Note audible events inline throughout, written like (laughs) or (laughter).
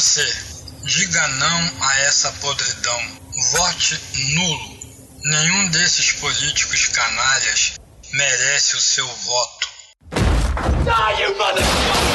Você, diga não a essa podridão. Vote nulo. Nenhum desses políticos canalhas merece o seu voto. Die, you motherfucker!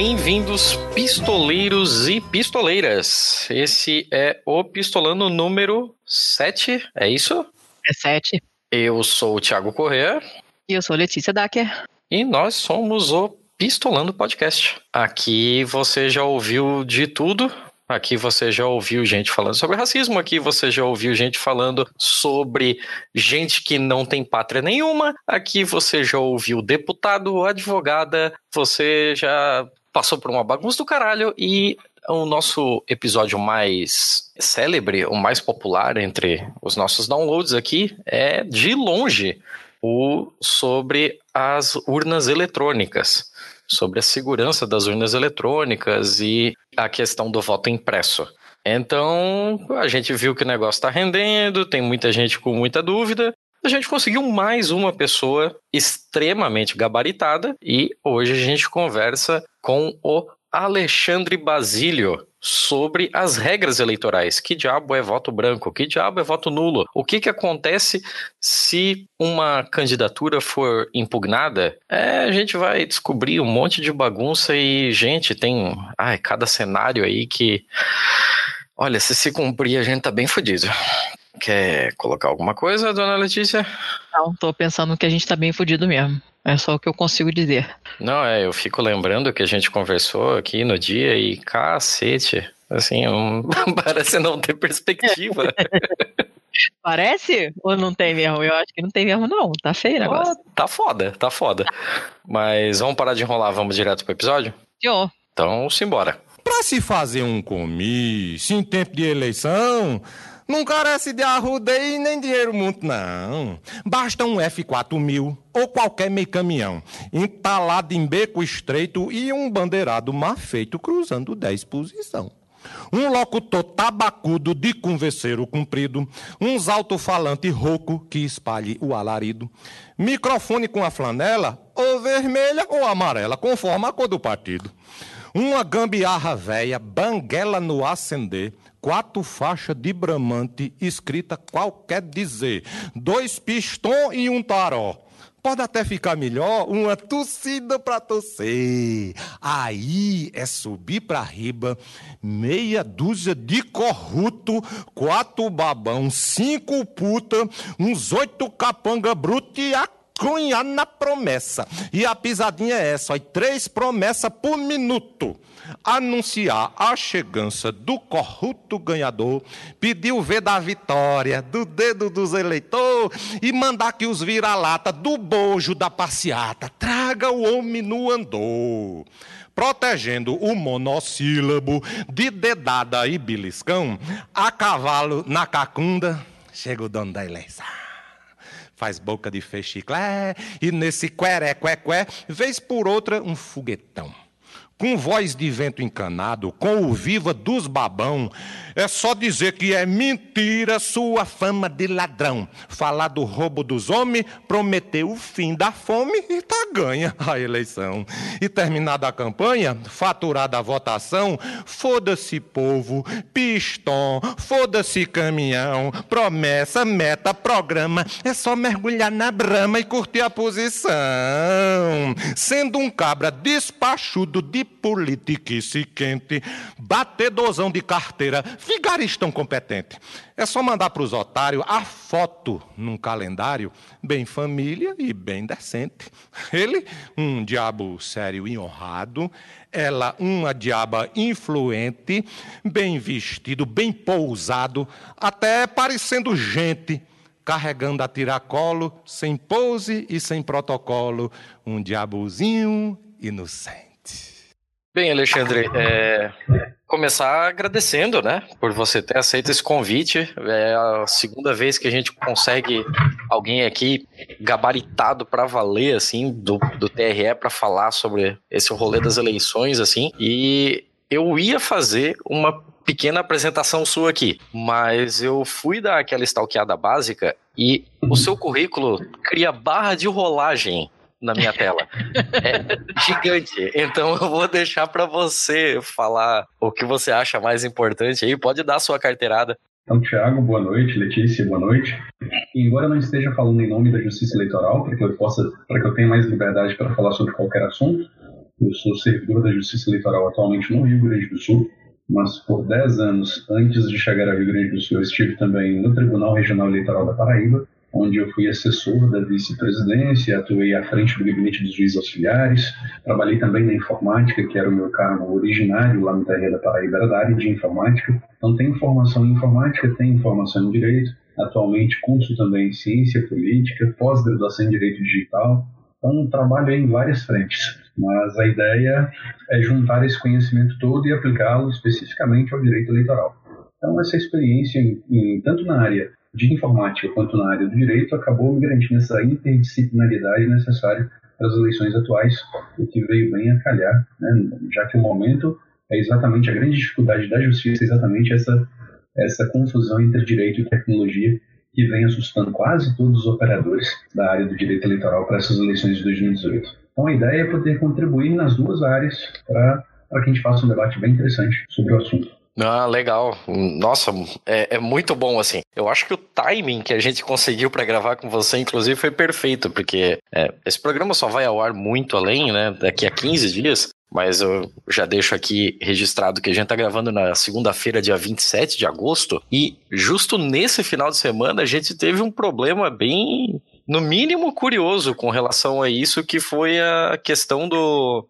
Bem-vindos, pistoleiros e pistoleiras. Esse é o Pistolando número 7, é isso? É 7. Eu sou o Thiago Corrêa. E eu sou Letícia Dacker. E nós somos o Pistolando Podcast. Aqui você já ouviu de tudo, Aqui você já ouviu gente falando sobre racismo, aqui você já ouviu gente falando sobre gente que não tem pátria nenhuma, aqui você já ouviu deputado, advogada, você já passou por uma bagunça do caralho e o nosso episódio mais célebre, o mais popular entre os nossos downloads aqui é de longe o sobre as urnas eletrônicas sobre a segurança das urnas eletrônicas e a questão do voto impresso. Então, a gente viu que o negócio está rendendo, tem muita gente com muita dúvida. A gente conseguiu mais uma pessoa extremamente gabaritada e hoje a gente conversa com o Alexandre Basílio sobre as regras eleitorais. Que diabo é voto branco? Que diabo é voto nulo? O que, que acontece se uma candidatura for impugnada? É, a gente vai descobrir um monte de bagunça e, gente, tem ai, cada cenário aí que. Olha, se se cumprir, a gente tá bem fodido. Quer colocar alguma coisa, dona Letícia? Não, tô pensando que a gente tá bem fodido mesmo. É só o que eu consigo dizer. Não, é, eu fico lembrando que a gente conversou aqui no dia e cacete, assim, um, (laughs) parece não ter perspectiva. (laughs) Parece ou não tem mesmo? Eu acho que não tem mesmo, não. Tá feio o negócio. Oh, tá foda, tá foda. Mas vamos parar de enrolar, vamos direto pro episódio? Jo. Então, simbora. Pra se fazer um comício em tempo de eleição, não carece de arrudeio nem dinheiro muito, não. Basta um F4000 ou qualquer meio caminhão, entalado em beco estreito e um bandeirado mal feito cruzando 10 posição. Um locutor tabacudo de converseiro comprido, uns alto-falante rouco que espalhe o alarido, microfone com a flanela, ou vermelha ou amarela, conforme a cor do partido. Uma gambiarra véia, banguela no acender, quatro faixas de bramante escrita qualquer dizer, dois pistões e um taró. Pode até ficar melhor uma torcida para torcer. Aí é subir para riba, meia dúzia de corruto, quatro babão, cinco puta, uns oito capanga bruto e a cunhar na promessa. E a pisadinha é essa, ó, três promessas por minuto anunciar a chegança do corrupto ganhador, pedir o V da vitória, do dedo dos eleitores e mandar que os vira-lata do bojo da passeata traga o homem no andor protegendo o monossílabo de dedada e beliscão, a cavalo na cacunda, chega o dono da eleição. Faz boca de fechiclé, e nesse queré, qué, qué, vez por outra um foguetão com voz de vento encanado, com o viva dos babão, é só dizer que é mentira sua fama de ladrão. Falar do roubo dos homens, prometer o fim da fome e tá ganha a eleição. E terminada a campanha, faturada a votação, foda-se povo, pistão, foda-se caminhão, promessa, meta, programa, é só mergulhar na brama e curtir a posição. Sendo um cabra despachudo de politiquice quente, batedorzão de carteira, vigaristão competente. É só mandar para os otários a foto num calendário, bem família e bem decente. Ele, um diabo sério e honrado, ela, uma diaba influente, bem vestido, bem pousado, até parecendo gente carregando a tiracolo, sem pose e sem protocolo, um diabozinho inocente. Bem, Alexandre, é, começar agradecendo, né, por você ter aceito esse convite. É a segunda vez que a gente consegue alguém aqui gabaritado para valer, assim, do, do TRE para falar sobre esse rolê das eleições, assim. E eu ia fazer uma pequena apresentação sua aqui, mas eu fui dar aquela stalkeada básica e o seu currículo cria barra de rolagem na minha tela. É gigante. Então eu vou deixar para você falar o que você acha mais importante aí. Pode dar a sua carteirada. Então, Thiago, boa noite. Letícia, boa noite. E embora eu não esteja falando em nome da Justiça Eleitoral, para que eu possa, para que eu tenha mais liberdade para falar sobre qualquer assunto, eu sou servidor da Justiça Eleitoral atualmente no Rio Grande do Sul, mas por 10 anos antes de chegar ao Rio Grande do Sul, eu estive também no Tribunal Regional Eleitoral da Paraíba, onde eu fui assessor da vice-presidência, atuei à frente do gabinete dos juízes auxiliares, trabalhei também na informática, que era o meu cargo originário lá no TRE da Paraíba, da área de informática. Então, tenho formação em informática, tenho formação em direito, atualmente curso também em ciência política, pós-graduação em direito digital. Então, trabalho em várias frentes, mas a ideia é juntar esse conhecimento todo e aplicá-lo especificamente ao direito eleitoral. Então, essa experiência, em, em, tanto na área de informática quanto na área do direito acabou me garantindo essa interdisciplinaridade necessária para as eleições atuais, o que veio bem a calhar, né? já que o momento é exatamente a grande dificuldade da justiça, exatamente essa essa confusão entre direito e tecnologia que vem assustando quase todos os operadores da área do direito eleitoral para essas eleições de 2018. Então a ideia é poder contribuir nas duas áreas para que a gente faça um debate bem interessante sobre o assunto. Ah, legal. Nossa, é, é, muito bom, assim. Eu acho que o timing que a gente conseguiu para gravar com você, inclusive, foi perfeito, porque é, esse programa só vai ao ar muito além, né? Daqui a 15 dias. Mas eu já deixo aqui registrado que a gente tá gravando na segunda-feira, dia 27 de agosto, e justo nesse final de semana a gente teve um problema bem, no mínimo, curioso com relação a isso, que foi a questão do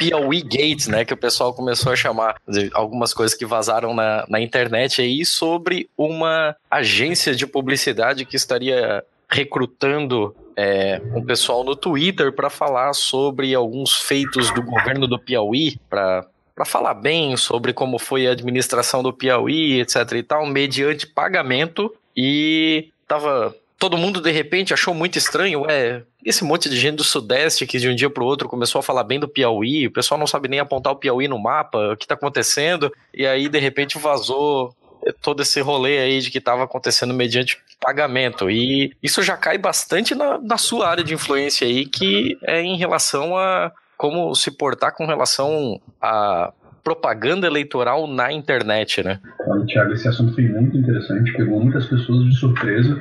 Piauí Gates, né, que o pessoal começou a chamar algumas coisas que vazaram na, na internet aí sobre uma agência de publicidade que estaria recrutando é, um pessoal no Twitter para falar sobre alguns feitos do governo do Piauí, para para falar bem sobre como foi a administração do Piauí, etc e tal, mediante pagamento. E tava todo mundo de repente achou muito estranho, é, esse monte de gente do Sudeste que de um dia para o outro começou a falar bem do Piauí, o pessoal não sabe nem apontar o Piauí no mapa, o que está acontecendo, e aí de repente vazou todo esse rolê aí de que estava acontecendo mediante pagamento. E isso já cai bastante na, na sua área de influência aí, que é em relação a como se portar com relação a propaganda eleitoral na internet, né? Olha, Thiago, esse assunto foi muito interessante, pegou muitas pessoas de surpresa.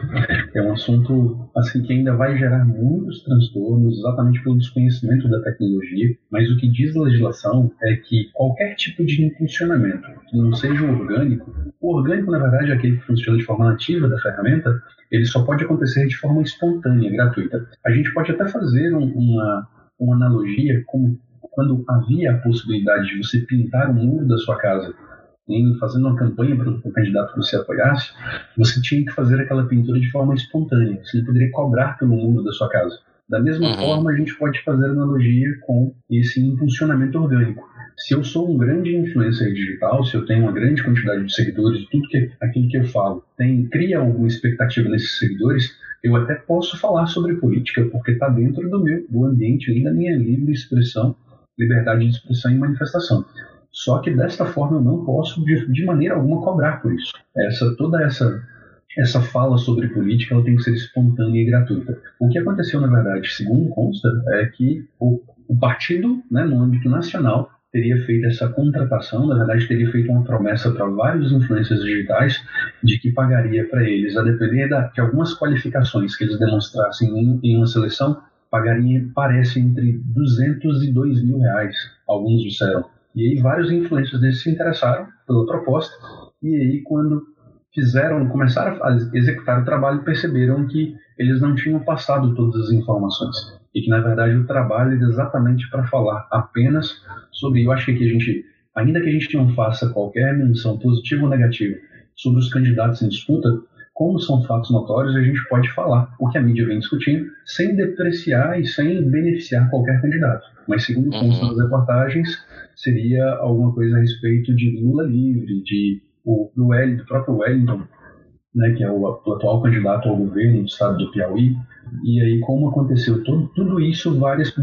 É um assunto assim que ainda vai gerar muitos transtornos, exatamente pelo desconhecimento da tecnologia. Mas o que diz a legislação é que qualquer tipo de impulsionamento que não seja orgânico, o orgânico na verdade é aquele que funciona de forma nativa da ferramenta, ele só pode acontecer de forma espontânea, gratuita. A gente pode até fazer um, uma, uma analogia com quando havia a possibilidade de você pintar o muro da sua casa, em fazendo uma campanha para o candidato que você apoiasse, você tinha que fazer aquela pintura de forma espontânea. Você não poderia cobrar pelo muro da sua casa. Da mesma uhum. forma, a gente pode fazer analogia com esse impulsionamento orgânico. Se eu sou um grande influencer digital, se eu tenho uma grande quantidade de seguidores, tudo que aquilo que eu falo tem cria alguma expectativa nesses seguidores, eu até posso falar sobre política, porque está dentro do meu do ambiente ali da minha livre expressão liberdade de expressão e manifestação. Só que desta forma eu não posso de, de maneira alguma cobrar por isso. Essa toda essa essa fala sobre política ela tem que ser espontânea e gratuita. O que aconteceu, na verdade, segundo consta, é que o, o partido, né, no âmbito nacional, teria feito essa contratação, na verdade, teria feito uma promessa para vários influencers digitais de que pagaria para eles, a depender da, de algumas qualificações que eles demonstrassem em, em uma seleção, pagaria, parece, entre 200 e 2 mil reais, alguns disseram. E aí vários influencers desses se interessaram pela proposta, e aí quando fizeram, começaram a executar o trabalho, perceberam que eles não tinham passado todas as informações. E que, na verdade, o trabalho era exatamente para falar apenas sobre. Eu acho que a gente, ainda que a gente não faça qualquer menção positiva ou negativa sobre os candidatos em disputa, como são fatos notórios, a gente pode falar o que a mídia vem discutindo sem depreciar e sem beneficiar qualquer candidato. Mas, segundo uhum. consta das reportagens, seria alguma coisa a respeito de Lula livre, de o, do, Well, do próprio Wellington, né, que é o, o, atual candidato ao governo do estado do Piauí. E aí, como aconteceu todo, tudo isso, várias,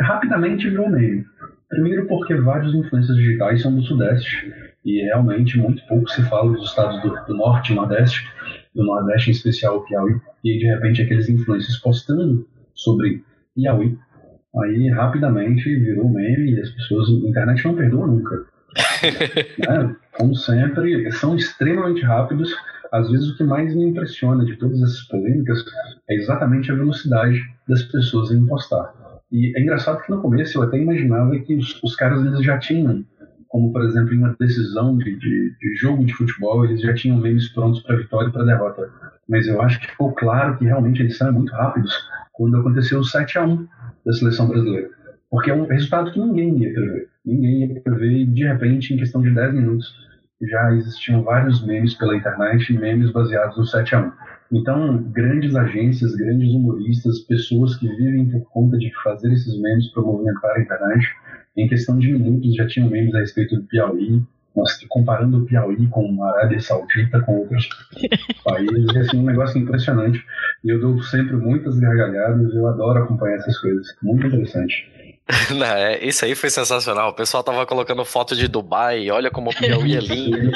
rapidamente virou meio. Primeiro porque vários influências digitais são do Sudeste e realmente muito pouco se fala dos estados do, do Norte e Nordeste, do Nordeste em especial o Piauí, e de repente aqueles influencers postando sobre Piauí, aí rapidamente virou meme e as pessoas, a internet não perdoa nunca. (laughs) né? Como sempre, são extremamente rápidos. Às vezes o que mais me impressiona de todas essas polêmicas é exatamente a velocidade das pessoas em postar. E é engraçado que no começo eu até imaginava que os, os caras eles já tinham, como por exemplo em uma decisão de, de, de jogo de futebol, eles já tinham memes prontos para vitória e para derrota. Mas eu acho que ficou claro que realmente eles são muito rápidos quando aconteceu o 7 a 1 da seleção brasileira. Porque é um resultado que ninguém ia prever. Ninguém ia prever e de repente, em questão de 10 minutos, já existiam vários memes pela internet, memes baseados no 7 a 1 então, grandes agências, grandes humoristas, pessoas que vivem por conta de fazer esses memes para movimentar a internet, em questão de minutos já tinham memes a respeito do Piauí, comparando o Piauí com a Arábia Saudita, com outros (laughs) países, é assim, um negócio impressionante. E eu dou sempre muitas gargalhadas, eu adoro acompanhar essas coisas. Muito interessante. (laughs) Não, é, isso aí foi sensacional. O pessoal tava colocando foto de Dubai, olha como o Piauí é lindo.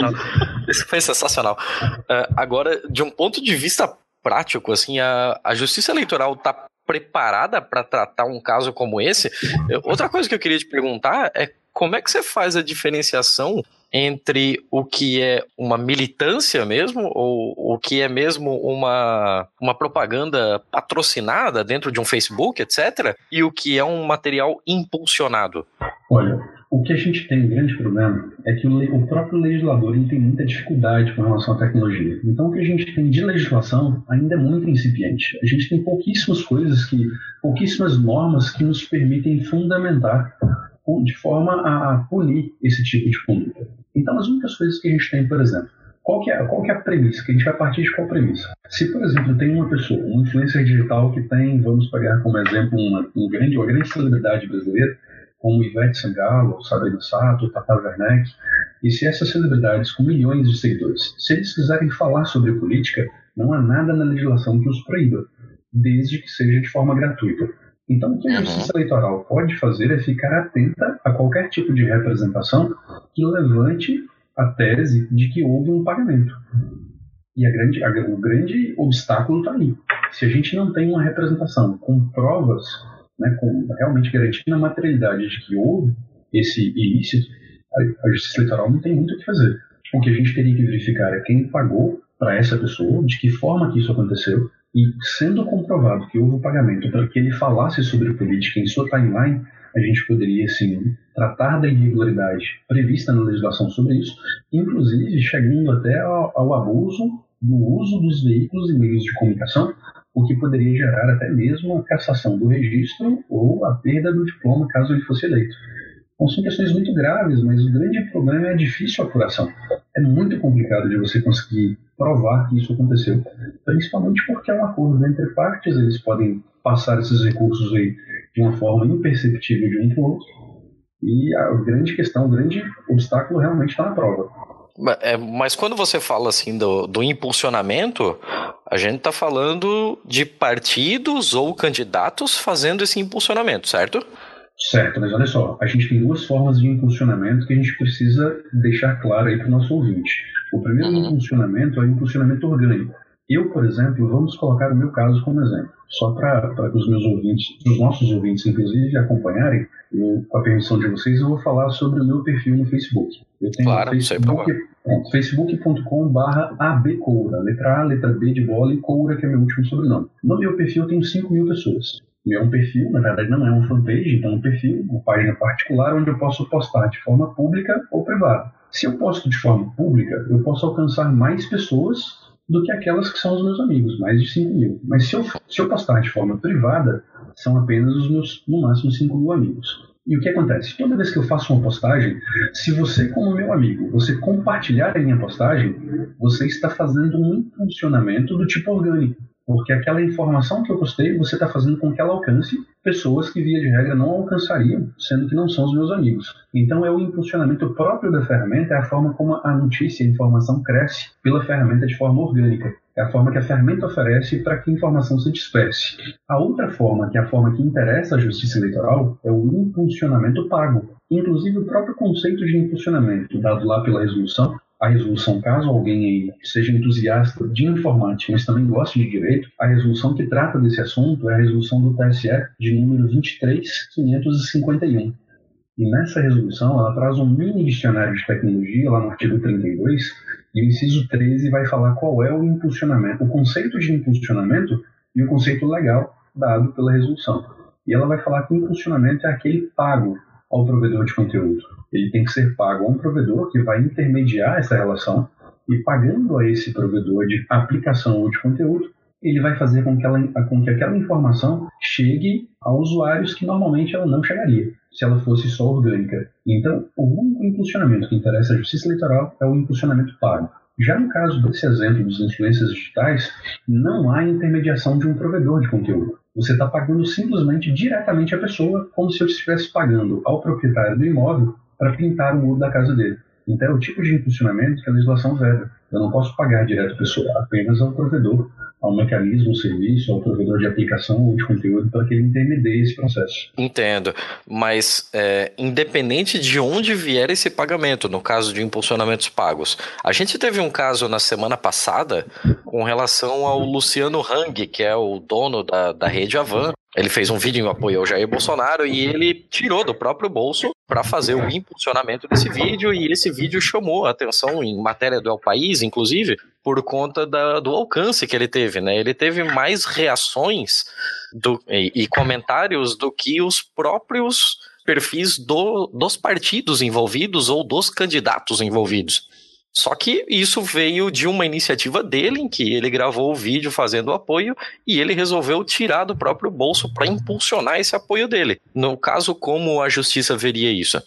isso foi sensacional. Uh, agora, de um ponto de vista prático, assim, a, a justiça eleitoral tá preparada para tratar um caso como esse? Outra coisa que eu queria te perguntar é como é que você faz a diferenciação entre o que é uma militância mesmo, ou o que é mesmo uma, uma propaganda patrocinada dentro de um Facebook, etc., e o que é um material impulsionado? Olha, o que a gente tem, um grande problema, é que o, o próprio legislador ele tem muita dificuldade com relação à tecnologia. Então, o que a gente tem de legislação ainda é muito incipiente. A gente tem pouquíssimas coisas que, pouquíssimas normas que nos permitem fundamentar de forma a punir esse tipo de conduta. Então, as únicas coisas que a gente tem, por exemplo, qual que, é, qual que é a premissa? Que a gente vai partir de qual premissa? Se, por exemplo, tem uma pessoa, um influencer digital que tem, vamos pegar como exemplo uma, um grande, uma grande celebridade brasileira, como Ivete Sangalo, Sabrina Sato, Tata Werneck, e se essas celebridades com milhões de seguidores, se eles quiserem falar sobre política, não há nada na legislação que os proíba, desde que seja de forma gratuita. Então, o que a justiça eleitoral pode fazer é ficar atenta a qualquer tipo de representação que levante a tese de que houve um pagamento. E a grande, a, o grande obstáculo está aí. Se a gente não tem uma representação com provas, né, com realmente garantindo a materialidade de que houve esse ilícito, a, justiça eleitoral não tem muito o que fazer. O que a gente teria que verificar é quem pagou para essa pessoa, de que forma que isso aconteceu, e sendo comprovado que houve o pagamento para que ele falasse sobre política em sua timeline, a gente poderia, sim, tratar da irregularidade prevista na legislação sobre isso, inclusive chegando até ao, ao abuso do uso dos veículos e meios de comunicação, o que poderia gerar até mesmo a cassação do registro ou a perda do diploma caso ele fosse eleito. Então, são questões muito graves, mas o grande problema é a difícil apuração. É muito complicado de você conseguir provar que isso aconteceu, principalmente porque é um acordo entre partes, eles podem passar esses recursos aí de uma forma imperceptível de um para o outro, e a grande questão, o grande obstáculo realmente está na prova. É, mas quando você fala assim do, do impulsionamento, a gente está falando de partidos ou candidatos fazendo esse impulsionamento, certo? Certo, mas olha só, a gente tem duas formas de impulsionamento que a gente precisa deixar claro aí para o nosso ouvinte. O primeiro uhum. impulsionamento é o impulsionamento orgânico. Eu, por exemplo, vamos colocar o meu caso como exemplo, só para que os meus ouvintes, os nossos ouvintes, inclusive, acompanharem. Eu, com a permissão de vocês, eu vou falar sobre o meu perfil no Facebook. Eu tenho claro, Facebook, facebook.com.br abcoura, letra A, letra B de bola e coura, que é meu último sobrenome. No meu perfil eu tenho 5 mil pessoas é um perfil, na verdade não é um fanpage, então é um perfil, uma página particular onde eu posso postar de forma pública ou privada. Se eu posto de forma pública, eu posso alcançar mais pessoas do que aquelas que são os meus amigos, mais de 5 mil. Mas se eu, se eu postar de forma privada, são apenas os meus, no máximo, 5 mil amigos. E o que acontece? Toda vez que eu faço uma postagem, se você, como meu amigo, você compartilhar a minha postagem, você está fazendo um impulsionamento do tipo orgânico. Porque aquela informação que eu postei, você está fazendo com que ela alcance pessoas que, via de regra, não alcançariam, sendo que não são os meus amigos. Então, é o impulsionamento próprio da ferramenta, é a forma como a notícia, a informação cresce pela ferramenta de forma orgânica. É a forma que a ferramenta oferece para que a informação se disperse. A outra forma, que é a forma que interessa à justiça eleitoral, é o impulsionamento pago. Inclusive, o próprio conceito de impulsionamento, dado lá pela resolução, a resolução, caso alguém seja entusiasta de informática, mas também goste de direito, a resolução que trata desse assunto é a resolução do TSE de número 23551. E nessa resolução, ela traz um mini dicionário de tecnologia, lá no artigo 32, e o inciso 13 vai falar qual é o impulsionamento, o conceito de impulsionamento e o conceito legal dado pela resolução. E ela vai falar que impulsionamento é aquele pago ao provedor de conteúdo. Ele tem que ser pago a um provedor que vai intermediar essa relação e pagando a esse provedor de aplicação de conteúdo, ele vai fazer com que, ela, com que aquela informação chegue a usuários que normalmente ela não chegaria se ela fosse só orgânica. Então, o único impulsionamento que interessa à justiça eleitoral é o impulsionamento pago. Já no caso desse exemplo dos influências digitais, não há intermediação de um provedor de conteúdo. Você está pagando simplesmente diretamente à pessoa, como se eu estivesse pagando ao proprietário do imóvel para pintar o muro da casa dele. Então é o tipo de impulsionamento que a legislação veda. Eu não posso pagar direto pessoa, apenas ao provedor, ao mecanismo, ao serviço, ao provedor de aplicação ou de conteúdo para que ele intermedie esse processo. Entendo, mas é, independente de onde vier esse pagamento, no caso de impulsionamentos pagos, a gente teve um caso na semana passada com relação ao Luciano Hang, que é o dono da, da rede Avan, ele fez um vídeo em apoio ao Jair Bolsonaro e ele tirou do próprio bolso para fazer o impulsionamento desse vídeo e esse vídeo chamou a atenção em matéria do El País, inclusive, por conta da, do alcance que ele teve, né? Ele teve mais reações do, e, e comentários do que os próprios perfis do, dos partidos envolvidos ou dos candidatos envolvidos. Só que isso veio de uma iniciativa dele, em que ele gravou o vídeo fazendo o apoio e ele resolveu tirar do próprio bolso para impulsionar esse apoio dele. No caso, como a justiça veria isso?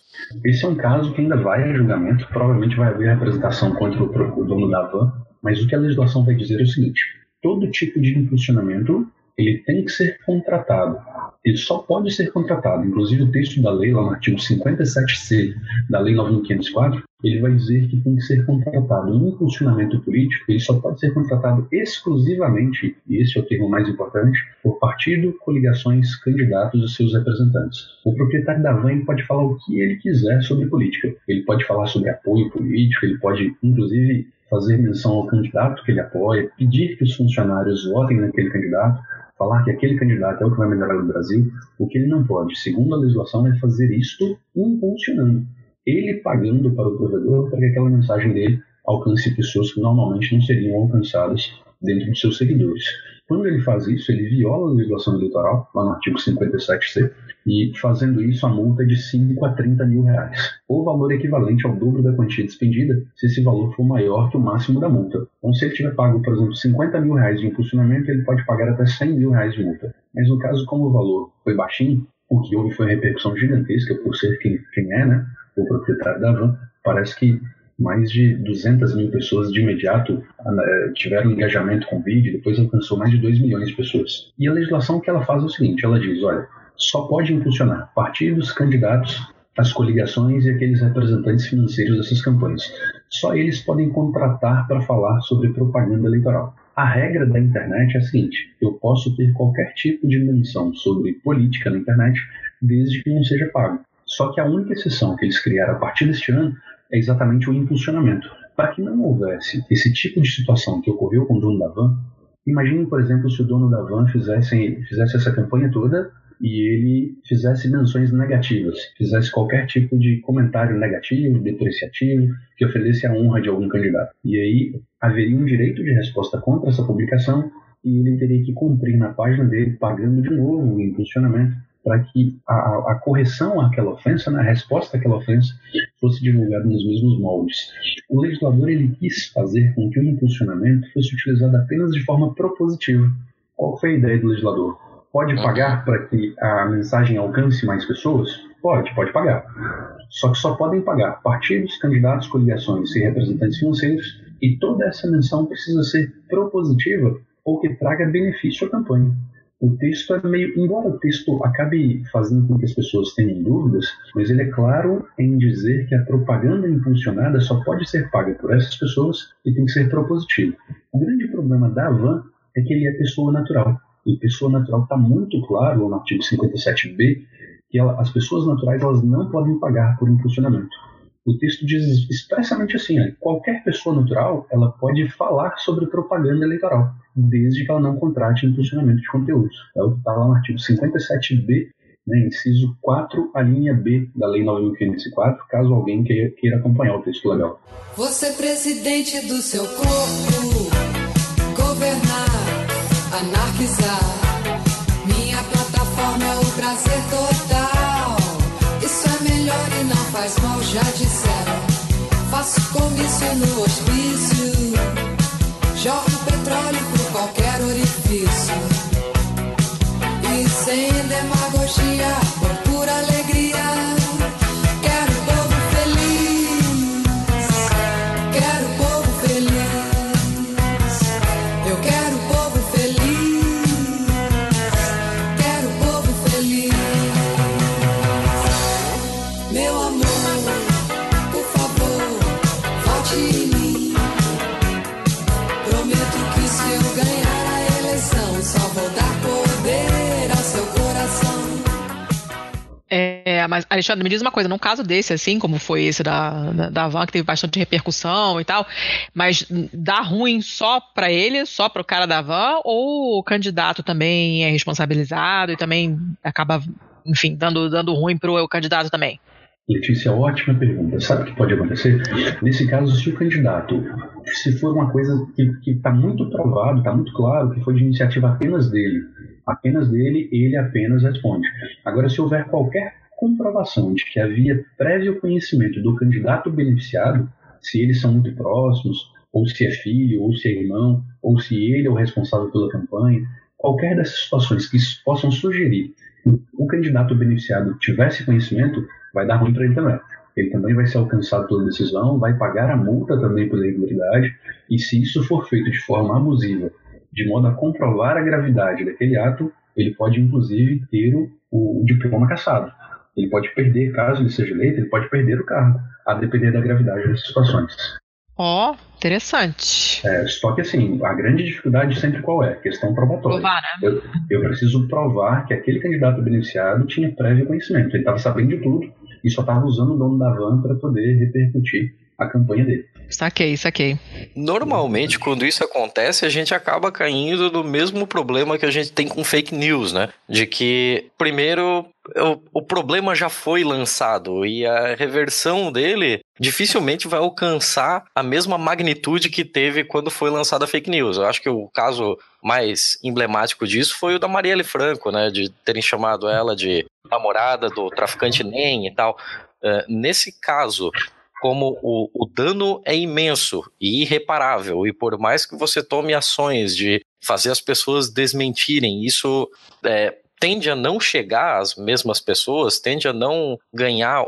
Esse é um caso que ainda vai a julgamento, provavelmente vai haver representação contra o, dono da van, mas o que a legislação vai dizer é o seguinte: todo tipo de impulsionamento ele tem que ser contratado. Ele só pode ser contratado. Inclusive, o texto da lei, lá no artigo 57C da Lei 9504, ele vai dizer que tem que ser contratado um funcionamento político, ele só pode ser contratado exclusivamente, e esse é o termo mais importante, por partido, coligações, candidatos e seus representantes. O proprietário da van pode falar o que ele quiser sobre política. Ele pode falar sobre apoio político, ele pode, inclusive, fazer menção ao candidato que ele apoia, pedir que os funcionários votem naquele candidato, falar que aquele candidato é o que vai melhorar o Brasil, o que ele não pode, segundo a legislação, é fazer isto impulsionando, ele pagando para o provedor para que aquela mensagem dele alcance pessoas que normalmente não seriam alcançadas dentro de seus seguidores. Quando ele faz isso, ele viola a legislação eleitoral, lá no artigo 57c, e fazendo isso a multa é de 5 a 30 mil reais, ou valor equivalente ao dobro da quantia despendida, se esse valor for maior que o máximo da multa. Então, se ele tiver pago, por exemplo, 50 mil reais de impulsionamento, ele pode pagar até 100 mil reais de multa. Mas no caso, como o valor foi baixinho, o que houve foi uma repercussão gigantesca por ser quem, quem é, né, o proprietário da van, parece que mais de 200 mil pessoas de imediato né, tiveram engajamento com o vídeo, depois alcançou mais de 2 milhões de pessoas. E a legislação que ela faz é o seguinte, ela diz, olha, só pode impulsionar partidos, candidatos, as coligações e aqueles representantes financeiros dessas campanhas. Só eles podem contratar para falar sobre propaganda eleitoral. A regra da internet é a seguinte: eu posso ter qualquer tipo de menção sobre política na internet, desde que não seja pago. Só que a única exceção que eles criaram a partir deste ano é exatamente o impulsionamento. Para que não houvesse esse tipo de situação que ocorreu com o dono da van, imagine, por exemplo, se o dono da van fizesse, fizesse essa campanha toda e ele fizesse menções negativas, fizesse qualquer tipo de comentário negativo, depreciativo, que ofendesse a honra de algum candidato. E aí haveria um direito de resposta contra essa publicação e ele teria que cumprir na página dele, pagando de novo o impulsionamento para que a, a, correção àquela ofensa, né, a resposta àquela ofensa, fosse divulgada nos mesmos moldes. O legislador ele quis fazer com que o impulsionamento fosse utilizado apenas de forma propositiva. Qual foi a ideia do legislador? pode Uhum. pagar para que a mensagem alcance mais pessoas? Pode, pode pagar. Só que só podem pagar partidos, candidatos, coligações e representantes financeiros, e toda essa menção precisa ser propositiva ou que traga benefício à campanha. O texto é meio. Embora o texto acabe fazendo com que as pessoas tenham dúvidas, mas ele é claro em dizer que a propaganda impulsionada só pode ser paga por essas pessoas e tem que ser propositivo. O grande problema da Van é que ele é pessoa natural. E pessoa natural está muito claro no artigo 57b que ela- as pessoas naturais elas não podem pagar por impulsionamento. O texto diz expressamente assim: qualquer pessoa natural ela pode falar sobre propaganda eleitoral, desde que ela não contrate impulsionamento de conteúdos. É o que está lá no artigo 57b, né, inciso 4, a linha B da Lei 9.504, caso alguém queira, acompanhar o texto legal. Você presidente do seu corpo, governar, anarquizar. Minha plataforma é o prazer total. Faz mal, já disseram. Faço comício no hospício, jorro petróleo por qualquer orifício. E sem demagogia, É, mas, Alexandre, me diz uma coisa, num caso desse, assim, como foi esse da, da, da Van, que teve bastante repercussão e tal, mas dá ruim só pra ele, só pro cara da Van, ou o candidato também é responsabilizado e também acaba, enfim, dando, dando ruim pro candidato também? Letícia, ótima pergunta. Sabe o que pode acontecer? Nesse caso, se o candidato, se for uma coisa que está muito provado, está muito claro que foi de iniciativa apenas dele, apenas dele, ele apenas responde. Agora, se houver qualquer comprovação de que havia prévio conhecimento do candidato beneficiado, se eles são muito próximos, ou se é filho, ou se é irmão, ou se ele é o responsável pela campanha, qualquer dessas situações que possam sugerir que o candidato beneficiado tivesse conhecimento, vai dar ruim para ele também. Ele também vai ser alcançado pela decisão, vai pagar a multa também pela irregularidade, e se isso for feito de forma abusiva, de modo a comprovar a gravidade daquele ato, ele pode inclusive ter o, o diploma cassado. Ele pode perder, caso ele seja eleito, ele pode perder o cargo, a depender da gravidade das situações. Ó, interessante. É, só que assim, a grande dificuldade sempre qual é? Questão probatória. Provar, né? Eu, eu preciso provar que aquele candidato beneficiado tinha prévio conhecimento. Ele estava sabendo de tudo e só estava usando o dono da van para poder repercutir a campanha dele. Saquei, saquei. Normalmente, quando isso acontece, a gente acaba caindo no mesmo problema que a gente tem com fake news, né? De que, primeiro, o, o problema já foi lançado e a reversão dele dificilmente vai alcançar a mesma magnitude que teve quando foi lançada a fake news. Eu acho que o caso mais emblemático disso foi o da Marielle Franco, né? De terem chamado ela de namorada do traficante NEM e tal. Uh, nesse caso, como o, o, dano é imenso e irreparável, e por mais que você tome ações de fazer as pessoas desmentirem, isso é, tende a não chegar às mesmas pessoas, tende a não ganhar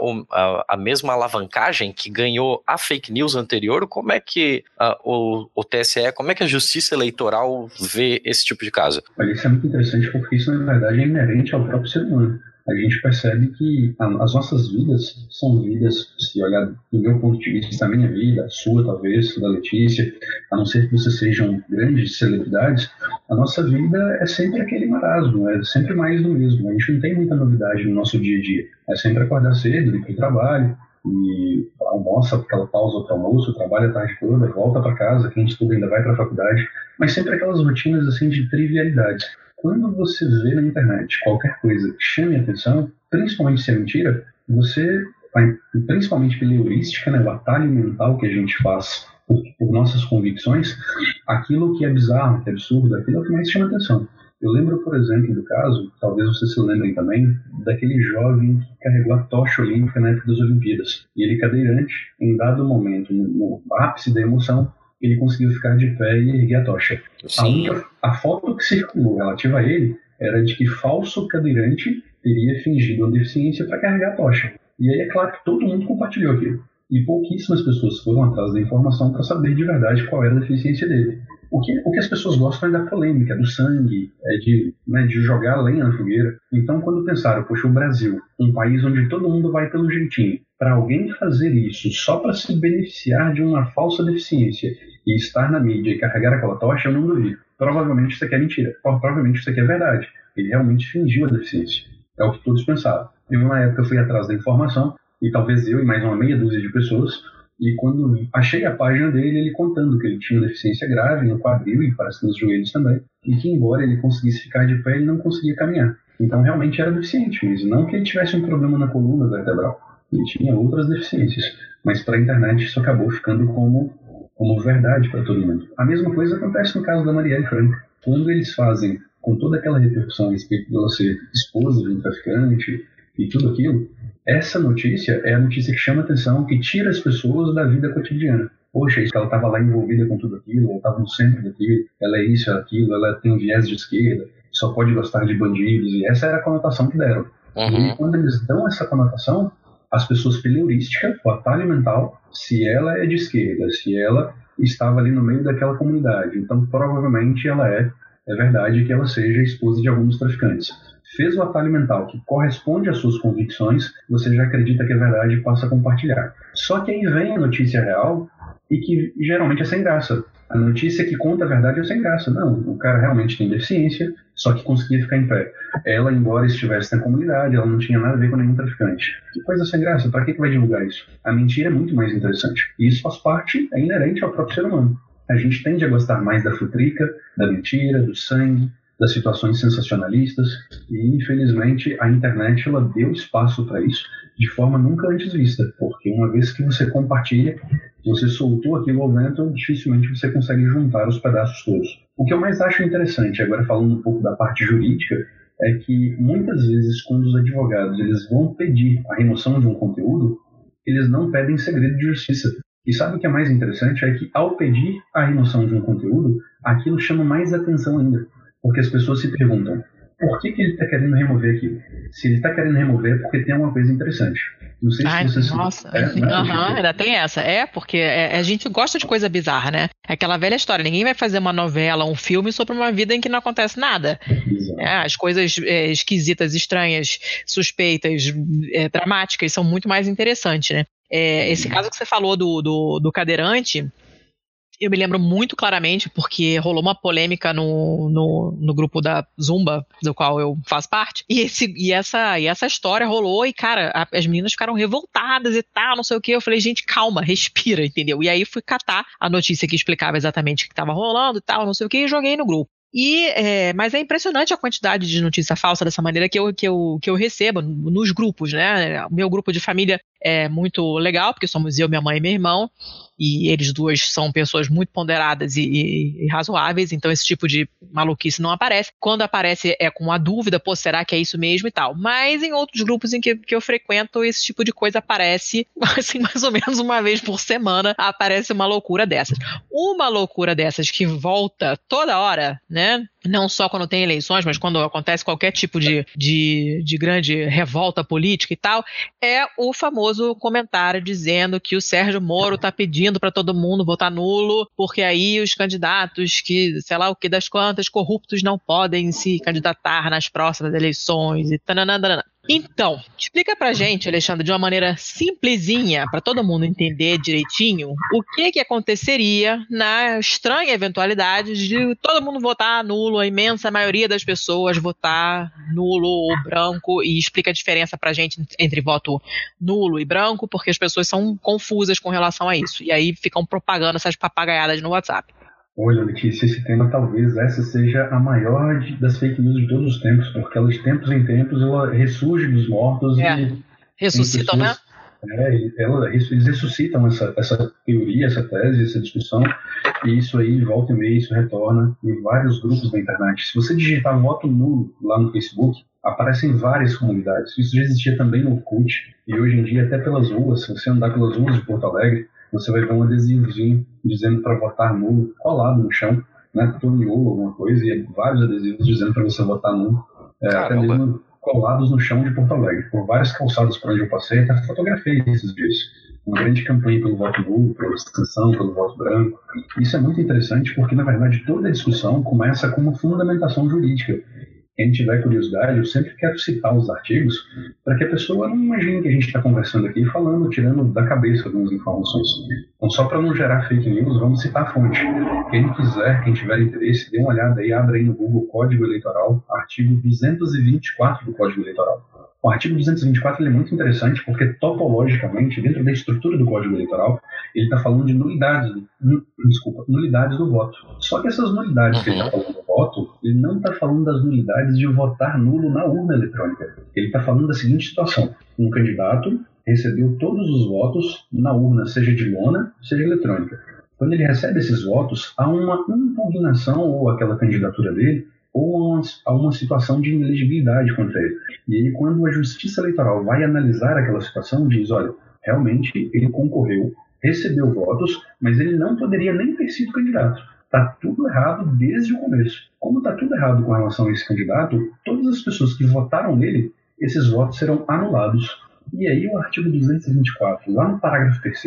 a, mesma alavancagem que ganhou a fake news anterior. Como é que a, o, o, TSE, como é que a Justiça Eleitoral vê esse tipo de caso? Olha, isso é muito interessante porque isso, na verdade, é inerente ao próprio ser humano a gente percebe que as nossas vidas são vidas, se olhar do meu ponto de vista, da minha vida, a sua talvez, da Letícia, a não ser que vocês sejam grandes celebridades, a nossa vida é sempre aquele marasmo, é sempre mais do mesmo. A gente não tem muita novidade no nosso dia a dia. É sempre acordar cedo, ir para o trabalho, e almoça, aquela pausa para almoço, trabalha a tarde toda, volta para casa, quem estuda ainda vai para a faculdade, mas sempre aquelas rotinas assim de trivialidades. Quando você vê na internet qualquer coisa que chame atenção, principalmente se é mentira, você, principalmente pela heurística, né, batalha mental que a gente faz por, por, nossas convicções, aquilo que é bizarro, que é absurdo, aquilo é o que mais chama atenção. Eu lembro, por exemplo, do caso, talvez vocês se lembrem também, daquele jovem que carregou a tocha olímpica na época das Olimpíadas. E ele, cadeirante, em dado momento, no ápice da emoção, ele conseguiu ficar de pé e erguer a tocha. A, única, a, foto que circulou relativa a ele era de que falso cadeirante teria fingido uma deficiência para carregar a tocha. E aí é claro que todo mundo compartilhou aquilo. E pouquíssimas pessoas foram atrás da informação para saber de verdade qual era a deficiência dele. O que, o que as pessoas gostam é da polêmica, do sangue, é de, né, de jogar lenha na fogueira. Então, quando pensaram, poxa, o Brasil, um país onde todo mundo vai pelo jeitinho, para alguém fazer isso só para se beneficiar de uma falsa deficiência e estar na mídia e carregar aquela tocha, eu não duvido. Provavelmente isso aqui é mentira. Provavelmente isso aqui é verdade. Ele realmente fingiu a deficiência. É o que todos pensavam. Eu, na época, fui atrás da informação, e talvez eu e mais uma meia dúzia de pessoas, e quando achei a página dele, ele contando que ele tinha uma deficiência grave no quadril e parece nos joelhos também, e que embora ele conseguisse ficar de pé, ele não conseguia caminhar. Então realmente era deficiente mesmo, não que ele tivesse um problema na coluna vertebral, ele tinha outras deficiências, mas para a internet isso acabou ficando como, como verdade para todo mundo. A mesma coisa acontece no caso da Marielle Franco. Quando eles fazem com toda aquela repercussão a respeito dela ser esposa de um traficante e tudo aquilo, essa notícia é a notícia que chama atenção, que tira as pessoas da vida cotidiana. Poxa, ela estava lá envolvida com tudo aquilo, ela estava no centro daquilo, ela é isso, é aquilo, ela tem um viés de esquerda, só pode gostar de bandidos, e essa era a conotação que deram. Uhum. E quando eles dão essa conotação, as pessoas pela heurística, o atalho mental, se ela é de esquerda, se ela estava ali no meio daquela comunidade, então provavelmente ela é, é verdade que ela seja esposa de alguns traficantes fez o atalho mental que corresponde às suas convicções, você já acredita que é verdade e passa a compartilhar. Só que aí vem a notícia real e que geralmente é sem graça. A notícia que conta a verdade é sem graça. Não, o cara realmente tem deficiência, só que conseguia ficar em pé. Ela, embora estivesse na comunidade, ela não tinha nada a ver com nenhum traficante. Que coisa sem graça, para que, que vai divulgar isso? A mentira é muito mais interessante. E isso faz parte, é inerente ao próprio ser humano. A gente tende a gostar mais da futrica, da mentira, do sangue, das situações sensacionalistas e infelizmente a internet ela deu espaço para isso de forma nunca antes vista, porque uma vez que você compartilha, você soltou aquilo ao vento, dificilmente você consegue juntar os pedaços todos. O que eu mais acho interessante, agora falando um pouco da parte jurídica, é que muitas vezes quando os advogados eles vão pedir a remoção de um conteúdo, eles não pedem segredo de justiça. E sabe o que é mais interessante? É que ao pedir a remoção de um conteúdo, aquilo chama mais atenção ainda. Porque as pessoas se perguntam por que, que ele está querendo remover aquilo. Se ele está querendo remover é porque tem uma coisa interessante. Não sei Ai, se você Nossa, é, uhum, ainda tem essa. É, porque é, a gente gosta de coisa bizarra, né? É aquela velha história. Ninguém vai fazer uma novela, um filme sobre uma vida em que não acontece nada. É, as coisas é, esquisitas, estranhas, suspeitas, é, dramáticas são muito mais interessantes, né? É, esse caso que você falou do, do, do cadeirante, eu me lembro muito claramente, porque rolou uma polêmica no, no, no, grupo da Zumba, do qual eu faço parte, e, esse, e, essa, e essa história rolou, e cara, a, as meninas ficaram revoltadas e tal, não sei o que. Eu falei, gente, calma, respira, entendeu? E aí fui catar a notícia que explicava exatamente o que estava rolando e tal, não sei o que, e joguei no grupo. E, é, mas é impressionante a quantidade de notícia falsa dessa maneira que eu, que eu, que eu recebo nos grupos, né? O meu grupo de família é muito legal, porque somos eu, minha mãe e meu irmão e eles duas são pessoas muito ponderadas e, e, e, razoáveis, então esse tipo de maluquice não aparece. Quando aparece é com a dúvida, pô, será que é isso mesmo e tal. Mas em outros grupos em que, que eu frequento, esse tipo de coisa aparece, (laughs) assim, mais ou menos uma vez por semana, aparece uma loucura dessas. Uma loucura dessas que volta toda hora, né? não só quando tem eleições, mas quando acontece qualquer tipo de, de, de, grande revolta política e tal, é o famoso comentário dizendo que o Sérgio Moro está pedindo para todo mundo votar nulo, porque aí os candidatos que, sei lá o que das quantas, corruptos não podem se candidatar nas próximas eleições e tananana. Então, explica pra gente, Alexandre, de uma maneira simplesinha, para todo mundo entender direitinho, o que que aconteceria na estranha eventualidade de todo mundo votar nulo, a imensa maioria das pessoas votar nulo ou branco, e explica a diferença pra gente entre voto nulo e branco, porque as pessoas são confusas com relação a isso, e aí ficam propagando essas papagaiadas no WhatsApp. Olha, Letícia, esse tema talvez essa seja a maior de, das fake news de todos os tempos, porque ela de tempos em tempos ela ressurge dos mortos é. e ressuscitam, né? É, ela, eles ressuscitam essa, essa teoria, essa tese, essa discussão, e isso aí, volta e meia, isso retorna em vários grupos da internet. Se você digitar voto nulo lá no Facebook, aparecem várias comunidades. Isso já existia também no Orkut, e hoje em dia até pelas ruas, se você andar pelas ruas de Porto Alegre, você vai ver um adesivozinho dizendo para votar nulo, colado no chão, né, nulo, alguma coisa, e vários adesivos dizendo para você votar nulo. é, até mesmo colados no chão de Porto Alegre. Por várias calçadas por onde eu passei, até fotografei esses dias. Uma grande campanha pelo voto nulo, pela abstenção, pelo voto branco. Isso é muito interessante porque, na verdade, toda a discussão começa com uma fundamentação jurídica quem tiver curiosidade, eu sempre quero citar os artigos para que a pessoa não imagine que a gente está conversando aqui falando, tirando da cabeça algumas informações. Então, só para não gerar fake news, vamos citar a fonte. Quem quiser, quem tiver interesse, dê uma olhada aí, abre aí no Google Código Eleitoral, artigo 224 do Código Eleitoral. O artigo 224 é muito interessante porque, topologicamente, dentro da estrutura do Código Eleitoral, ele está falando de nulidades, desculpa, nulidades do voto. Só que essas nulidades uhum. que ele está falando do voto, ele não está falando das nulidades de votar nulo na urna eletrônica. Ele está falando da seguinte situação: um candidato recebeu todos os votos na urna, seja de lona, seja eletrônica. Quando ele recebe esses votos, há uma impugnação ou aquela candidatura dele ou a uma situação de inelegibilidade contra ele. E aí, quando a Justiça Eleitoral vai analisar aquela situação, diz: olha, realmente ele concorreu, recebeu votos, mas ele não poderia nem ter sido candidato. Está tudo errado desde o começo. Como está tudo errado com relação a esse candidato, todas as pessoas que votaram nele, esses votos serão anulados. E aí, o artigo 224, lá no parágrafo 3,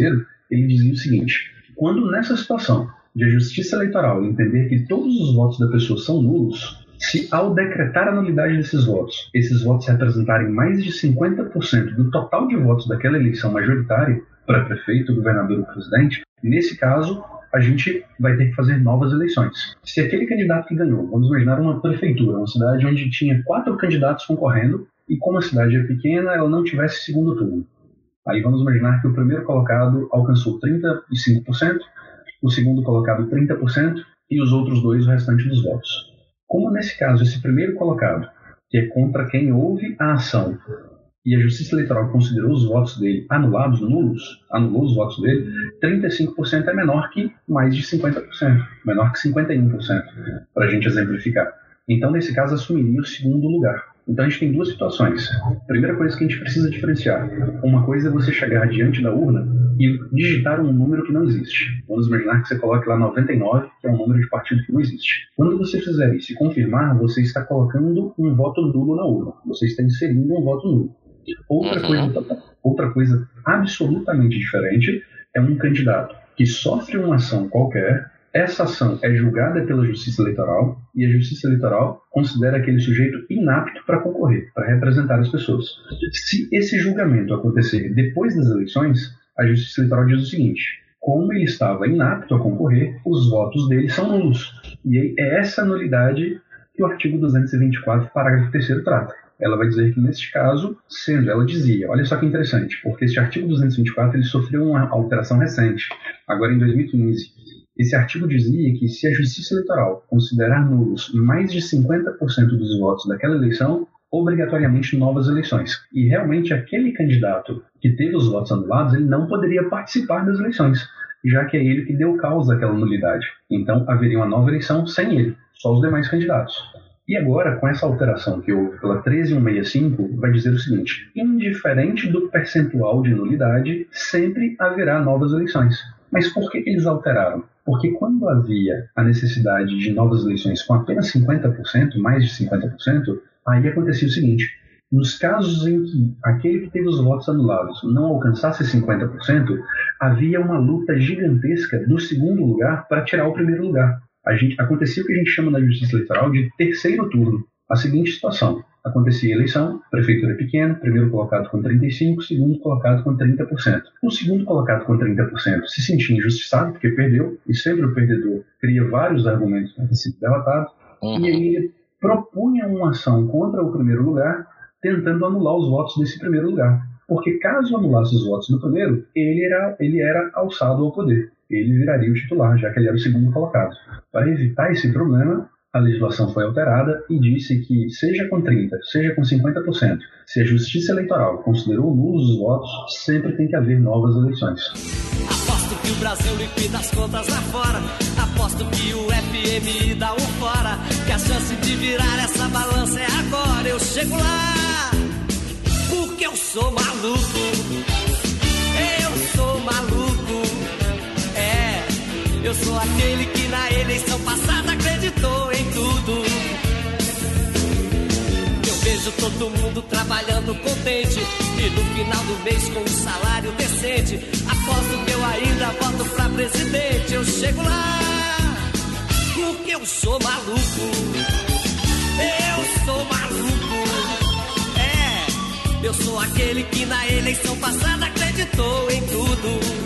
ele dizia o seguinte: quando nessa situação de Justiça Eleitoral entender que todos os votos da pessoa são nulos, se ao decretar a nulidade desses votos, esses votos representarem mais de 50% do total de votos daquela eleição majoritária para prefeito, governador ou presidente, nesse caso a gente vai ter que fazer novas eleições. Se aquele candidato que ganhou, vamos imaginar uma prefeitura, uma cidade onde tinha quatro candidatos concorrendo e como a cidade é pequena, ela não tivesse segundo turno. Aí vamos imaginar que o primeiro colocado alcançou 35%, o segundo colocado 30% e os outros dois o restante dos votos. Como nesse caso esse primeiro colocado, que é contra quem houve a ação, e a Justiça Eleitoral considerou os votos dele anulados, nulos, anulou os votos dele, 35% é menor que mais de 50%, menor que 51%, para a gente exemplificar. Então, nesse caso, assumiria o segundo lugar. Então a gente tem duas situações. Primeira coisa que a gente precisa diferenciar: uma coisa é você chegar diante da urna e digitar um número que não existe. Vamos imaginar que você coloque lá 99, que é um número de partido que não existe. Quando você fizer isso e confirmar, você está colocando um voto nulo na urna. Você está inserindo um voto nulo. Outra, uhum. coisa, outra coisa absolutamente diferente é um candidato que sofre uma ação qualquer essa ação é julgada pela Justiça Eleitoral e a Justiça Eleitoral considera aquele sujeito inapto para concorrer, para representar as pessoas. Se esse julgamento acontecer depois das eleições, a Justiça Eleitoral diz o seguinte: como ele estava inapto a concorrer, os votos dele são nulos. E é essa nulidade que o artigo 224, parágrafo 3 trata. Ela vai dizer que, neste caso, sendo, ela dizia, olha só que interessante, porque este artigo 224 ele sofreu uma alteração recente, agora em 2015 esse artigo dizia que se a Justiça Eleitoral considerar nulos mais de 50% dos votos daquela eleição, obrigatoriamente novas eleições. E realmente aquele candidato que teve os votos anulados, ele não poderia participar das eleições, já que é ele que deu causa àquela nulidade. Então haveria uma nova eleição sem ele, só os demais candidatos. E agora, com essa alteração que houve pela 13165, vai dizer o seguinte: indiferente do percentual de nulidade, sempre haverá novas eleições. Mas por que eles alteraram? Porque quando havia a necessidade de novas eleições com apenas 50%, mais de 50%, aí acontecia o seguinte: nos casos em que aquele que teve os votos anulados não alcançasse 50%, havia uma luta gigantesca do segundo lugar para tirar o primeiro lugar. A gente, acontecia o que a gente chama na justiça eleitoral de terceiro turno. A seguinte situação: acontecia a eleição, prefeitura pequena, primeiro colocado com 35%, segundo colocado com 30%. O segundo colocado com 30% se sentia injustiçado porque perdeu, e sempre o perdedor cria vários argumentos para ter sido derrotado, uhum. e aí ele propunha uma ação contra o primeiro lugar, tentando anular os votos desse primeiro lugar. Porque caso anulasse os votos do primeiro, ele era, ele era alçado ao poder. Ele viraria o titular, já que ele era o segundo colocado. Para evitar esse problema, a legislação foi alterada e disse que, seja com 30%, seja com 50%, se a Justiça Eleitoral considerou nulos os votos, sempre tem que haver novas eleições. Aposto que o Brasil liquida as contas lá fora. Aposto que o FMI dá um fora. Que a chance de virar essa balança é agora. Eu chego lá, porque eu sou maluco. Eu sou maluco. É, eu sou aquele que na eleição passada acreditou Vejo todo mundo trabalhando contente e no final do mês com um salário decente. Aposto que eu ainda voto pra presidente. Eu chego lá porque eu sou maluco. Eu sou maluco. É, eu sou aquele que na eleição passada acreditou em tudo.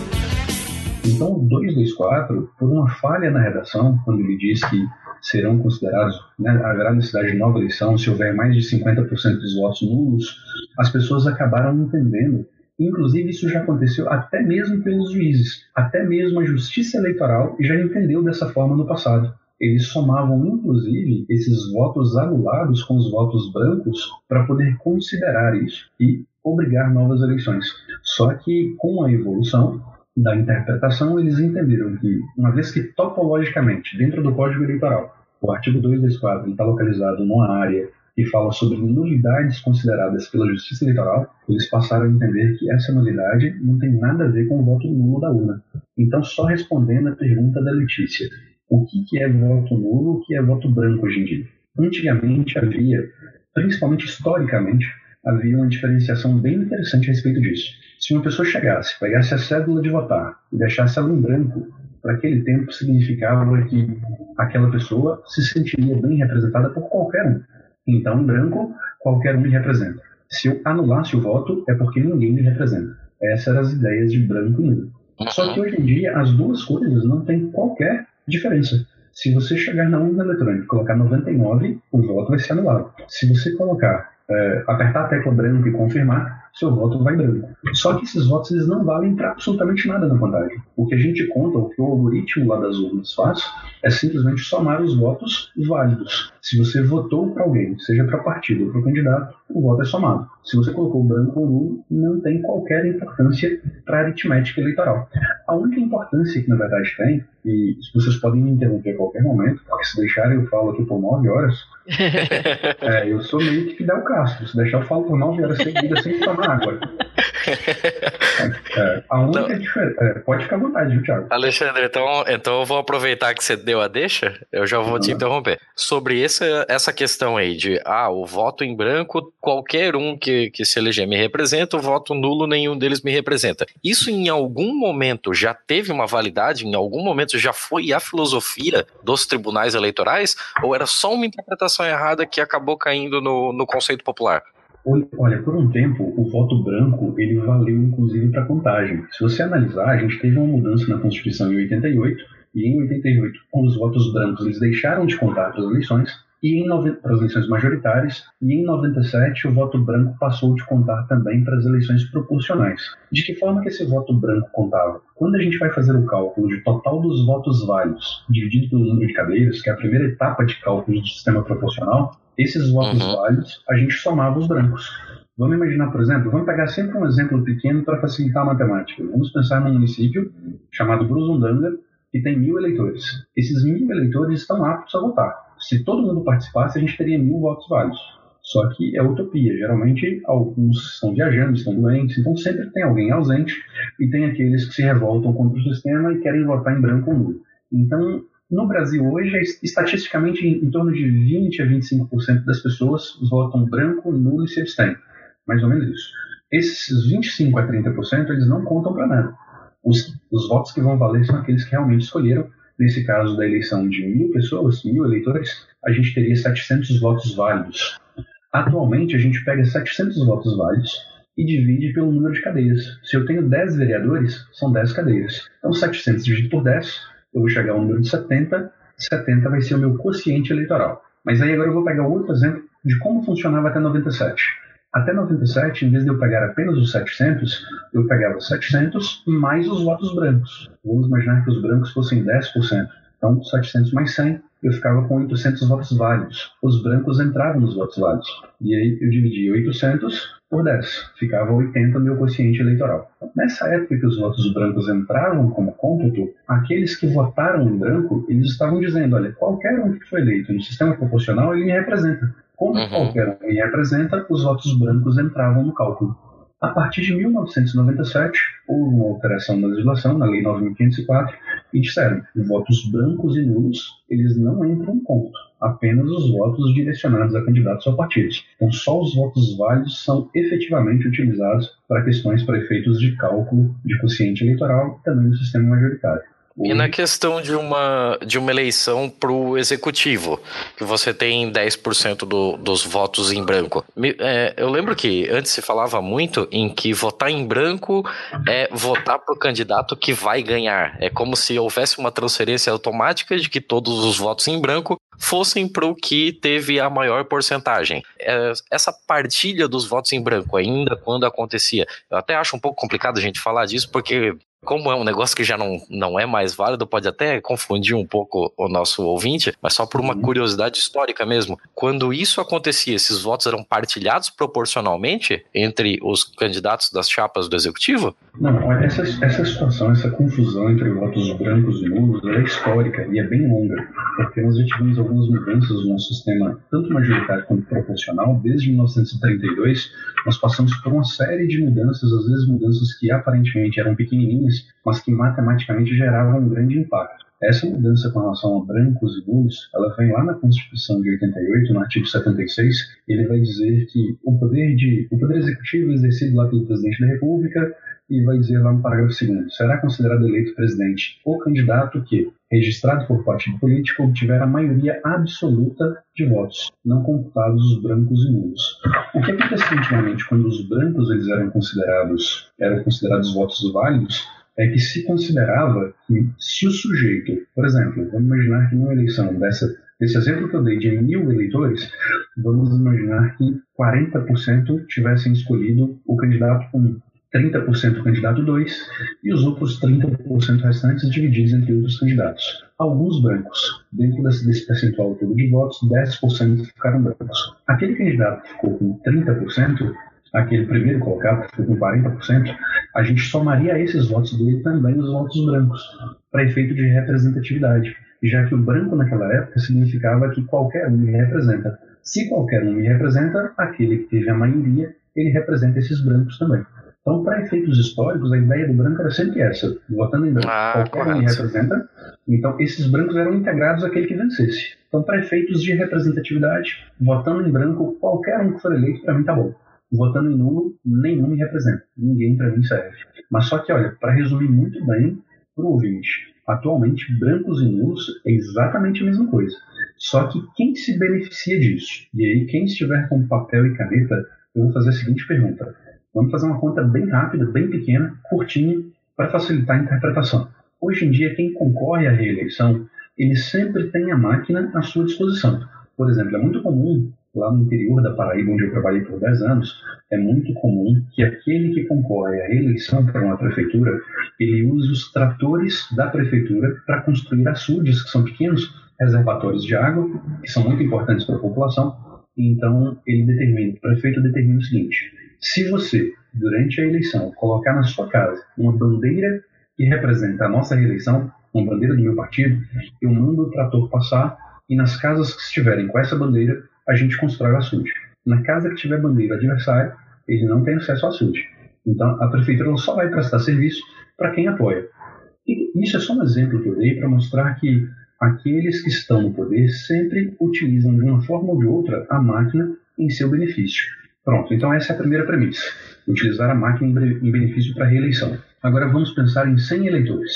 Então, o 224, por uma falha na redação, quando ele diz que serão considerados, né, haverá necessidade de nova eleição se houver mais de 50% dos votos nulos, as pessoas acabaram entendendo. Inclusive, isso já aconteceu até mesmo pelos juízes, até mesmo a Justiça Eleitoral já entendeu dessa forma no passado. Eles somavam, inclusive, esses votos anulados com os votos brancos para poder considerar isso e obrigar novas eleições. Só que, com a evolução, da interpretação, eles entenderam que, uma vez que topologicamente, dentro do Código Eleitoral, o artigo 224 está localizado numa área que fala sobre nulidades consideradas pela Justiça Eleitoral, eles passaram a entender que essa nulidade não tem nada a ver com o voto nulo da urna. Então, só respondendo a pergunta da Letícia, o que é voto nulo, o que é voto branco hoje em dia? Antigamente havia, principalmente historicamente, havia uma diferenciação bem interessante a respeito disso. Se uma pessoa chegasse, pegasse a cédula de votar e deixasse ela em branco, para aquele tempo significava que aquela pessoa se sentiria bem representada por qualquer um. Então, em branco, qualquer um me representa. Se eu anulasse o voto, é porque ninguém me representa. Essas eram as ideias de branco e nulo. Só que hoje em dia, as duas coisas não têm qualquer diferença. Se você chegar na urna eletrônica e colocar 99, o voto vai ser anulado. Se você colocar, é, apertar a tecla branco e confirmar, seu voto vai branco. Só que esses votos eles não valem para absolutamente nada na contagem. O que a gente conta, o que o algoritmo lá das urnas faz, é simplesmente somar os votos válidos. Se você votou para alguém, seja para partido ou para candidato, o voto é somado. Se você colocou branco ou nulo, não tem qualquer importância para a aritmética eleitoral. A única importância que na verdade tem, e vocês podem me interromper a qualquer momento, porque se deixarem eu falo aqui por nove horas, (laughs) é, eu sou meio que Fidel Castro. Se deixar eu falo por nove horas seguidas sem tomar água. (laughs) É, a única então, diferença. É, pode ficar à vontade, viu, Thiago? Alexandre, então, então eu vou aproveitar que você deu a deixa, eu já vou uhum. te interromper. Sobre essa, essa questão aí de ah, o voto em branco, qualquer um que, que se eleger me representa, o voto nulo, nenhum deles me representa. Isso em algum momento já teve uma validade? Em algum momento já foi a filosofia dos tribunais eleitorais? Ou era só uma interpretação errada que acabou caindo no, no conceito popular? Olha, por um tempo, o voto branco ele valeu inclusive para contagem. Se você analisar, a gente teve uma mudança na Constituição em 88, e em 88, os votos brancos eles deixaram de contar para as eleições, e em 90, para as eleições majoritárias, e em 97 o voto branco passou de contar também para as eleições proporcionais. De que forma que esse voto branco contava? Quando a gente vai fazer o cálculo de total dos votos válidos, dividido pelo número de cadeiras, que é a primeira etapa de cálculo do sistema proporcional, esses votos uhum. válidos, a gente somava os brancos. Vamos imaginar, por exemplo, vamos pegar sempre um exemplo pequeno para facilitar a matemática. Vamos pensar num município chamado Brusundanga, que tem mil eleitores. Esses mil eleitores estão aptos a votar. Se todo mundo participasse, a gente teria mil votos válidos. Só que é utopia. Geralmente, alguns estão viajando, estão doentes, então sempre tem alguém ausente e tem aqueles que se revoltam contra o sistema e querem votar em branco ou nulo. Então, no Brasil hoje, estatisticamente, em torno de 20 a 25% das pessoas votam branco, nulo e se abstêm. Mais ou menos isso. Esses 25 a 30% eles não contam para nada. Os, os votos que vão valer são aqueles que realmente escolheram. Nesse caso da eleição de mil pessoas, mil eleitores, a gente teria 700 votos válidos. Atualmente, a gente pega 700 votos válidos e divide pelo número de cadeiras. Se eu tenho 10 vereadores, são 10 cadeiras. Então, 700 dividido por 10 eu vou chegar ao número de 70, 70 vai ser o meu quociente eleitoral. Mas aí agora eu vou pegar outro exemplo de como funcionava até 97. Até 97, em vez de eu pegar apenas os 700, eu pegava 700 mais os votos brancos. Vamos imaginar que os brancos fossem 10%. Então, 700 mais 100, eu ficava com 800 votos válidos. Os brancos entravam nos votos válidos. E aí eu dividia 800 por 10. Ficava 80 meu quociente eleitoral. Nessa época que os votos brancos entravam como cômputo, aqueles que votaram em branco, eles estavam dizendo, olha, qualquer um que foi eleito no sistema proporcional, ele me representa. Como uhum. qualquer um me representa, os votos brancos entravam no cálculo. A partir de 1997, houve uma alteração na legislação, na Lei 9.504, e disseram que votos brancos e nulos eles não entram em conto. apenas os votos direcionados a candidatos ou partidos. Então, só os votos válidos são efetivamente utilizados para questões para efeitos de cálculo de quociente eleitoral e também no sistema majoritário. E na questão de uma, de uma eleição para o executivo, que você tem 10% do, dos votos em branco. É, eu lembro que antes se falava muito em que votar em branco é votar para o candidato que vai ganhar. É como se houvesse uma transferência automática de que todos os votos em branco fossem para o que teve a maior porcentagem. É, essa partilha dos votos em branco, ainda quando acontecia, eu até acho um pouco complicado a gente falar disso, porque como é um negócio que já não, não é mais válido, pode até confundir um pouco o nosso ouvinte, mas só por uma uhum. curiosidade histórica mesmo. Quando isso acontecia, esses votos eram partilhados proporcionalmente entre os candidatos das chapas do executivo? Não, essa, essa situação, essa confusão entre votos brancos e nulos é histórica e é bem longa, porque nós já tivemos algumas mudanças no sistema, tanto majoritário quanto proporcional. Desde 1932, nós passamos por uma série de mudanças, às vezes mudanças que aparentemente eram pequenininhas mas que matematicamente geravam um grande impacto. Essa mudança com relação a brancos e nulos, ela vem lá na Constituição de 88, no artigo 76, ele vai dizer que o poder, de, o poder executivo exercido lá pelo presidente da República e vai dizer lá no parágrafo 2 será considerado eleito presidente o candidato que, registrado por partido político, obtiver a maioria absoluta de votos, não computados os brancos e nulos. O que aconteceu antigamente quando os brancos eles eram considerados eram considerados votos válidos é que se considerava que se o sujeito, por exemplo, vamos imaginar que numa eleição dessa, desse exemplo que eu dei de mil eleitores, vamos imaginar que 40% tivessem escolhido o candidato 1, 30% o candidato 2 e os outros 30% restantes divididos entre outros candidatos. Alguns brancos. Dentro desse, desse percentual todo de votos, 10% ficaram brancos. Aquele candidato que ficou com 30%, aquele primeiro colocado, que ficou com 40%, a gente somaria a esses votos dele também os votos brancos, para efeito de representatividade, já que o branco naquela época significava que qualquer um me representa. Se qualquer um me representa, aquele que teve a maioria, ele representa esses brancos também. Então, para efeitos históricos, a ideia do branco era sempre essa: votando em branco, ah, qualquer um me representa. Então, esses brancos eram integrados àquele que vencesse. Então, para efeitos de representatividade, votando em branco, qualquer um que for eleito, para mim tá bom. Votando em nulo, nenhum me representa. Ninguém para mim serve. Mas só que, olha, para resumir muito bem para o ouvinte, atualmente brancos e nulos é exatamente a mesma coisa. Só que quem se beneficia disso? E aí, quem estiver com papel e caneta, eu vou fazer a seguinte pergunta. Vamos fazer uma conta bem rápida, bem pequena, curtinha, para facilitar a interpretação. Hoje em dia, quem concorre à reeleição, ele sempre tem a máquina à sua disposição. Por exemplo, é muito comum lá no interior da Paraíba, onde eu trabalhei por 10 anos, é muito comum que aquele que concorre à reeleição para uma prefeitura, ele use os tratores da prefeitura para construir açudes, que são pequenos reservatórios de água, que são muito importantes para a população. Então, ele determina, o prefeito determina o seguinte: se você, durante a eleição, colocar na sua casa uma bandeira que representa a nossa reeleição, uma bandeira do meu partido, eu mando o trator passar e nas casas que estiverem com essa bandeira, a gente constrói o açude. Na casa que tiver bandeira adversária, ele não tem acesso ao açude. Então, a prefeitura só vai prestar serviço para quem apoia. E isso é só um exemplo que eu dei para mostrar que aqueles que estão no poder sempre utilizam de uma forma ou de outra a máquina em seu benefício. Pronto, então essa é a primeira premissa: utilizar a máquina em benefício para a reeleição. Agora vamos pensar em 100 eleitores.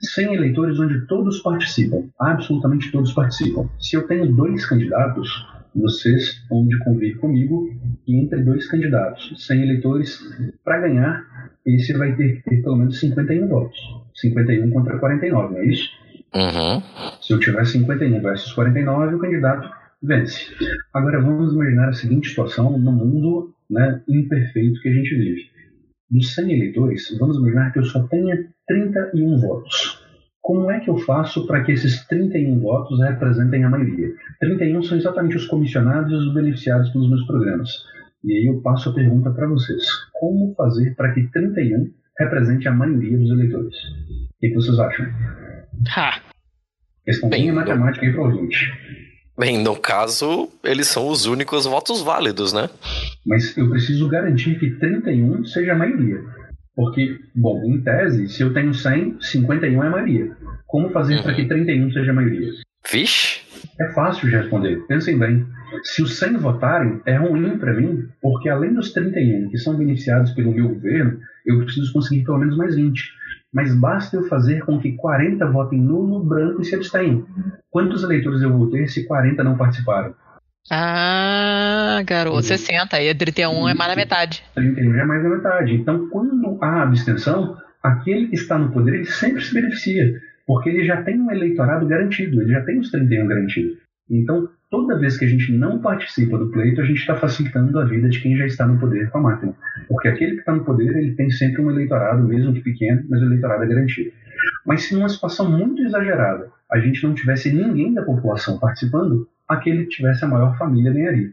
100 eleitores onde todos participam, absolutamente todos participam. Se eu tenho dois candidatos, vocês vão de convir comigo que entre dois candidatos, 100 eleitores, para ganhar, esse vai ter que ter pelo menos 51 votos. 51 contra 49, não é isso? Uhum. Se eu tiver 51 versus 49, o candidato vence. Agora vamos imaginar a seguinte situação no mundo né, imperfeito que a gente vive. Dos 100 eleitores, vamos imaginar que eu só tenha 31 votos. Como é que eu faço para que esses 31 votos representem a maioria? 31 são exatamente os comissionados e os beneficiados pelos meus programas. E aí eu passo a pergunta para vocês: como fazer para que 31 represente a maioria dos eleitores? O que vocês acham? Ha. Respondem a matemática aí para o ouvinte. Bem, no caso, eles são os únicos votos válidos, né? Mas eu preciso garantir que 31 seja a maioria. Porque, bom, em tese, se eu tenho 100, 51 é a maioria. Como fazer uhum. para que 31 seja a maioria? Vixe, É fácil de responder. Pensem bem. Se os 100 votarem, é ruim para mim, porque além dos 31 que são beneficiados pelo meu governo, eu preciso conseguir pelo menos mais 20. Mas basta eu fazer com que 40 votem nulo, branco e se abstenham. Quantos eleitores eu vou ter se 40 não participaram? Ah, garoto, uhum. 60. E 31 é mais da metade. 31 é mais da metade. Então, quando há abstenção, aquele que está no poder ele sempre se beneficia, porque ele já tem um eleitorado garantido, ele já tem os 31 garantidos. Então, toda vez que a gente não participa do pleito, a gente está facilitando a vida de quem já está no poder com a máquina. Porque aquele que está no poder, ele tem sempre um eleitorado, mesmo que pequeno, mas o eleitorado é garantido. Mas se numa situação muito exagerada, a gente não tivesse ninguém da população participando, aquele que tivesse a maior família ganharia.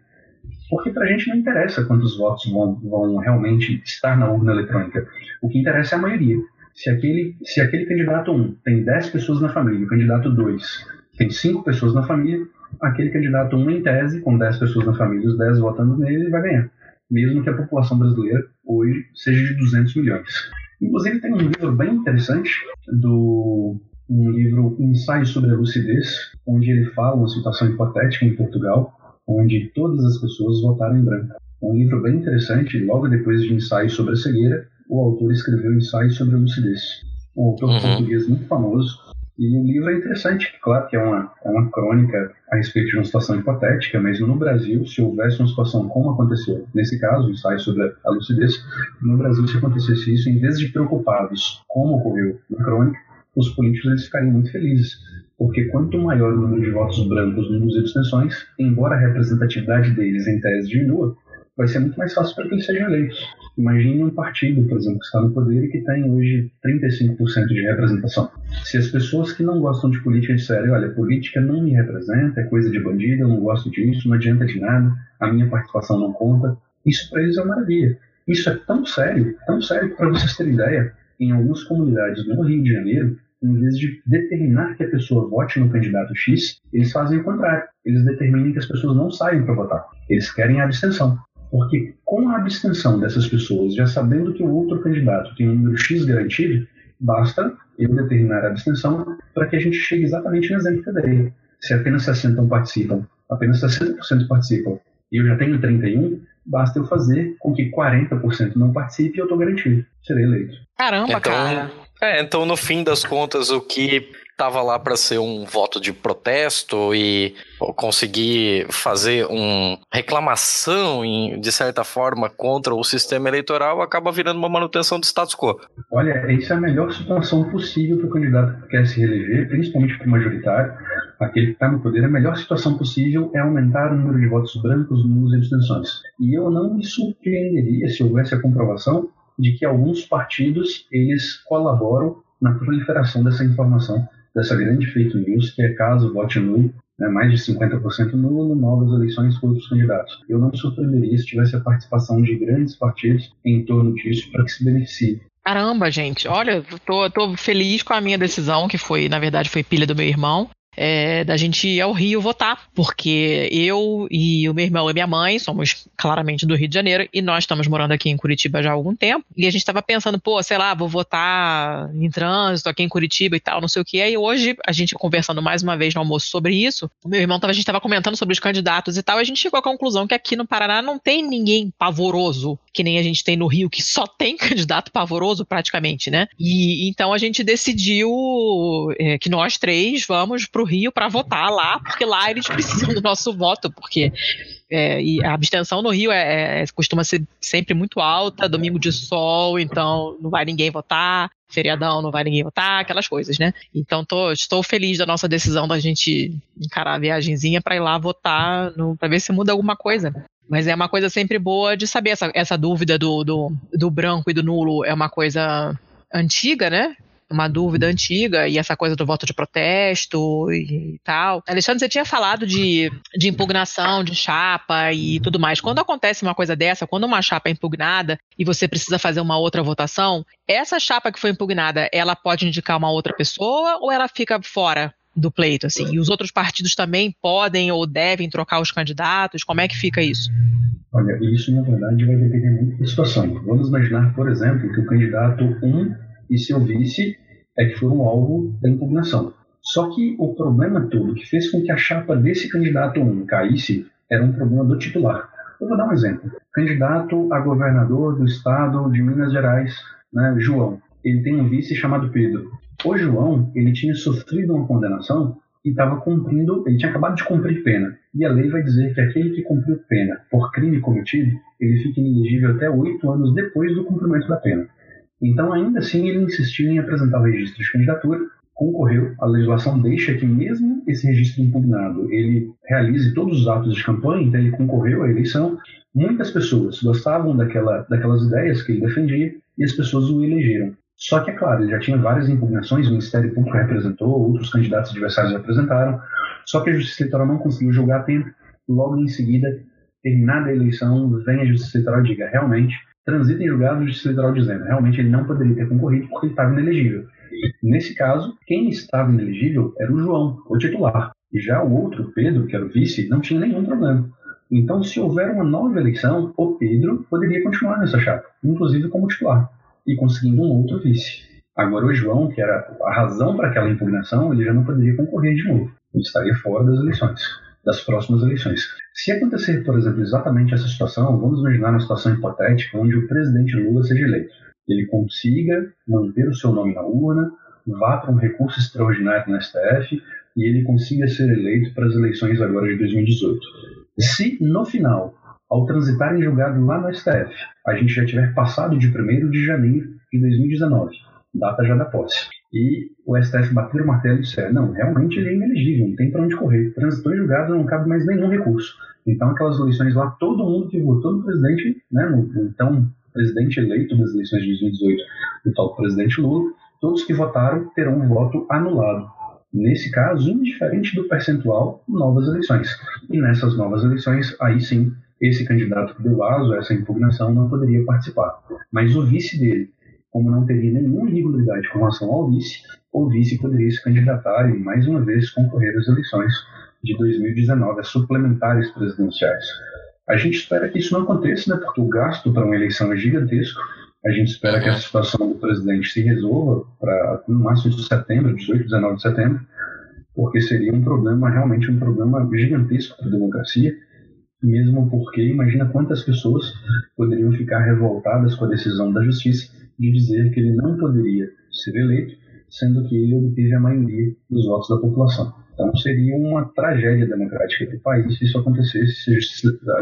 Porque para a gente não interessa quantos votos vão, vão realmente estar na urna eletrônica. O que interessa é a maioria. Se aquele, se aquele candidato 1 tem 10 pessoas na família, o candidato 2 tem 5 pessoas na família, aquele candidato 1 em tese, com 10 pessoas na família, os 10 votando nele, vai ganhar. Mesmo que a população brasileira hoje seja de 200 milhões. Inclusive tem um livro bem interessante do um livro Ensaio sobre a Lucidez, onde ele fala uma situação hipotética em Portugal, onde todas as pessoas votaram em branco. Um livro bem interessante, logo depois de Ensaio sobre a Cegueira, o autor escreveu Ensaio sobre a Lucidez. Um autor uhum. português muito famoso, e o livro é interessante, claro que é uma, é uma crônica a respeito de uma situação hipotética, mas no Brasil, se houvesse uma situação como aconteceu, nesse caso, o ensaio sobre a lucidez, no Brasil, se acontecesse isso, em vez de preocupados como ocorreu na crônica, os políticos eles ficariam muito felizes. Porque quanto maior o número de votos brancos nos abstenções, embora a representatividade deles em tese diminua, vai ser muito mais fácil para que eles sejam eleitos. Imagine um partido, por exemplo, que está no poder e que tem hoje 35% de representação. Se as pessoas que não gostam de política disserem, olha, política não me representa, é coisa de bandido, eu não gosto disso, não adianta de nada, a minha participação não conta, isso para eles é uma maravilha. Isso é tão sério, tão sério que para vocês terem ideia, em algumas comunidades no Rio de Janeiro, em vez de determinar que a pessoa vote no candidato X, eles fazem o contrário. Eles determinam que as pessoas não saiam para votar. Eles querem a abstenção. Porque com a abstenção dessas pessoas, já sabendo que o outro candidato tem um número X garantido, basta eu determinar a abstenção para que a gente chegue exatamente no exemplo que eu dei. Se apenas 60 participam, apenas 60% participam, e eu já tenho 31, basta eu fazer com que 40% não participe e eu estou garantido. Serei eleito. Caramba, então, cara. É, então no fim das contas, o que estava lá para ser um voto de protesto e conseguir fazer uma reclamação, em, de certa forma, contra o sistema eleitoral, acaba virando uma manutenção do status quo. Olha, isso é a melhor situação possível para o candidato que quer se reeleger, principalmente para o majoritário. Aquele que está no poder, a melhor situação possível é aumentar o número de votos brancos nos abstenções. E eu não me surpreenderia se houvesse a comprovação de que alguns partidos eles colaboram na proliferação dessa informação dessa grande fake news, que é caso vote nulo, né, mais de 50% nulo, novas eleições por outros candidatos. Eu não me surpreenderia se tivesse a participação de grandes partidos em torno disso para que se beneficie. Caramba, gente, olha, tô, tô feliz com a minha decisão, que foi, na verdade, foi pilha do meu irmão é, da gente ir ao Rio votar, porque eu e o meu irmão e minha mãe somos claramente do Rio de Janeiro e nós estamos morando aqui em Curitiba já há algum tempo. E a gente estava pensando, pô, sei lá, vou votar em trânsito aqui em Curitiba e tal, não sei o que. E hoje, a gente conversando mais uma vez no almoço sobre isso, o meu irmão, tava, a gente estava comentando sobre os candidatos e tal, e a gente chegou à conclusão que aqui no Paraná não tem ninguém pavoroso, que nem a gente tem no Rio, que só tem (laughs) candidato pavoroso praticamente, né? E então a gente decidiu é, que nós três vamos pro Rio para votar lá, porque lá eles (laughs) precisam do nosso voto, porque é, a abstenção no Rio é, é, costuma ser sempre muito alta, domingo de sol, então não vai ninguém votar, feriadão não vai ninguém votar, aquelas coisas, né? Então tô, estou feliz da nossa decisão da gente encarar a viagemzinha para ir lá votar, para ver se muda alguma coisa. Mas é uma coisa sempre boa de saber essa, essa dúvida do, do, do branco e do nulo é uma coisa antiga, né? Uma dúvida antiga e essa coisa do voto de protesto e, tal. Alexandre, você tinha falado de, de impugnação de chapa e tudo mais. Quando acontece uma coisa dessa, quando uma chapa é impugnada e você precisa fazer uma outra votação, essa chapa que foi impugnada, ela pode indicar uma outra pessoa ou ela fica fora? do pleito, assim. E os outros partidos também podem ou devem trocar os candidatos? Como é que fica isso? Olha, isso na verdade vai depender muito da situação. Vamos imaginar, por exemplo, que o candidato 1 e seu vice é que foram alvo da impugnação. Só que o problema todo que fez com que a chapa desse candidato 1 caísse era um problema do titular. Eu vou dar um exemplo. Candidato a governador do estado de Minas Gerais, né, João. Ele tem um vice chamado Pedro. O João, ele tinha sofrido uma condenação e estava cumprindo, ele tinha acabado de cumprir pena. E a lei vai dizer que aquele que cumpriu pena por crime cometido, ele fica inelegível até oito anos depois do cumprimento da pena. Então, ainda assim, ele insistiu em apresentar o registro de candidatura, concorreu, a legislação deixa que mesmo esse registro impugnado, ele realize todos os atos de campanha, então ele concorreu à eleição. Muitas pessoas gostavam daquela, daquelas ideias que ele defendia e as pessoas o elegeram. Só que, é claro, ele já tinha várias impugnações, o Ministério Público representou, outros candidatos adversários representaram, só que a Justiça Eleitoral não conseguiu julgar a tempo. Logo em seguida, terminada a eleição, vem a Justiça Eleitoral e diga, realmente, transita em julgado a Justiça Eleitoral dizendo, realmente ele não poderia ter concorrido porque ele estava inelegível. Nesse caso, quem estava inelegível era o João, o titular. E já o outro, Pedro, que era o vice, não tinha nenhum problema. Então, se houver uma nova eleição, o Pedro poderia continuar nessa chapa, inclusive como titular e conseguindo um outro vice. Agora o João, que era a razão para aquela impugnação, ele já não poderia concorrer de novo. Ele estaria fora das eleições, das próximas eleições. Se acontecer, por exemplo, exatamente essa situação, vamos imaginar uma situação hipotética onde o presidente Lula seja eleito. Ele consiga manter o seu nome na urna, vá para um recurso extraordinário no STF e ele consiga ser eleito para as eleições agora de 2018. Se no final ao transitar em julgado lá no STF, a gente já tiver passado de 1 de janeiro de 2019, data já da posse, e o STF bater o martelo e disser, não, realmente ele é inelegível, não tem para onde correr, transitou em julgado, não cabe mais nenhum recurso. Então, aquelas eleições lá, todo mundo que votou no presidente, né, no, então presidente eleito das eleições de 2018, o tal presidente Lula, todos que votaram terão um voto anulado. Nesse caso, indiferente do percentual, novas eleições. E nessas novas eleições, aí sim, esse candidato que deu aso a essa impugnação não poderia participar. Mas o vice dele, como não teria nenhuma irregularidade com relação ao vice, o vice poderia se candidatar e mais uma vez concorrer às eleições de 2019, as suplementares presidenciais. A gente espera que isso não aconteça, né, porque o gasto para uma eleição é gigantesco. A gente espera que a situação do presidente se resolva para no máximo de setembro, 18, 19 de setembro, porque seria um problema, realmente um problema gigantesco para a democracia mesmo porque imagina quantas pessoas poderiam ficar revoltadas com a decisão da justiça de dizer que ele não poderia ser eleito, sendo que ele obteve a maioria dos votos da população. Então seria uma tragédia democrática para o país se isso acontecesse, se a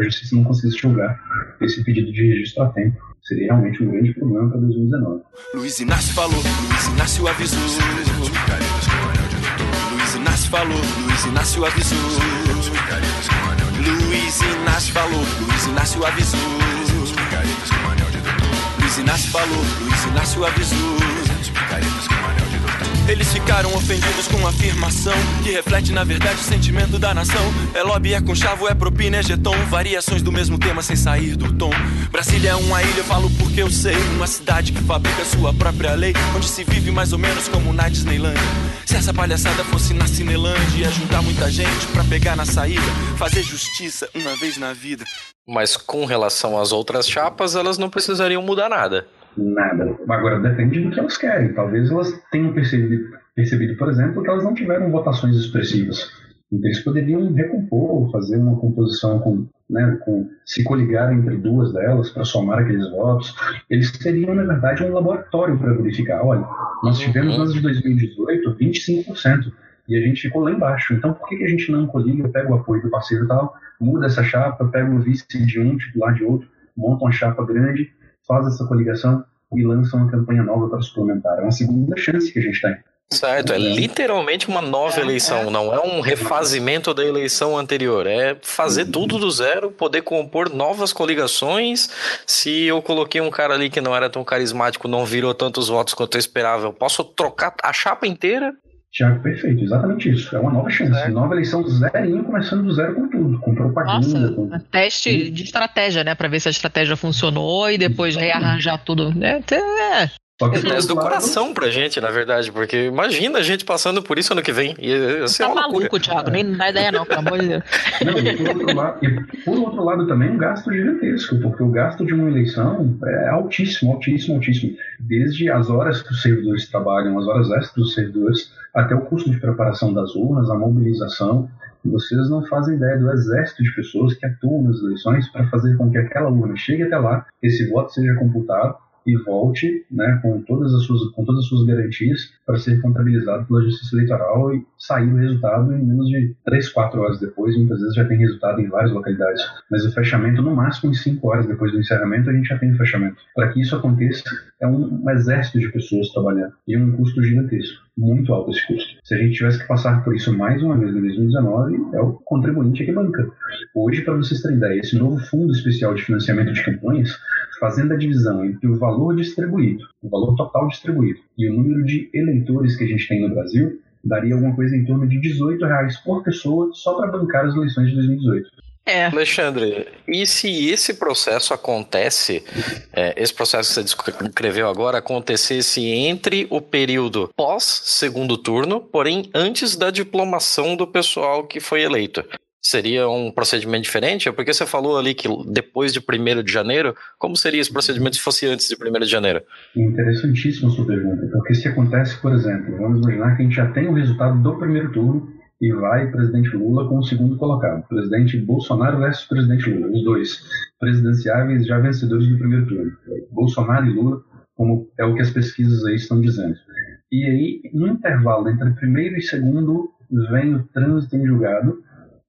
justiça, não conseguisse julgar esse pedido de registro a tempo. Seria realmente um grande problema para 2019. Luiz Inácio falou, Luiz Inácio avisou. Luiz Inácio falou, Luiz Inácio avisou. Luiz Inácio falou, Luiz Inácio avisou. Luiz Inácio falou, Luiz Inácio avisou. Eles ficaram ofendidos com a afirmação que reflete na verdade o sentimento da nação. É lobby, é conchavo, é propina, é jeton. Variações do mesmo tema sem sair do tom. Brasília é uma ilha, eu falo porque eu sei. Uma cidade que fabrica sua própria lei, onde se vive mais ou menos como na Disneylandia. Se essa palhaçada fosse na Cinelândia, ia juntar muita gente pra pegar na saída, fazer justiça uma vez na vida. Mas com relação às outras chapas, elas não precisariam mudar nada nada. Agora depende do que elas querem. Talvez elas tenham percebido, percebido, por exemplo, que elas não tiveram votações expressivas. Então eles poderiam recompor, fazer uma composição com, né, com se coligar entre duas delas para somar aqueles votos. Eles teriam, na verdade, um laboratório para verificar. Olha, nós tivemos nas de 2018 25% e a gente ficou lá embaixo. Então por que, que a gente não coliga, pega o apoio do parceiro e tal, muda essa chapa, pega o vice de um, titular de outro, monta uma chapa grande faz essa coligação e lança uma campanha nova para suplementar. É uma segunda chance que a gente tem. Certo, é literalmente uma nova eleição, não é um refazimento da eleição anterior, é fazer tudo do zero, poder compor novas coligações. Se eu coloquei um cara ali que não era tão carismático, não virou tantos votos quanto eu esperava, eu posso trocar a chapa inteira Tiago, perfeito, exatamente isso. É uma nova chance. É. Nova eleição zerinho, começando do zero com tudo, com propaganda. Nossa, com... teste de estratégia, né? Para ver se a estratégia funcionou e depois rearranjar tudo. É, é Só que, É do coração pra gente, na verdade, porque imagina a gente passando por isso ano que vem. Ia, ia ser Tá maluco, Thiago. Nem dá ideia, não, pelo amor de Deus. Não, e por, outro lado, e por outro lado também um gasto gigantesco, porque o gasto de uma eleição é altíssimo, altíssimo, altíssimo. Desde as horas que os servidores trabalham, as horas extras dos servidores, até o custo de preparação das urnas, a mobilização. Vocês não fazem ideia do exército de pessoas que atuam nas eleições para fazer com que aquela urna chegue até lá, esse voto seja computado e volte né, com, todas as suas, com todas as suas garantias para ser contabilizado pela Justiça Eleitoral e sair o resultado em menos de 3, 4 horas depois. Muitas vezes já tem resultado em várias localidades. Mas o fechamento, no máximo, em 5 horas depois do encerramento, a gente já tem o fechamento. Para que isso aconteça, é um, um exército de pessoas trabalhando e um custo gigantesco. Muito alto esse custo. Se a gente tivesse que passar por isso mais uma vez em 2019, é o contribuinte que banca. Hoje, para vocês terem ideia, esse novo Fundo Especial de Financiamento de Campanhas fazendo a divisão entre o valor distribuído, o valor total distribuído, e o número de eleitores que a gente tem no Brasil, daria alguma coisa em torno de 18 reais por pessoa só para bancar as eleições de 2018. É. Alexandre, e se esse processo acontece, é, esse processo que você descreveu agora, acontecesse entre o período pós-segundo turno, porém antes da diplomação do pessoal que foi eleito? Seria um procedimento diferente? Porque você falou ali que depois de 1 de janeiro, como seria esse procedimento se fosse antes de 1 de janeiro? Interessantíssima sua pergunta, porque se acontece, por exemplo, vamos imaginar que a gente já tem o resultado do primeiro turno e vai presidente Lula com o segundo colocado, presidente Bolsonaro versus presidente Lula, os dois presidenciáveis já vencedores do primeiro turno, Bolsonaro e Lula, como é o que as pesquisas aí estão dizendo. E aí, no intervalo entre primeiro e segundo, vem o trânsito em julgado,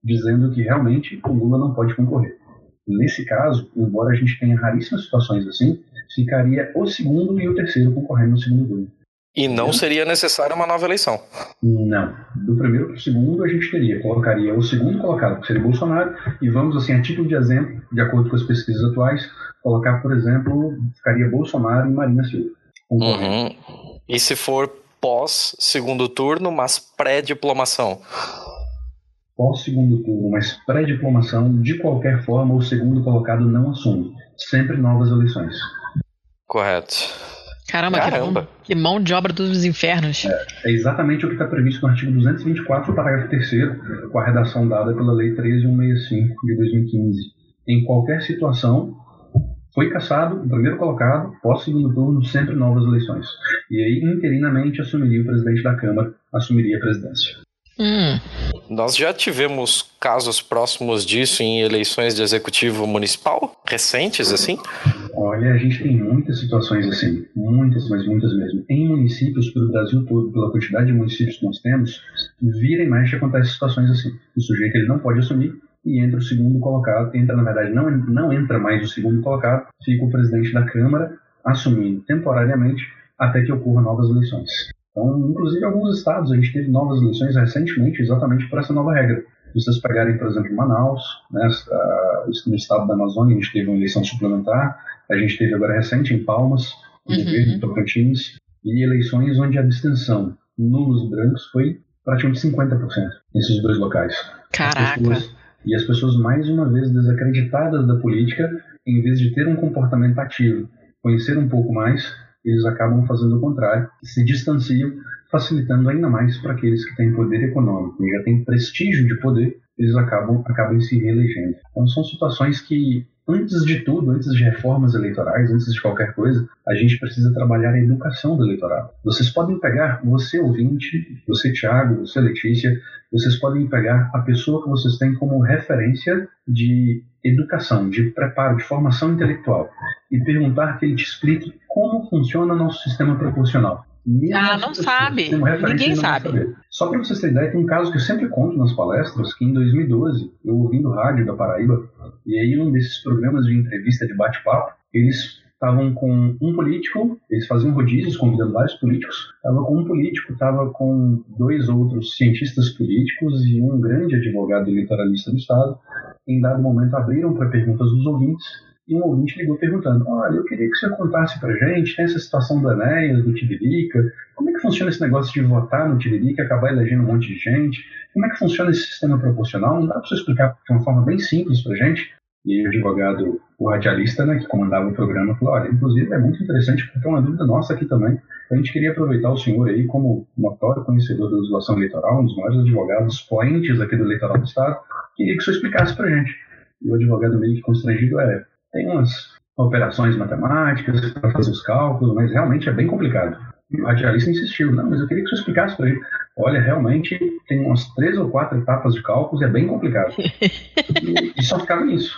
dizendo que realmente o Lula não pode concorrer. Nesse caso, embora a gente tenha raríssimas situações assim, ficaria o segundo e o terceiro concorrendo no segundo turno. E não seria necessária uma nova eleição. Não. Do primeiro para o segundo, a gente teria, colocaria o segundo colocado, que seria Bolsonaro, e vamos, assim, a título de exemplo, de acordo com as pesquisas atuais, colocar, por exemplo, ficaria Bolsonaro e Marina Silva. Uhum. E se for pós segundo turno, mas pré-diplomação? Pós segundo turno, mas pré-diplomação, de qualquer forma, o segundo colocado não assume. Sempre novas eleições. Correto. Caramba, que Caramba. mão, que mão de obra dos infernos. É exatamente o que está previsto no artigo 224, parágrafo 3 com a redação dada pela Lei 13165 de 2015. Em qualquer situação, foi cassado o primeiro colocado, pós segundo turno, sempre novas eleições. E aí, interinamente, assumiria o presidente da Câmara, assumiria a presidência. Hum, Nós já tivemos casos próximos disso em eleições de executivo municipal? Recentes, assim? Olha, a gente tem muitas situações assim, muitas, mas muitas mesmo. Em municípios, pelo Brasil todo, pela quantidade de municípios que nós temos, vira e mexe acontecem situações assim. O sujeito ele não pode assumir e entra o segundo colocado, entra na verdade, não, não entra mais o segundo colocado, fica o presidente da Câmara assumindo temporariamente até que ocorram novas eleições. Então, inclusive, alguns estados a gente teve novas eleições recentemente, exatamente por essa nova regra. Se vocês pegarem, por exemplo, Manaus, né, no estado da Amazônia, a gente teve uma eleição suplementar, a gente teve agora recente em Palmas, no Uhum. governo Tocantins, e eleições onde a abstenção nulos e brancos foi praticamente 50% nesses dois locais. As caraca. pessoas- e as pessoas, mais uma vez, desacreditadas da política, em vez de ter um comportamento ativo, conhecer um pouco mais, eles acabam fazendo o contrário, se distanciam, facilitando ainda mais para aqueles que têm poder econômico e já têm prestígio de poder, eles acabam, acabam se reelegendo. Então são situações que, antes de tudo, antes de reformas eleitorais, antes de qualquer coisa, a gente precisa trabalhar a educação do eleitorado. Vocês podem pegar, você ouvinte, você Thiago, você Letícia, vocês podem pegar a pessoa que vocês têm como referência de educação, de preparo, de formação intelectual e perguntar que ele te explique como funciona nosso sistema proporcional. Mesmo Ah, essa não sabe. Ninguém sabe. saber. Só para vocês terem ideia, tem um caso que eu sempre conto nas palestras, que em 2012, eu ouvindo rádio da Paraíba, e aí um desses programas de entrevista de bate-papo, eles estavam com um político, eles faziam rodízios convidando vários políticos, estava com um político, estava com dois outros cientistas políticos e um grande advogado eleitoralista do Estado. Em dado momento abriram para perguntas dos ouvintes e um ouvinte ligou perguntando: Olha, eu queria que você contasse para gente, tem essa situação do Enéas, do Tiririca, como é que funciona esse negócio de votar no Tiririca e acabar elegendo um monte de gente? Como é que funciona esse sistema proporcional? Não dá para você explicar de uma forma bem simples para gente? E o advogado, o radialista, né, que comandava o programa, falou, olha, inclusive é muito interessante porque é uma dúvida nossa aqui também. A gente queria aproveitar o senhor aí como notório conhecedor da legislação eleitoral, um dos maiores advogados poentes aqui do eleitoral do Estado. Queria que o senhor explicasse pra gente. E o advogado meio que constrangido é, tem umas operações matemáticas para fazer os cálculos, mas realmente é bem complicado. E o radialista insistiu, não, mas eu queria que você explicasse para ele. Olha, realmente tem umas três ou quatro etapas de cálculos e é bem complicado. (laughs) e, e só ficava nisso.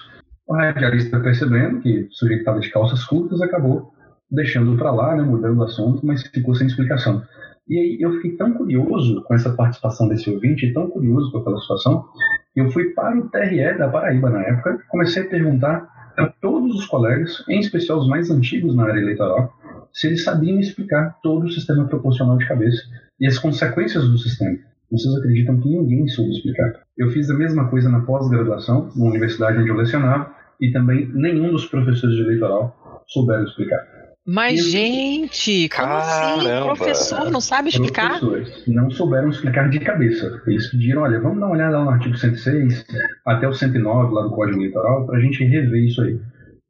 O radialista percebendo que o sujeito estava de calças curtas, acabou deixando para lá, né, mudando o assunto, mas ficou sem explicação. E aí eu fiquei tão curioso com essa participação desse ouvinte, tão curioso com aquela situação, que eu fui para o TRE da Paraíba na época, comecei a perguntar para todos os colegas, em especial os mais antigos na área eleitoral, se eles sabiam explicar todo o sistema proporcional de cabeça e as consequências do sistema. Vocês acreditam que ninguém soube explicar. Eu fiz a mesma coisa na pós-graduação, na universidade onde eu lecionava, e também nenhum dos professores de eleitoral souberam explicar. Mas, gente, como assim? Caramba. Professor não sabe explicar? Professores não souberam explicar de cabeça. Eles pediram, olha, vamos dar uma olhada lá no artigo 106 até o 109 lá do Código Eleitoral para a gente rever isso aí.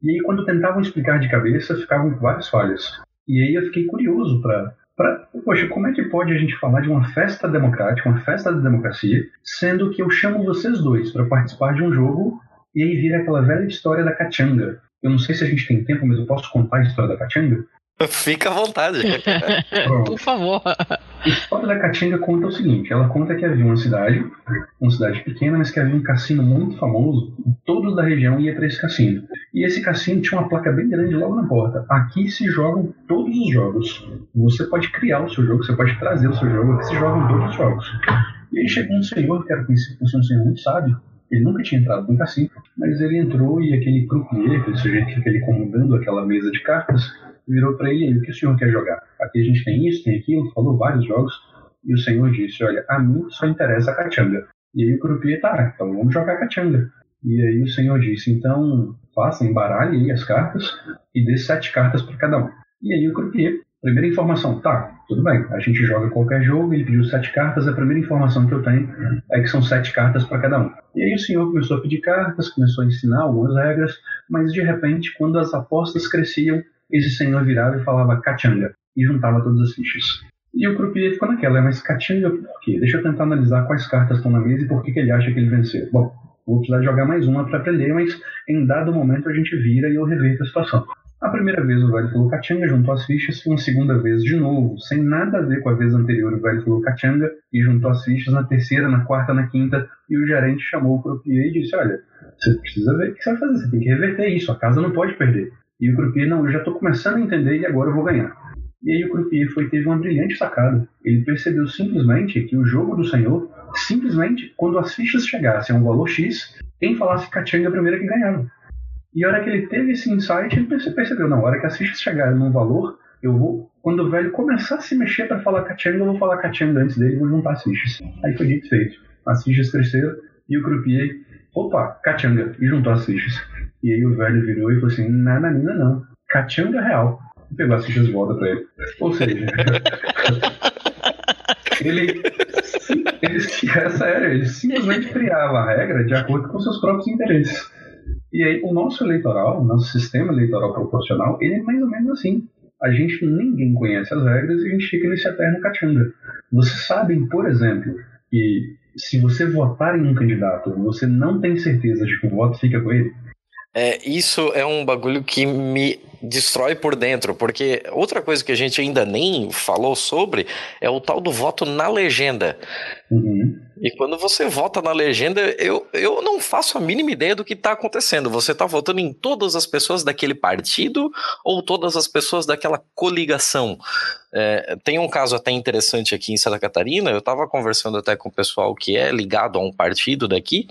E aí, quando tentavam explicar de cabeça, ficavam com várias falhas. E aí eu fiquei curioso para Pra, poxa, como é que pode a gente falar de uma festa democrática, uma festa da democracia, sendo que eu chamo vocês dois para participar de um jogo e aí vira aquela velha história da cachanga? Eu não sei se a gente tem tempo, mas eu posso contar a história da cachanga? Fica à vontade. Por favor. A história da Caatinga conta o seguinte: ela conta que havia uma cidade, uma cidade pequena, mas que havia um cassino muito famoso, e todos da região iam para esse cassino. E esse cassino tinha uma placa bem grande logo na porta. Aqui se jogam todos os jogos. Você pode criar o seu jogo, você pode trazer o seu jogo, aqui se jogam todos os jogos. E aí chegou um senhor, que era conhecido por ser um senhor muito sábio, ele nunca tinha entrado no cassino, mas ele entrou e aquele croupier, aquele sujeito que fica ali comandando aquela mesa de cartas, virou para ele, o que o senhor quer jogar? Aqui a gente tem isso, tem aquilo, falou vários jogos, e o senhor disse, olha, a mim só interessa a cachanga. E aí o croupier, tá, então vamos jogar cachanga. E aí o senhor disse, então faça, embaralhe aí as cartas e dê sete cartas para cada um. E aí o croupier, primeira informação, tá, tudo bem, a gente joga qualquer jogo, ele pediu sete cartas, a primeira informação que eu tenho é que são sete cartas para cada um. E aí o senhor começou a pedir cartas, começou a ensinar algumas regras, mas de repente, quando as apostas cresciam, esse senhor virava e falava cachanga e juntava todas as fichas. E o croupier ficou naquela, mas cachanga por quê? Deixa eu tentar analisar quais cartas estão na mesa e por que, que ele acha que ele venceu. Bom, vou precisar jogar mais uma para aprender, mas em dado momento a gente vira e eu reverto a situação. A primeira vez o velho falou cachanga, juntou as fichas, uma segunda vez de novo, sem nada a ver com a vez anterior, o velho falou cachanga e juntou as fichas na terceira, na quarta, na quinta, e o gerente chamou o croupier e disse, olha, você precisa ver o que você vai fazer, você tem que reverter isso, a casa não pode perder. E o croupier, não, eu já estou começando a entender e agora eu vou ganhar. E aí o croupier foi, teve uma brilhante sacada. Ele percebeu simplesmente que o jogo do senhor, simplesmente, quando as fichas chegassem a um valor X, quem falasse cachanga é a primeira que ganhava. E a hora que ele teve esse insight, ele perce- percebeu, não, a hora que as fichas chegarem num valor, eu vou, quando o velho começar a se mexer para falar cachanga, eu vou falar cachanga antes dele e vou juntar as fichas. Aí foi dito e feito. As fichas cresceram e o croupier, opa, cachanga, e juntou as fichas. E aí o velho virou e falou assim, nananina não, cachanga real. E pegou as fichas de volta pra ele. Ou seja, (laughs) ele, ele, era (laughs) sério, ele simplesmente criava a regra de acordo com seus próprios interesses. E aí, o nosso eleitoral, o nosso sistema eleitoral proporcional, ele é mais ou menos assim. A gente, ninguém conhece as regras e a gente fica nesse eterno cachanga. Vocês sabem, por exemplo, que se você votar em um candidato, você não tem certeza de que o voto fica com ele? É, isso é um bagulho que me destrói por dentro, porque outra coisa que a gente ainda nem falou sobre é o tal do voto na legenda. Uhum. E quando você vota na legenda, eu, eu não faço a mínima ideia do que está acontecendo. Você está votando em todas as pessoas daquele partido ou todas as pessoas daquela coligação? É, tem um caso até interessante aqui em Santa Catarina. Eu estava conversando até com o pessoal que é ligado a um partido daqui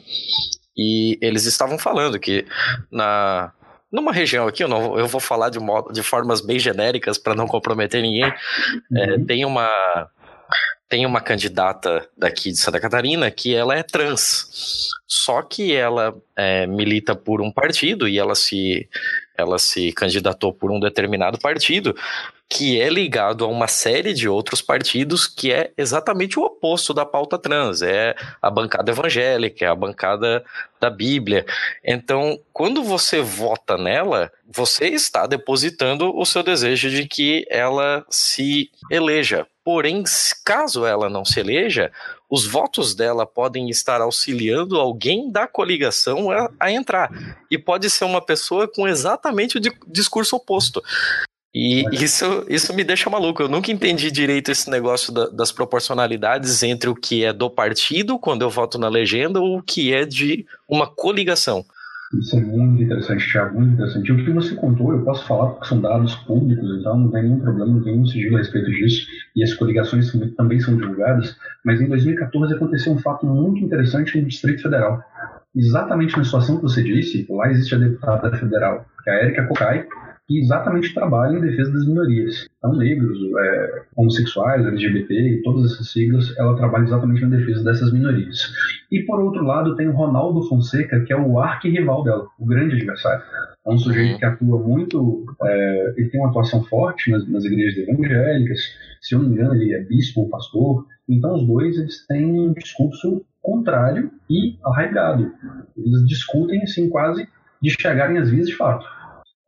e eles estavam falando que na numa região aqui, eu, não, eu vou falar de, modo, de formas bem genéricas para não comprometer ninguém, é, Uhum. tem uma tem uma candidata daqui de Santa Catarina que ela é trans, só que ela é, milita por um partido e ela se ela se candidatou por um determinado partido que é ligado a uma série de outros partidos que é exatamente o oposto da pauta trans. É a bancada evangélica, é a bancada da Bíblia. Então, quando você vota nela, você está depositando o seu desejo de que ela se eleja. Porém, caso ela não se eleja, os votos dela podem estar auxiliando alguém da coligação a, a entrar. E pode ser uma pessoa com exatamente o discurso oposto. E isso, isso me deixa maluco. Eu nunca entendi direito esse negócio da, das proporcionalidades entre o que é do partido, quando eu voto na legenda, ou o que é de uma coligação. Isso é muito interessante, Thiago, muito interessante. O que você contou, eu posso falar porque são dados públicos, então não tem nenhum problema, não tem nenhum sigilo a respeito disso, e as coligações também são divulgadas, mas em 2014 aconteceu um fato muito interessante no Distrito Federal. Exatamente na situação que você disse, lá existe a deputada federal, que é a Érica Cocai, que exatamente trabalha em defesa das minorias. Então, negros, é, homossexuais, LGBT e todas essas siglas, ela trabalha exatamente na defesa dessas minorias. E, por outro lado, tem o Ronaldo Fonseca, que é o arquirrival dela, o grande adversário. É um sujeito uhum. que atua muito, é, ele tem uma atuação forte nas, nas igrejas evangélicas, se eu não me engano, ele é bispo ou pastor. Então, os dois eles têm um discurso contrário e arraigado. Eles discutem, assim, quase de chegarem às vias de fato.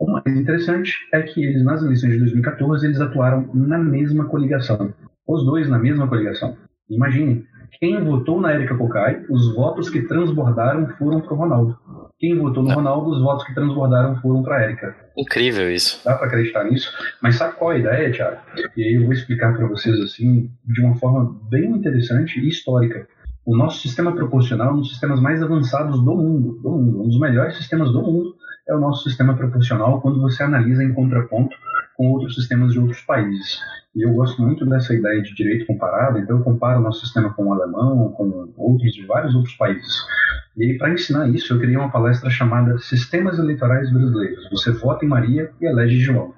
O mais interessante é que eles, nas eleições de 2014, eles atuaram na mesma coligação. Os dois na mesma coligação. Imagine, quem votou na Érica Cocai, os votos que transbordaram foram para o Ronaldo. Quem votou no Ronaldo, os votos que transbordaram foram para a Érica. Incrível isso. Dá para acreditar nisso? Mas sabe qual é a ideia, Thiago? E aí eu vou explicar para vocês assim, de uma forma bem interessante e histórica. O nosso sistema proporcional é um dos sistemas mais avançados do mundo, do mundo, um dos melhores sistemas do mundo é o nosso sistema proporcional quando você analisa em contraponto com outros sistemas de outros países. E eu gosto muito dessa ideia de direito comparado, então eu comparo o nosso sistema com o alemão, com outros de vários outros países. E aí, para ensinar isso, eu criei uma palestra chamada Sistemas Eleitorais Brasileiros. Você vota em Maria e elege João.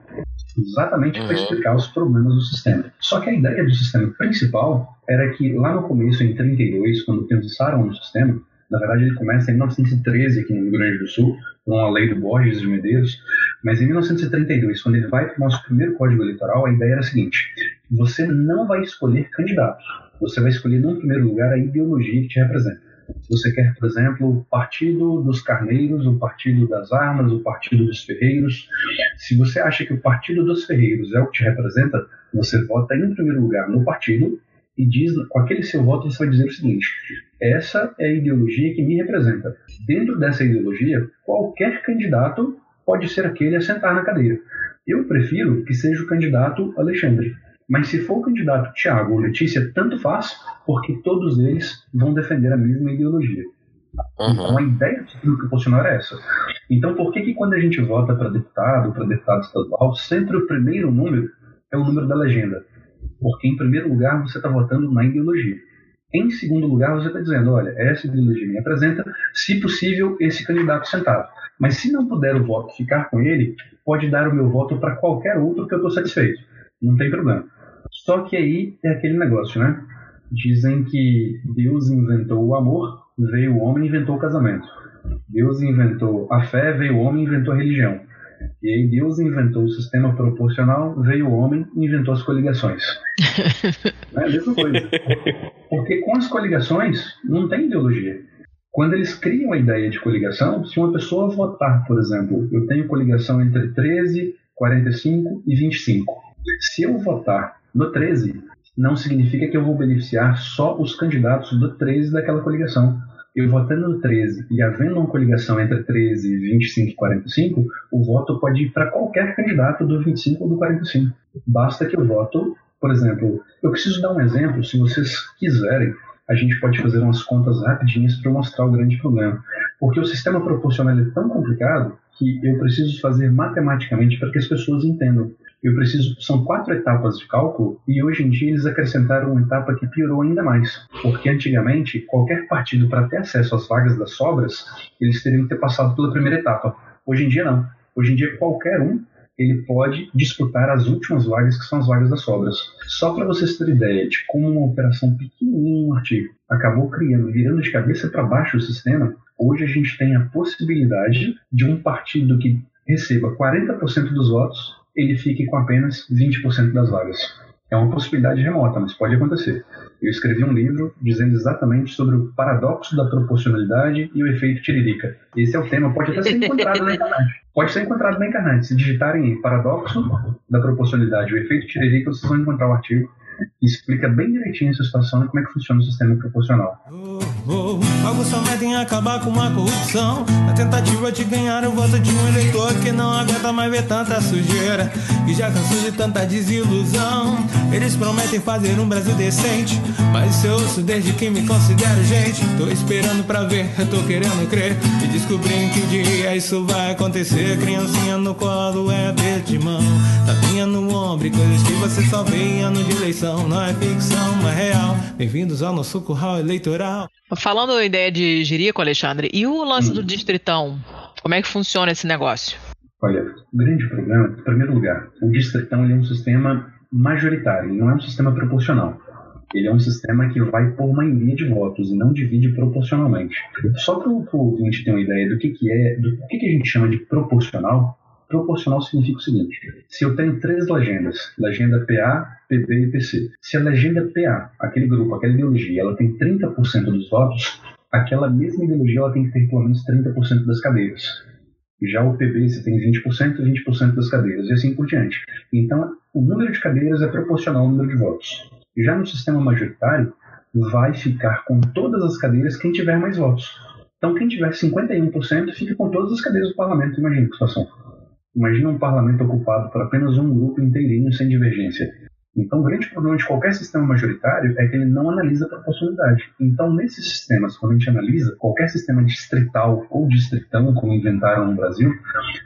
Exatamente para uhum. explicar os problemas do sistema. Só que a ideia do sistema principal era que lá no começo, em 32, quando pensaram no sistema, na verdade, ele começa em 1913 aqui no Rio Grande do Sul, com a lei do Borges de Medeiros, mas em 1932, quando ele vai para o nosso primeiro código eleitoral, a ideia era a seguinte: você não vai escolher candidatos, você vai escolher, no primeiro lugar, a ideologia que te representa. Você quer, por exemplo, o Partido dos Carneiros, o Partido das Armas, o Partido dos Ferreiros. Se você acha que o Partido dos Ferreiros é o que te representa, você vota em primeiro lugar no partido e diz, com aquele seu voto, você vai dizer o seguinte: essa é a ideologia que me representa. Dentro dessa ideologia, qualquer candidato pode ser aquele a sentar na cadeira. Eu prefiro que seja o candidato Alexandre. Mas se for o candidato Tiago ou Letícia, tanto faz, porque todos eles vão defender a mesma ideologia. Uhum. Então a ideia do proporcional é essa. Então por que, que quando a gente vota para deputado, para deputado estadual, sempre o primeiro número é o número da legenda? Porque, em primeiro lugar, você está votando na ideologia. Em segundo lugar, você está dizendo: olha, essa ideologia me apresenta, se possível, esse candidato sentado. Mas se não puder o voto ficar com ele, pode dar o meu voto para qualquer outro que eu estou satisfeito. Não tem problema. Só que aí é aquele negócio, né? Dizem que Deus inventou o amor, veio o homem e inventou o casamento. Deus inventou a fé, veio o homem e inventou a religião. E aí Deus inventou o sistema proporcional, veio o homem e inventou as coligações. (laughs) é a mesma coisa. Porque com as coligações não tem ideologia. Quando eles criam a ideia de coligação, se uma pessoa votar, por exemplo, eu tenho coligação entre 13, 45 e 25. Se eu votar no 13, não significa que eu vou beneficiar só os candidatos do 13 daquela coligação eu votando no 13 e havendo uma coligação entre 13, 25 e 45, o voto pode ir para qualquer candidato do 25 ou do 45. Basta que o voto, por exemplo, eu preciso dar um exemplo, se vocês quiserem, a gente pode fazer umas contas rapidinhas para mostrar o grande problema. Porque o sistema proporcional é tão complicado que eu preciso fazer matematicamente para que as pessoas entendam eu preciso. São quatro etapas de cálculo e hoje em dia eles acrescentaram uma etapa que piorou ainda mais. Porque antigamente, qualquer partido, para ter acesso às vagas das sobras, eles teriam que ter passado pela primeira etapa. Hoje em dia, não. Hoje em dia, qualquer um ele pode disputar as últimas vagas, que são as vagas das sobras. Só para vocês terem ideia de como uma operação pequenininha no artigo acabou criando, virando de cabeça para baixo o sistema, hoje a gente tem a possibilidade de um partido que receba 40% dos votos ele fique com apenas 20% das vagas. É uma possibilidade remota, mas pode acontecer. Eu escrevi um livro dizendo exatamente sobre o paradoxo da proporcionalidade e o efeito tiririca. Esse é o tema, pode até ser encontrado na internet. Pode ser encontrado na internet. Se digitarem paradoxo da proporcionalidade e o efeito tiririca, vocês vão encontrar o artigo explica bem direitinho essa situação e como é que funciona o sistema proporcional. Oh, oh, algo somente em acabar com a corrupção. A tentativa de ganhar o voto de um eleitor que não aguenta mais ver tanta sujeira. Que já cansou de tanta desilusão. Eles prometem fazer um Brasil decente. Mas eu ouço desde que me considero gente. Tô esperando pra ver, tô querendo crer. E descobri que dia isso vai acontecer. Criancinha no colo é verde mão. Tapinha no ombro, coisas que você só vê em ano de eleição ficção, não é ficção, é real. Bem-vindos ao nosso curral eleitoral. Falando da ideia de Jerico, Alexandre, e o lance hum. do distritão? Como é que funciona esse negócio? Olha, o grande problema, em primeiro lugar, o distritão é um sistema majoritário, ele não é um sistema proporcional. Ele é um sistema que vai por maioria de votos e não divide proporcionalmente. Só para o ouvinte ter uma ideia do que, que é, do que, que a gente chama de proporcional, Proporcional significa o seguinte: se eu tenho três legendas, legenda PA, PB e PC, se a legenda PA, aquele grupo, aquela ideologia, ela tem 30% dos votos, aquela mesma ideologia ela tem que ter pelo menos 30% das cadeiras. Já o PB você tem 20%, 20% das cadeiras, e assim por diante. Então, o número de cadeiras é proporcional ao número de votos. Já no sistema majoritário, vai ficar com todas as cadeiras quem tiver mais votos. Então, quem tiver 51% fica com todas as cadeiras do parlamento, imagina que situação. Imagina um parlamento ocupado por apenas um grupo inteirinho sem divergência. Então, o grande problema de qualquer sistema majoritário é que ele não analisa a proporcionalidade. Então, nesses sistemas, quando a gente analisa qualquer sistema distrital ou distritão, como inventaram no Brasil,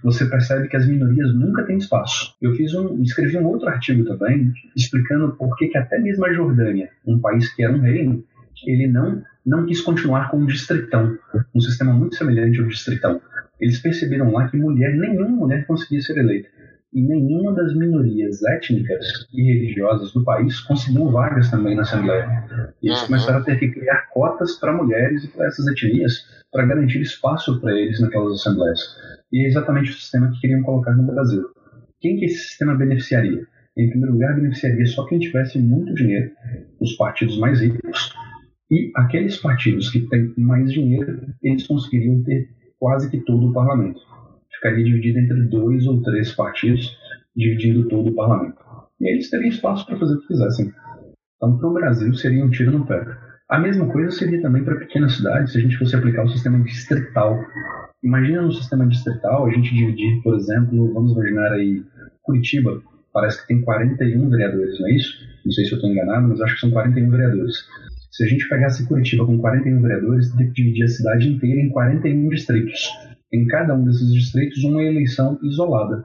você percebe que as minorias nunca têm espaço. Eu fiz um, escrevi um outro artigo também explicando por que, que até mesmo a Jordânia, um país que era um reino, ele não, não quis continuar com um distritão, um sistema muito semelhante ao distritão eles perceberam lá que mulher, nenhuma mulher conseguia ser eleita. E nenhuma das minorias étnicas e religiosas do país conseguiu vagas também na Assembleia. E eles uhum. começaram a ter que criar cotas para mulheres e para essas etnias para garantir espaço para eles naquelas assembleias. E é exatamente o sistema que queriam colocar no Brasil. Quem que esse sistema beneficiaria? Em primeiro lugar, beneficiaria só quem tivesse muito dinheiro, os partidos mais ricos, e aqueles partidos que têm mais dinheiro, eles conseguiriam ter quase que todo o parlamento. Ficaria dividido entre dois ou três partidos, dividindo todo o parlamento. E eles teriam espaço para fazer o que quisessem. Então, para o Brasil, seria um tiro no pé. A mesma coisa seria também para pequenas cidades, se a gente fosse aplicar o sistema distrital. Imagina no sistema distrital a gente dividir, por exemplo, vamos imaginar aí Curitiba, parece que tem 41 vereadores, não é isso? Não sei se eu estou enganado, mas acho que são 41 vereadores. Se a gente pegasse Curitiba com 41 vereadores, teria que dividir a cidade inteira em 41 distritos. Em cada um desses distritos, uma eleição isolada.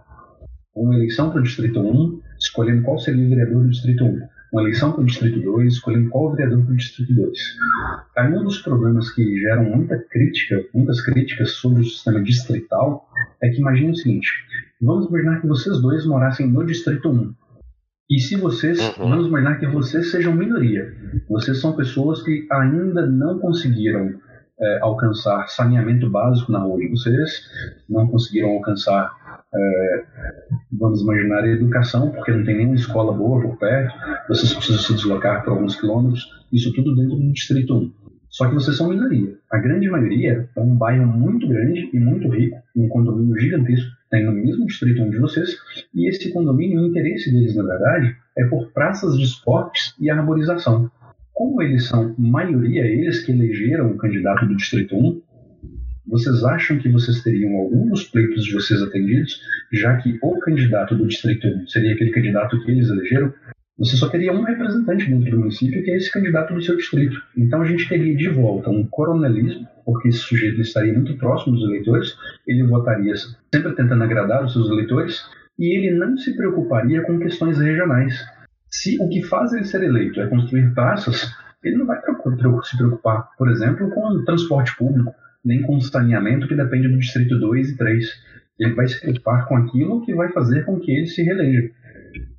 Uma eleição para o Distrito 1, escolhendo qual seria o vereador do Distrito 1. Uma eleição para o Distrito 2, escolhendo qual o vereador para o Distrito 2. Aí um dos problemas que geram muita crítica, muitas críticas sobre o sistema distrital, é que imagine o seguinte: vamos imaginar que vocês dois morassem no Distrito 1 e se vocês, uhum. vamos imaginar que vocês sejam minoria, vocês são pessoas que ainda não conseguiram é, alcançar saneamento básico na rua de vocês, não conseguiram alcançar, é, vamos imaginar, educação, porque não tem nenhuma escola boa por perto, vocês precisam se deslocar por alguns quilômetros, isso tudo dentro do Distrito 1. Só que vocês são minoria. A grande maioria é um bairro muito grande e muito rico, um condomínio gigantesco, tem no mesmo distrito onde vocês, e esse condomínio, o interesse deles, na verdade, é por praças de esportes e arborização. Como eles são maioria, eles que elegeram o candidato do Distrito 1, vocês acham que vocês teriam algum dos pleitos de vocês atendidos, já que o candidato do Distrito 1 seria aquele candidato que eles elegeram? Você só teria um representante dentro do município, que é esse candidato do seu distrito. Então a gente teria de volta um coronelismo, porque esse sujeito estaria muito próximo dos eleitores, ele votaria sempre tentando agradar os seus eleitores, e ele não se preocuparia com questões regionais. Se o que faz ele ser eleito é construir praças, ele não vai se preocupar, por exemplo, com transporte público, nem com saneamento que depende do distrito 2 e 3. Ele vai se preocupar com aquilo que vai fazer com que ele se reeleja.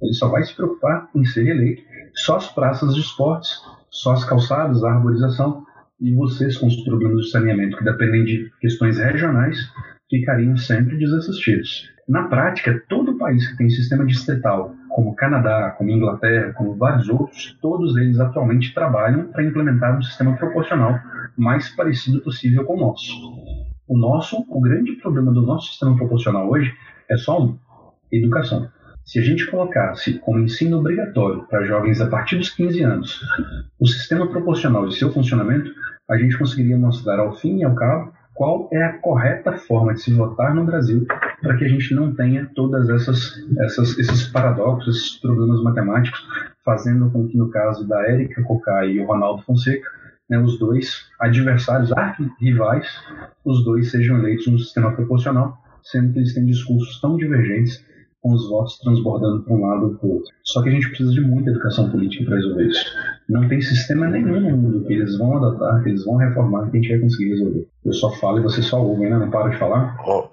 Ele só vai se preocupar em ser eleito. Só as praças de esportes, só as calçadas, a arborização e vocês com os problemas de saneamento que dependem de questões regionais ficariam sempre desassistidos. Na prática, todo país que tem sistema distrital, como Canadá, como Inglaterra, como vários outros, todos eles atualmente trabalham para implementar um sistema proporcional mais parecido possível com o nosso. O nosso, o grande problema do nosso sistema proporcional hoje é só um: educação. Se a gente colocasse como ensino obrigatório para jovens a partir dos 15 anos o sistema proporcional de seu funcionamento, a gente conseguiria mostrar ao fim e ao cabo qual é a correta forma de se votar no Brasil para que a gente não tenha todas essas, essas esses paradoxos, esses problemas matemáticos, fazendo com que no caso da Érica Cocai e o Ronaldo Fonseca, né, os dois adversários, rivais, os dois sejam eleitos no sistema proporcional, sendo que eles têm discursos tão divergentes com os votos transbordando para um lado ou para o outro. Só que a gente precisa de muita educação política para resolver isso. Não tem sistema nenhum no mundo que eles vão adotar, que eles vão reformar, que a gente vai conseguir resolver. Eu só falo e você só ouve, né? Não para de falar? Oh.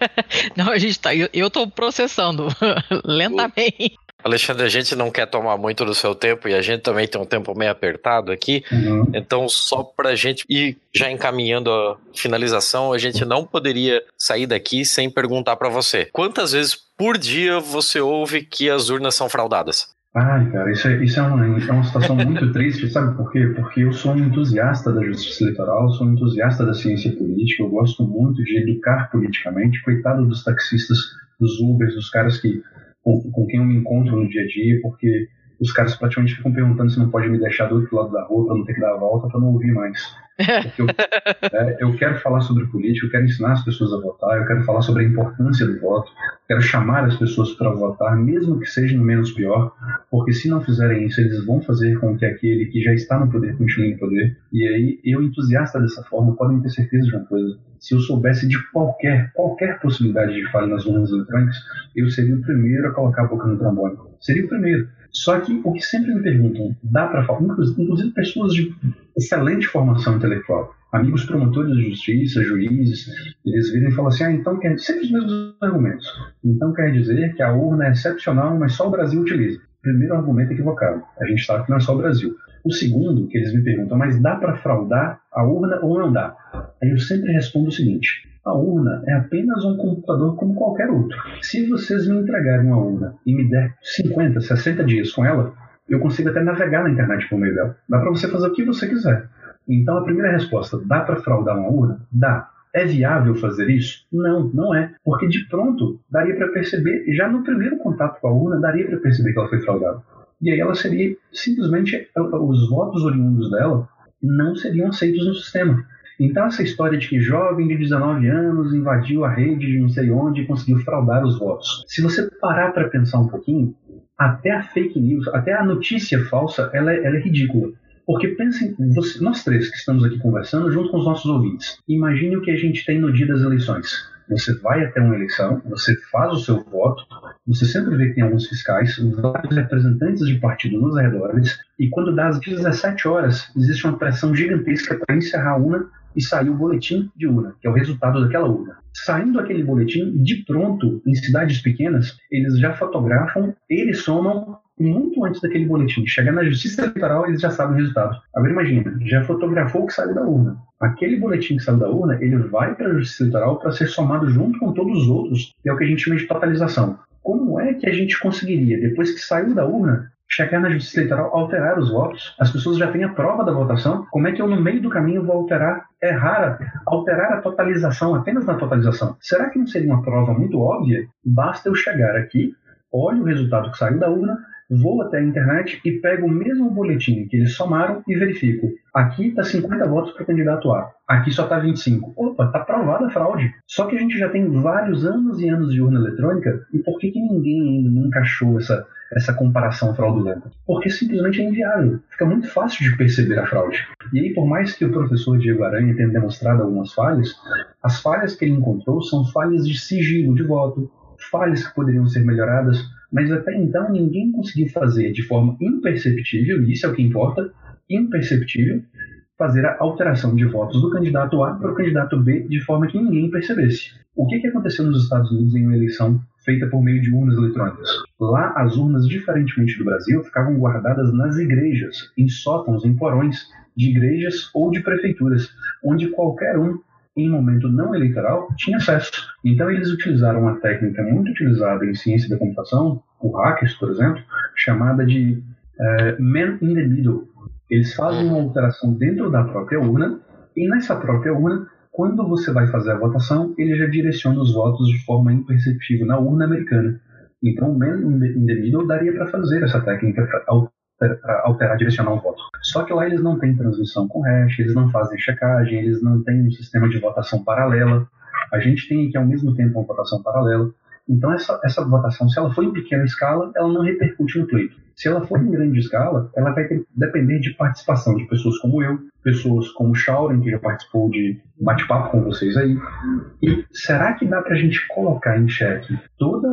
(laughs) não, a gente tá. Eu, eu tô processando (laughs) lentamente. Alexandre, a gente não quer tomar muito do seu tempo e a gente também tem um tempo meio apertado aqui. Uhum. Então, só para a gente ir já encaminhando a finalização, a gente não poderia sair daqui sem perguntar para você: quantas vezes por dia você ouve que as urnas são fraudadas? Ai, cara, isso é, isso é, uma, é uma situação muito (laughs) triste, sabe por quê? Porque eu sou um entusiasta da justiça eleitoral, sou um entusiasta da ciência política, eu gosto muito de educar politicamente. Coitado dos taxistas, dos Ubers, dos caras que com, com quem eu me encontro no dia a dia, porque os caras praticamente ficam perguntando se não pode me deixar do outro lado da rua para não ter que dar a volta para não ouvir mais. Eu, (laughs) é, eu, quero falar sobre política, eu quero ensinar as pessoas a votar, eu quero falar sobre a importância do voto, quero chamar as pessoas para votar, mesmo que seja no menos pior, porque se não fizerem isso, eles vão fazer com que aquele que já está no poder continue no poder. E aí, eu, entusiasta dessa forma, podem ter certeza de uma coisa: se eu soubesse de qualquer, qualquer possibilidade de falha nas urnas eletrônicas, eu seria o primeiro a colocar a boca no trombone. Seria o primeiro. Só que o que sempre me perguntam, dá para falar, inclusive pessoas de excelente formação intelectual, amigos promotores de justiça, juízes, eles viram e falam assim: ah, então quer sempre os mesmos argumentos. Então quer dizer que a urna é excepcional, mas só o Brasil utiliza. Primeiro argumento equivocado. A gente sabe que não é só o Brasil. O segundo, que eles me perguntam, mas dá para fraudar a urna ou não dá? Aí eu sempre respondo o seguinte: a urna é apenas um computador como qualquer outro. Se vocês me entregarem uma urna e me der 50, 60 dias com ela, eu consigo até navegar na internet por meio dela. Dá para você fazer o que você quiser. Então a primeira resposta, dá para fraudar uma urna? Dá. É viável fazer isso? Não, não é. Porque de pronto daria para perceber, já no primeiro contato com a urna, daria para perceber que ela foi fraudada. E aí ela seria simplesmente, os votos oriundos dela não seriam aceitos no sistema. Então, essa história de que jovem de 19 anos invadiu a rede de não sei onde e conseguiu fraudar os votos. Se você parar para pensar um pouquinho, até a fake news, até a notícia falsa, ela é, ela é ridícula. Porque pensem, você, nós três que estamos aqui conversando, junto com os nossos ouvintes, imagine o que a gente tem no dia das eleições. Você vai até uma eleição, você faz o seu voto, você sempre vê que tem alguns fiscais, vários representantes de partido nos arredores, e quando dá às 17 horas, existe uma pressão gigantesca para encerrar a urna e saiu o boletim de urna, que é o resultado daquela urna. Saindo aquele boletim, de pronto, em cidades pequenas, eles já fotografam, eles somam muito antes daquele boletim. Chegar na justiça eleitoral, eles já sabem o resultado. Agora imagina, já fotografou o que saiu da urna. Aquele boletim que saiu da urna, ele vai para a justiça eleitoral para ser somado junto com todos os outros, que é o que a gente chama de totalização. Como é que a gente conseguiria, depois que saiu da urna, chegar na justiça eleitoral, alterar os votos. As pessoas já têm a prova da votação. Como é que eu, no meio do caminho, vou alterar, errar, alterar a totalização, apenas na totalização? Será que não seria uma prova muito óbvia? Basta eu chegar aqui, olho o resultado que saiu da urna, vou até a internet e pego o mesmo boletim que eles somaram e verifico. Aqui está 50 votos para o candidato A. Aqui só está 25. Opa, está provada a fraude. Só que a gente já tem vários anos e anos de urna eletrônica e por que, que ninguém ainda não encaixou essa, essa comparação fraudulenta? Porque simplesmente é inviável. Fica muito fácil de perceber a fraude. E aí, por mais que o professor Diego Aranha tenha demonstrado algumas falhas, as falhas que ele encontrou são falhas de sigilo de voto, falhas que poderiam ser melhoradas, mas até então ninguém conseguiu fazer de forma imperceptível, e isso é o que importa, imperceptível, fazer a alteração de votos do candidato A para o candidato B de forma que ninguém percebesse. O que, que aconteceu nos Estados Unidos em uma eleição feita por meio de urnas eletrônicas? Lá, as urnas, diferentemente do Brasil, ficavam guardadas nas igrejas, em sótãos, em porões de igrejas ou de prefeituras, onde qualquer um em momento não eleitoral, tinha acesso. Então eles utilizaram uma técnica muito utilizada em ciência da computação, por hackers, por exemplo, chamada de uh, man in the middle. Eles fazem uma alteração dentro da própria urna e nessa própria urna, quando você vai fazer a votação, ele já direciona os votos de forma imperceptível na urna americana. Então, o man in the middle daria para fazer essa técnica alterar, direcionar o voto. Só que lá eles não têm transmissão com hash, eles não fazem checagem, eles não têm um sistema de votação paralela. A gente tem aqui ao mesmo tempo uma votação paralela. Então essa, essa votação, se ela for em pequena escala, ela não repercute no pleito. Se ela for em grande escala, ela vai ter, depender de participação de pessoas como eu, pessoas como o Shauren, que já participou de bate-papo com vocês aí. E será que dá para a gente colocar em xeque toda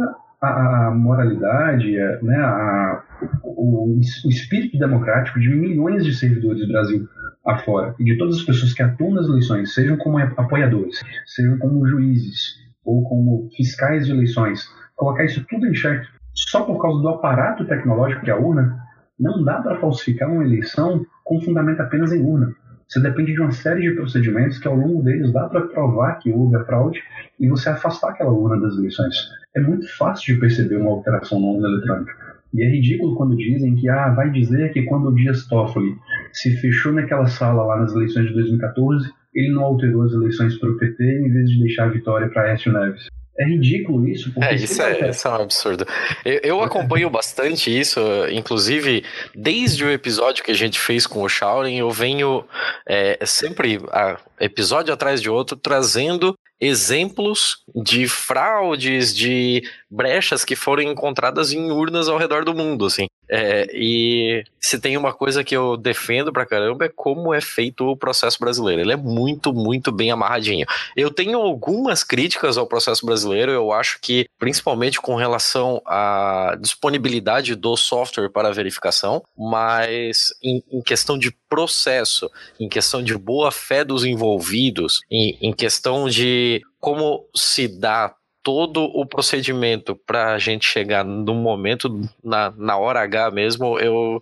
a, moralidade, a, né, a, o, o, espírito democrático de milhões de servidores do Brasil afora e de todas as pessoas que atuam nas eleições, sejam como apoiadores, sejam como juízes ou como fiscais de eleições, colocar isso tudo em xeque só por causa do aparato tecnológico que é a urna, não dá para falsificar uma eleição com fundamento apenas em urna. Você depende de uma série de procedimentos que ao longo deles dá para provar que houve a fraude e você afastar aquela urna das eleições. É muito fácil de perceber uma alteração na urna eletrônica. E é ridículo quando dizem que ah, vai dizer que quando o Dias Toffoli se fechou naquela sala lá nas eleições de 2014, ele não alterou as eleições para o PT em vez de deixar a vitória para Aécio Neves. É ridículo isso. é, isso é, isso é um absurdo. Eu, eu acompanho bastante isso, inclusive desde o episódio que a gente fez com o Shauren, eu venho é, sempre, a, episódio atrás de outro, trazendo exemplos de fraudes, de brechas que foram encontradas em urnas ao redor do mundo, assim. É, e se tem uma coisa que eu defendo pra caramba é como é feito o processo brasileiro. Ele é muito, muito bem amarradinho. Eu tenho algumas críticas ao processo brasileiro, eu acho que, principalmente com relação à disponibilidade do software para verificação, mas em, em questão de processo, em questão de boa fé dos envolvidos, em, em questão de como se dá todo o procedimento para a gente chegar no momento, na, na hora H mesmo, eu,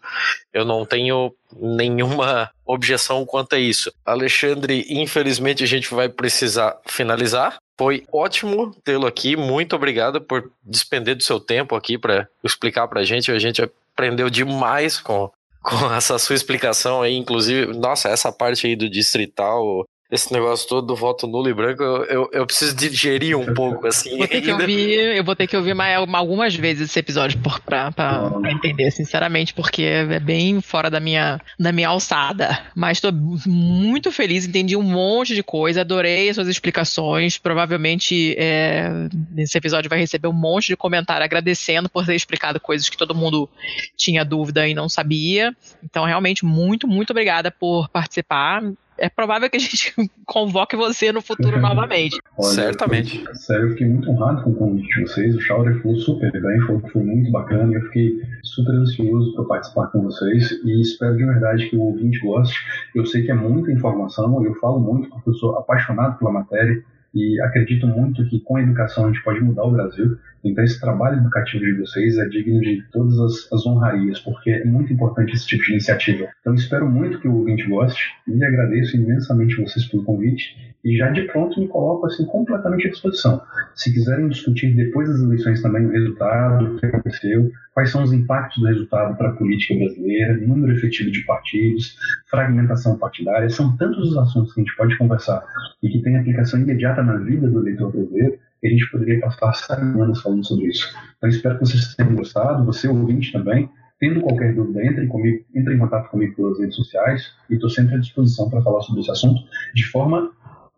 eu não tenho nenhuma (laughs) objeção quanto a isso. Alexandre, infelizmente a gente vai precisar finalizar. Foi ótimo tê-lo aqui. Muito obrigado por despender do seu tempo aqui para explicar para a gente. A gente aprendeu demais com, com essa sua explicação aí, inclusive, nossa, essa parte aí do distrital, esse negócio todo do voto nulo e branco, eu, eu, eu preciso digerir um pouco, assim. Vou ter que ouvir, eu vou ter que ouvir mais, algumas vezes esse episódio pra, pra, pra, entender, sinceramente, porque é bem fora da minha, da minha alçada. Mas estou muito feliz, entendi um monte de coisa, adorei as suas explicações. Provavelmente é, nesse episódio vai receber um monte de comentário agradecendo por ter explicado coisas que todo mundo tinha dúvida e não sabia. Então, realmente, muito, muito obrigada por participar é provável que a gente (laughs) convoque você no futuro novamente. Olha, Certamente. Eu, sério, eu fiquei muito honrado com o convite de vocês. O Schauder falou super bem, foi, foi muito bacana. Eu fiquei super ansioso para participar com vocês e espero de verdade que o ouvinte goste. Eu sei que é muita informação, eu falo muito porque eu sou apaixonado pela matéria e acredito muito que com a educação a gente pode mudar o Brasil. Então esse trabalho educativo de vocês é digno de todas as, as honrarias, porque é muito importante esse tipo de iniciativa. Então espero muito que o ouvinte goste e agradeço imensamente vocês pelo convite e já de pronto me coloco assim completamente à disposição. Se quiserem discutir depois das eleições também o resultado, o que aconteceu, quais são os impactos do resultado para a política brasileira, número efetivo de partidos, fragmentação partidária, são tantos os assuntos que a gente pode conversar e que têm aplicação imediata na vida do eleitor brasileiro, que a gente poderia passar semanas falando sobre isso. Então espero que vocês tenham gostado, você ouvinte também. Tendo qualquer dúvida, entre, comigo, entre em contato comigo pelas redes sociais e estou sempre à disposição para falar sobre esse assunto de forma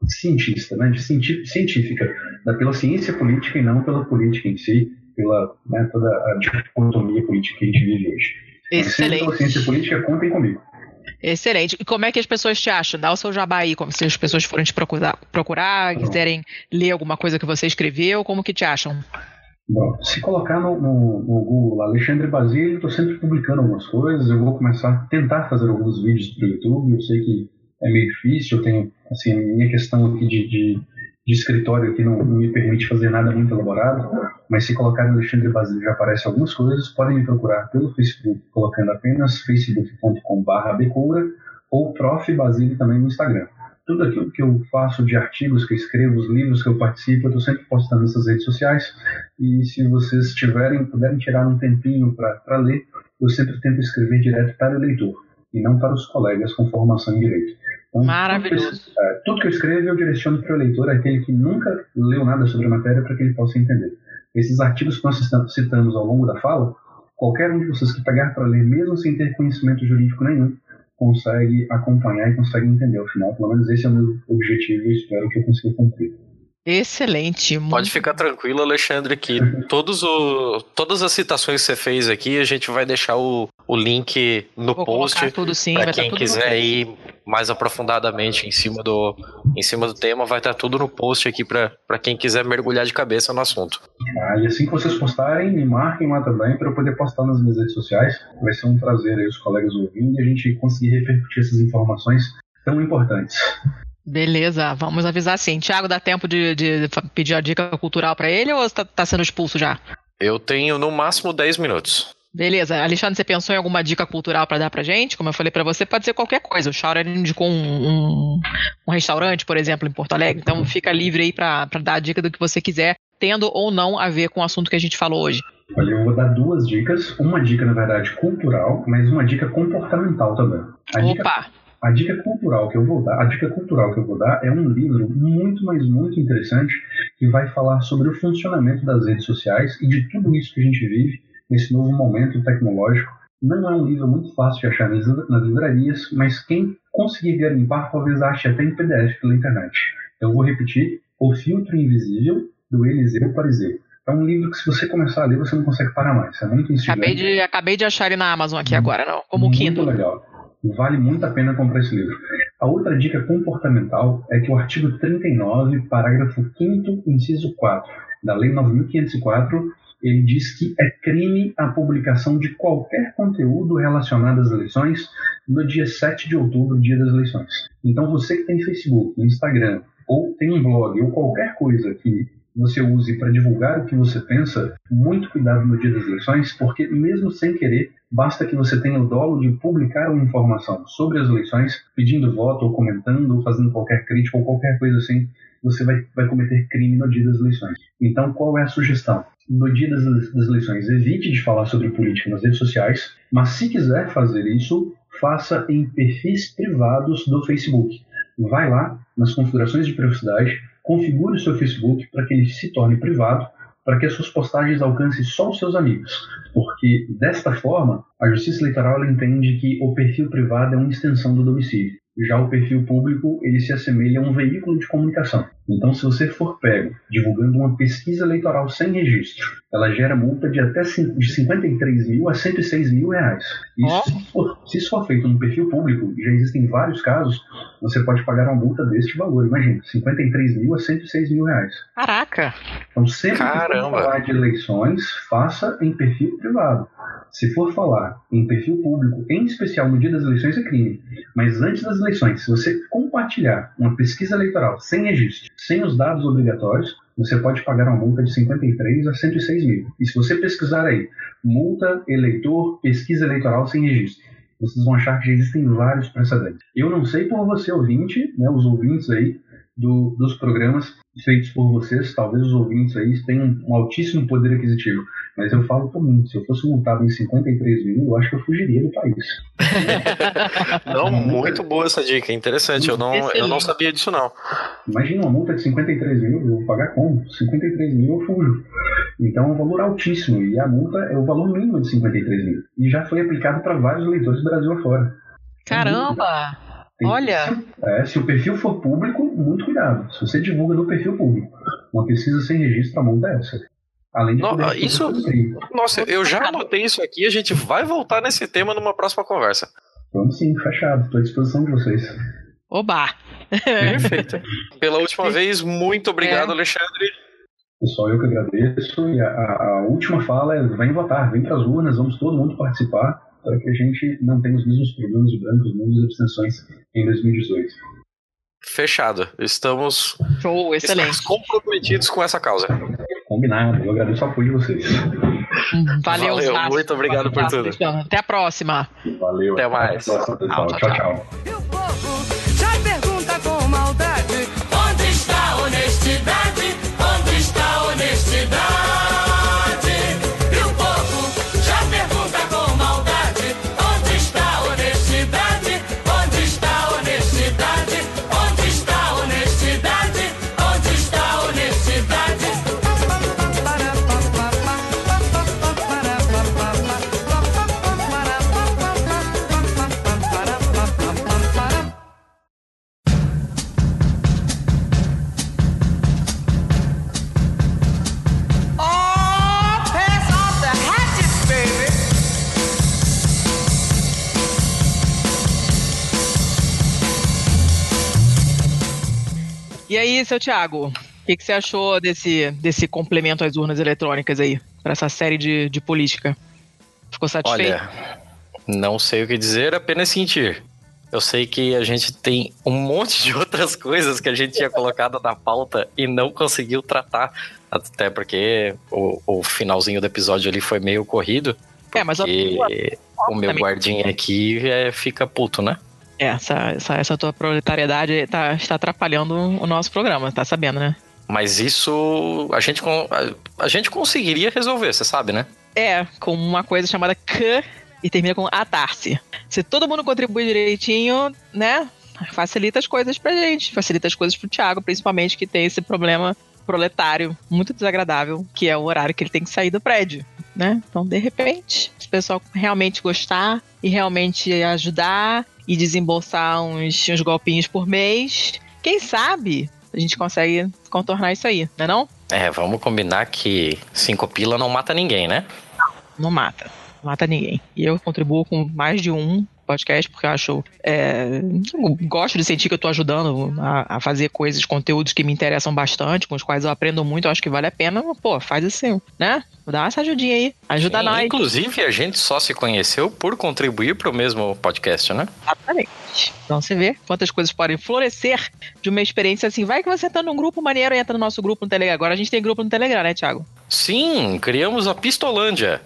cientista, né, de científica, pela ciência política e não pela política em si, pela né, toda a dicotomia política que a gente vive hoje. Excelente. Pela ciência política, contem comigo. Excelente. E como é que as pessoas te acham? Dá o seu jabá aí, como se as pessoas forem te procurar, procurar quiserem ler alguma coisa que você escreveu, como que te acham? Bom, se colocar no, no, no Google Alexandre Basílio, estou sempre publicando algumas coisas. Eu vou começar a tentar fazer alguns vídeos para o YouTube. Eu sei que é meio difícil, eu tenho, assim, minha questão aqui de, de, de escritório que não, não, me permite fazer nada muito elaborado, mas se colocar Alexandre Basílio já aparece algumas coisas, podem me procurar pelo Facebook, colocando apenas facebook.com.br Becoura ou Prof. Basílio também no Instagram. tudo aquilo que eu faço de artigos que escrevo, os livros que eu participo, eu estou sempre postando nessas redes sociais. E se vocês tiverem, puderem tirar um tempinho para ler, eu sempre tento escrever direto para o leitor e não para os colegas com formação em direito. Então, Maravilhoso. Tudo que, eu, é, tudo que eu escrevo eu direciono para o leitor, aquele que nunca leu nada sobre a matéria, para que ele possa entender. Esses artigos que nós citamos ao longo da fala, qualquer um de vocês que pegar para ler, mesmo sem ter conhecimento jurídico nenhum, consegue acompanhar e consegue entender ao final. Pelo menos esse é o meu objetivo e espero que eu consiga cumprir. Excelente. Pode ficar tranquilo, Alexandre, que todos o, todas as citações que você fez aqui, a gente vai deixar o, o link no Vou post para quem quiser ir mais aprofundadamente em cima do, em cima do tema, vai estar tudo no post aqui para quem quiser mergulhar de cabeça no assunto. Ah, e assim que vocês postarem, me marquem lá também para eu poder postar nas minhas redes sociais. Vai ser um prazer aí os colegas ouvindo e a gente conseguir repercutir essas informações tão importantes. Beleza, vamos avisar sim. Tiago, dá tempo de, de pedir a dica cultural para ele ou está tá sendo expulso já? Eu tenho no máximo 10 minutos. Beleza. Alexandre, você pensou em alguma dica cultural para dar pra gente? Como eu falei para você, pode ser qualquer coisa. O Shaura indicou um, um, um, restaurante, por exemplo, em Porto Alegre. Então fica livre aí para dar a dica do que você quiser, tendo ou não a ver com o assunto que a gente falou hoje. Olha, eu vou dar duas dicas. Uma dica, na verdade, cultural, mas uma dica comportamental também. A Opa! Dica a dica cultural que eu vou dar, a dica cultural que eu vou dar é um livro muito, mas muito interessante que vai falar sobre o funcionamento das redes sociais e de tudo isso que a gente vive nesse novo momento tecnológico. Não é um livro muito fácil de achar nas livrarias, mas quem conseguir garimpar talvez ache até em PDF pela internet. Então eu vou repetir: O Filtro Invisível, do Eliseu Pariseu. É um livro que se você começar a ler, você não consegue parar mais. É muito instigante. Acabei de, acabei de achar ele na Amazon aqui agora, não. Como muito Kindle. Muito legal. Vale muito a pena comprar esse livro. A outra dica comportamental é que o artigo 39, parágrafo 5 inciso 4 da Lei 9504, ele diz que é crime a publicação de qualquer conteúdo relacionado às eleições no dia 7 de outubro, dia das eleições. Então você que tem Facebook, Instagram, ou tem um blog, ou qualquer coisa que você use para divulgar o que você pensa, muito cuidado no dia das eleições, porque mesmo sem querer, basta que você tenha o dolo de publicar uma informação sobre as eleições, pedindo voto, ou comentando, ou fazendo qualquer crítica, ou qualquer coisa assim, você vai, vai cometer crime no dia das eleições. Então, qual é a sugestão? No dia das, das eleições, evite de falar sobre política nas redes sociais, mas se quiser fazer isso, faça em perfis privados do Facebook. Vai lá nas configurações de privacidade, configure o seu Facebook para que ele se torne privado, para que as suas postagens alcancem só os seus amigos. Porque, desta forma, a Justiça Eleitoral entende que o perfil privado é uma extensão do domicílio. Já o perfil público, ele se assemelha a um veículo de comunicação. Então, se você for pego divulgando uma pesquisa eleitoral sem registro, ela gera multa de até de 53 mil a 106 mil reais. Isso, oh. se, for, se isso for feito no perfil público, já existem vários casos, você pode pagar uma multa deste valor. Imagina, 53 mil a 106 mil reais. Caraca! Então, sempre Caramba. que for falar de eleições, faça em perfil privado. Se for falar em perfil público, em especial no dia das eleições, é crime. Mas antes das eleições, se você compartilhar uma pesquisa eleitoral sem registro, sem os dados obrigatórios, você pode pagar uma multa de 53 a 106 mil. E se você pesquisar aí, multa, eleitor, pesquisa eleitoral sem registro, vocês vão achar que já existem vários precedentes. Eu não sei por você, ouvinte, né, os ouvintes aí do, dos programas feitos por vocês, talvez os ouvintes aí tenham um altíssimo poder aquisitivo. Mas eu falo por mim, se eu fosse multado em 53 mil, eu acho que eu fugiria do país. (laughs) não, muito boa essa dica, interessante. Eu não, eu não sabia disso, não. Imagina uma multa de 53 mil, eu vou pagar como? 53 mil eu fujo. Então é um valor altíssimo, e a multa é o valor mínimo de 53 mil. E já foi aplicado para vários leitores do Brasil afora. Caramba! Olha! Se, é, se o perfil for público, muito cuidado. Se você divulga no perfil público uma pesquisa sem registro, a multa é essa. Além de no, isso, nossa, eu já anotei isso aqui. A gente vai voltar nesse tema numa próxima conversa. Vamos sim, fechado. Estou à disposição de vocês. Oba! Perfeito. Pela última vez, muito obrigado, é. Alexandre. Pessoal, eu que agradeço. E a, a, última fala é: vem votar, vem para as urnas, vamos todo mundo participar para que a gente não tenha os mesmos problemas de brancos, mesmas abstenções em 2018. Fechado. Estamos, Show, excelente. estamos comprometidos com essa causa. Combinado. Eu agradeço o apoio de vocês. Valeu, Valeu muito obrigado por tudo. Até a próxima. Valeu. Até mais. Até a próxima, tchau, tchau. tchau. tchau. E aí, seu Thiago, o que, que você achou desse, desse complemento às urnas eletrônicas aí, para essa série de, de política? Ficou satisfeito? Olha, não sei o que dizer, apenas sentir. Eu sei que a gente tem um monte de (laughs) outras coisas que a gente tinha colocado na pauta e não conseguiu tratar. Até porque o, o finalzinho do episódio ali foi meio corrido. É, mas E tua- o meu guardinha aqui é, fica puto, né? Essa, essa, essa tua proletariedade tá, está atrapalhando o nosso programa, tá sabendo, né? Mas isso a gente, a, a gente conseguiria resolver, você sabe, né? É, com uma coisa chamada C e termina com atarse. Se todo mundo contribui direitinho, né? Facilita as coisas pra gente, facilita as coisas pro Thiago, principalmente que tem esse problema proletário muito desagradável, que é o horário que ele tem que sair do prédio, né? Então, de repente, se o pessoal realmente gostar e realmente ajudar e desembolsar uns, uns golpinhos por mês, quem sabe a gente consegue contornar isso aí, não é não? É, vamos combinar que cinco pila não mata ninguém, né? não mata. Não mata ninguém. E eu contribuo com mais de um podcast, porque eu acho. é, eu gosto de sentir que eu tô ajudando a, a fazer coisas, conteúdos que me interessam bastante, com os quais eu aprendo muito, eu acho que vale a pena. Pô, faz assim, né? Dá essa ajudinha aí. Ajuda Sim, nós. Inclusive, a gente só se conheceu por contribuir pro mesmo podcast, né? Exatamente. Então você vê quantas coisas podem florescer de uma experiência assim. Vai que você tá num grupo maneiro e entra no nosso grupo no Telegram. Agora a gente tem grupo no Telegram, né, Thiago? Sim, criamos a Pistolândia.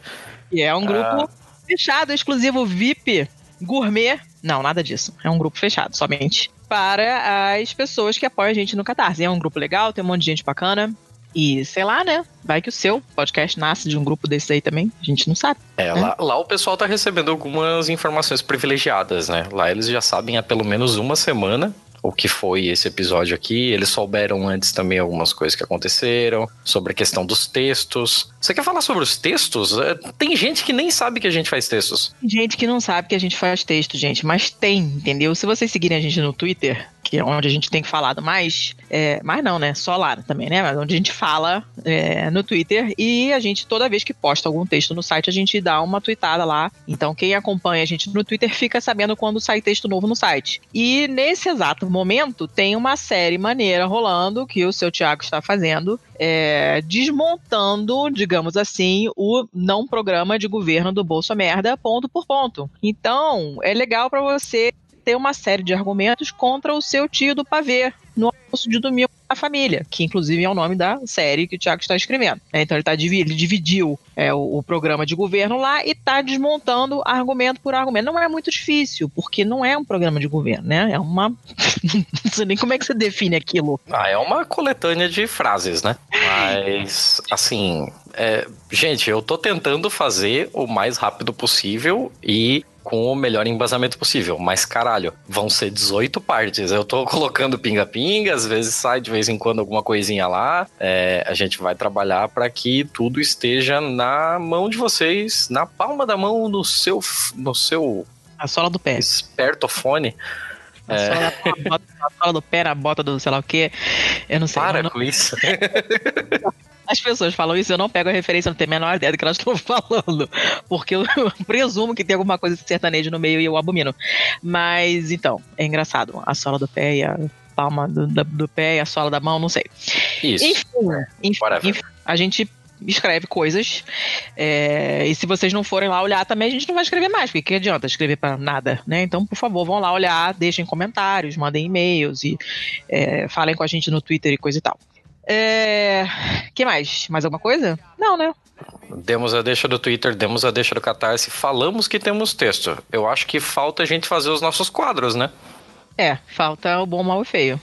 E é um grupo fechado, exclusivo VIP, gourmet. Não, nada disso. É um grupo fechado, somente para as pessoas que apoiam a gente no Catarse. É um grupo legal, tem um monte de gente bacana. E sei lá, né? Vai que o seu podcast nasce de um grupo desse aí também. A gente não sabe. É, lá, lá o pessoal tá recebendo algumas informações privilegiadas, né? Lá eles já sabem há pelo menos uma semana o que foi esse episódio aqui. Eles souberam antes também algumas coisas que aconteceram, sobre a questão dos textos. Você quer falar sobre os textos? É, Tem gente que nem sabe que a gente faz textos. Gente que não sabe que a gente faz texto, gente, mas tem, entendeu? Se vocês seguirem a gente no Twitter, que é onde a gente tem falado mais, é, mais não, né? Só lá também, né? Mas onde a gente fala é, no Twitter e a gente, toda vez que posta algum texto no site, a gente dá uma tweetada lá. Então, quem acompanha a gente no Twitter fica sabendo quando sai texto novo no site. E nesse exato momento, tem uma série maneira rolando que o seu Thiago está fazendo, é, desmontando, digamos assim, o não programa de governo do Bolsa Merda ponto por ponto. Então, é legal para você ter uma série de argumentos contra o seu tio do pavê no almoço de domingo da família, que inclusive é o nome da série que o Thiago está escrevendo. né? Então ele, tá, ele dividiu é, o, o programa de governo lá e está desmontando argumento por argumento. Não é muito difícil, porque não é um programa de governo, né? É uma. (laughs) não sei nem como é que você define aquilo. Ah, é uma coletânea de frases, né? Mas, assim, é, gente, eu tô tentando fazer o mais rápido possível e com o melhor embasamento possível. Mas, caralho, vão ser 18 partes. Eu tô (laughs) colocando pinga-pinga, às vezes sai de vez em quando alguma coisinha lá. É, a gente vai trabalhar para que tudo esteja na mão de vocês, na palma da mão, no seu, no seu A sola do pé. espertofone. A sola, a bota- a sola do pé na bota do sei lá o quê. Eu não sei. Para não- com isso. (laughs) As pessoas falam isso, eu não pego a referência, não tenho a menor ideia do que elas (laughs) estão falando. Porque eu (laughs) presumo que tem alguma coisa de sertanejo no meio e eu abomino. Mas, então, é engraçado. A sola do pé e a palma do, do- do pé e a sola da mão, não sei. Isso. Enfim, enfim, Whatever. enfim, a gente escreve coisas. é, e se vocês não forem lá olhar também, a gente não vai escrever mais, porque que adianta escrever para nada, né? Então, por favor, vão lá olhar, deixem comentários, mandem e-mails e é, falem com a gente no Twitter e coisa e tal. É, que mais? Mais alguma coisa? Não, né? Demos a deixa do Twitter, demos a deixa do Catarse, falamos que temos texto. Eu acho que falta a gente fazer os nossos quadros, né? É, falta o bom, mal e feio.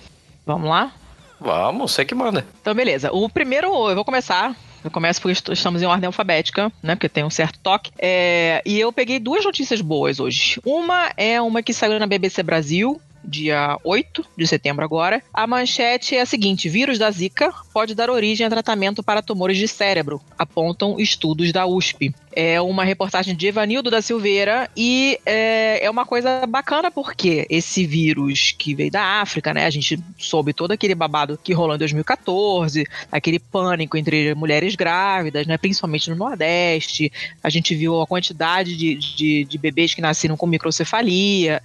Vamos lá? Vamos, você que manda. Então, beleza. O primeiro, eu vou começar. Eu começo porque est- estamos em ordem alfabética, né? Porque tem um certo toque. É, e eu peguei duas notícias boas hoje. Uma é uma que saiu na BBC Brasil, dia 8 de setembro agora. A manchete é a seguinte: vírus da Zika pode dar origem a tratamento para tumores de cérebro, apontam estudos da USP. É uma reportagem de Evanildo da Silveira e é, é uma coisa bacana porque esse vírus que veio da África, né? A gente soube todo aquele babado que rolou em 2014, aquele pânico entre mulheres grávidas, né? Principalmente no Nordeste. A gente viu a quantidade de, de, de bebês que nasceram com microcefalia.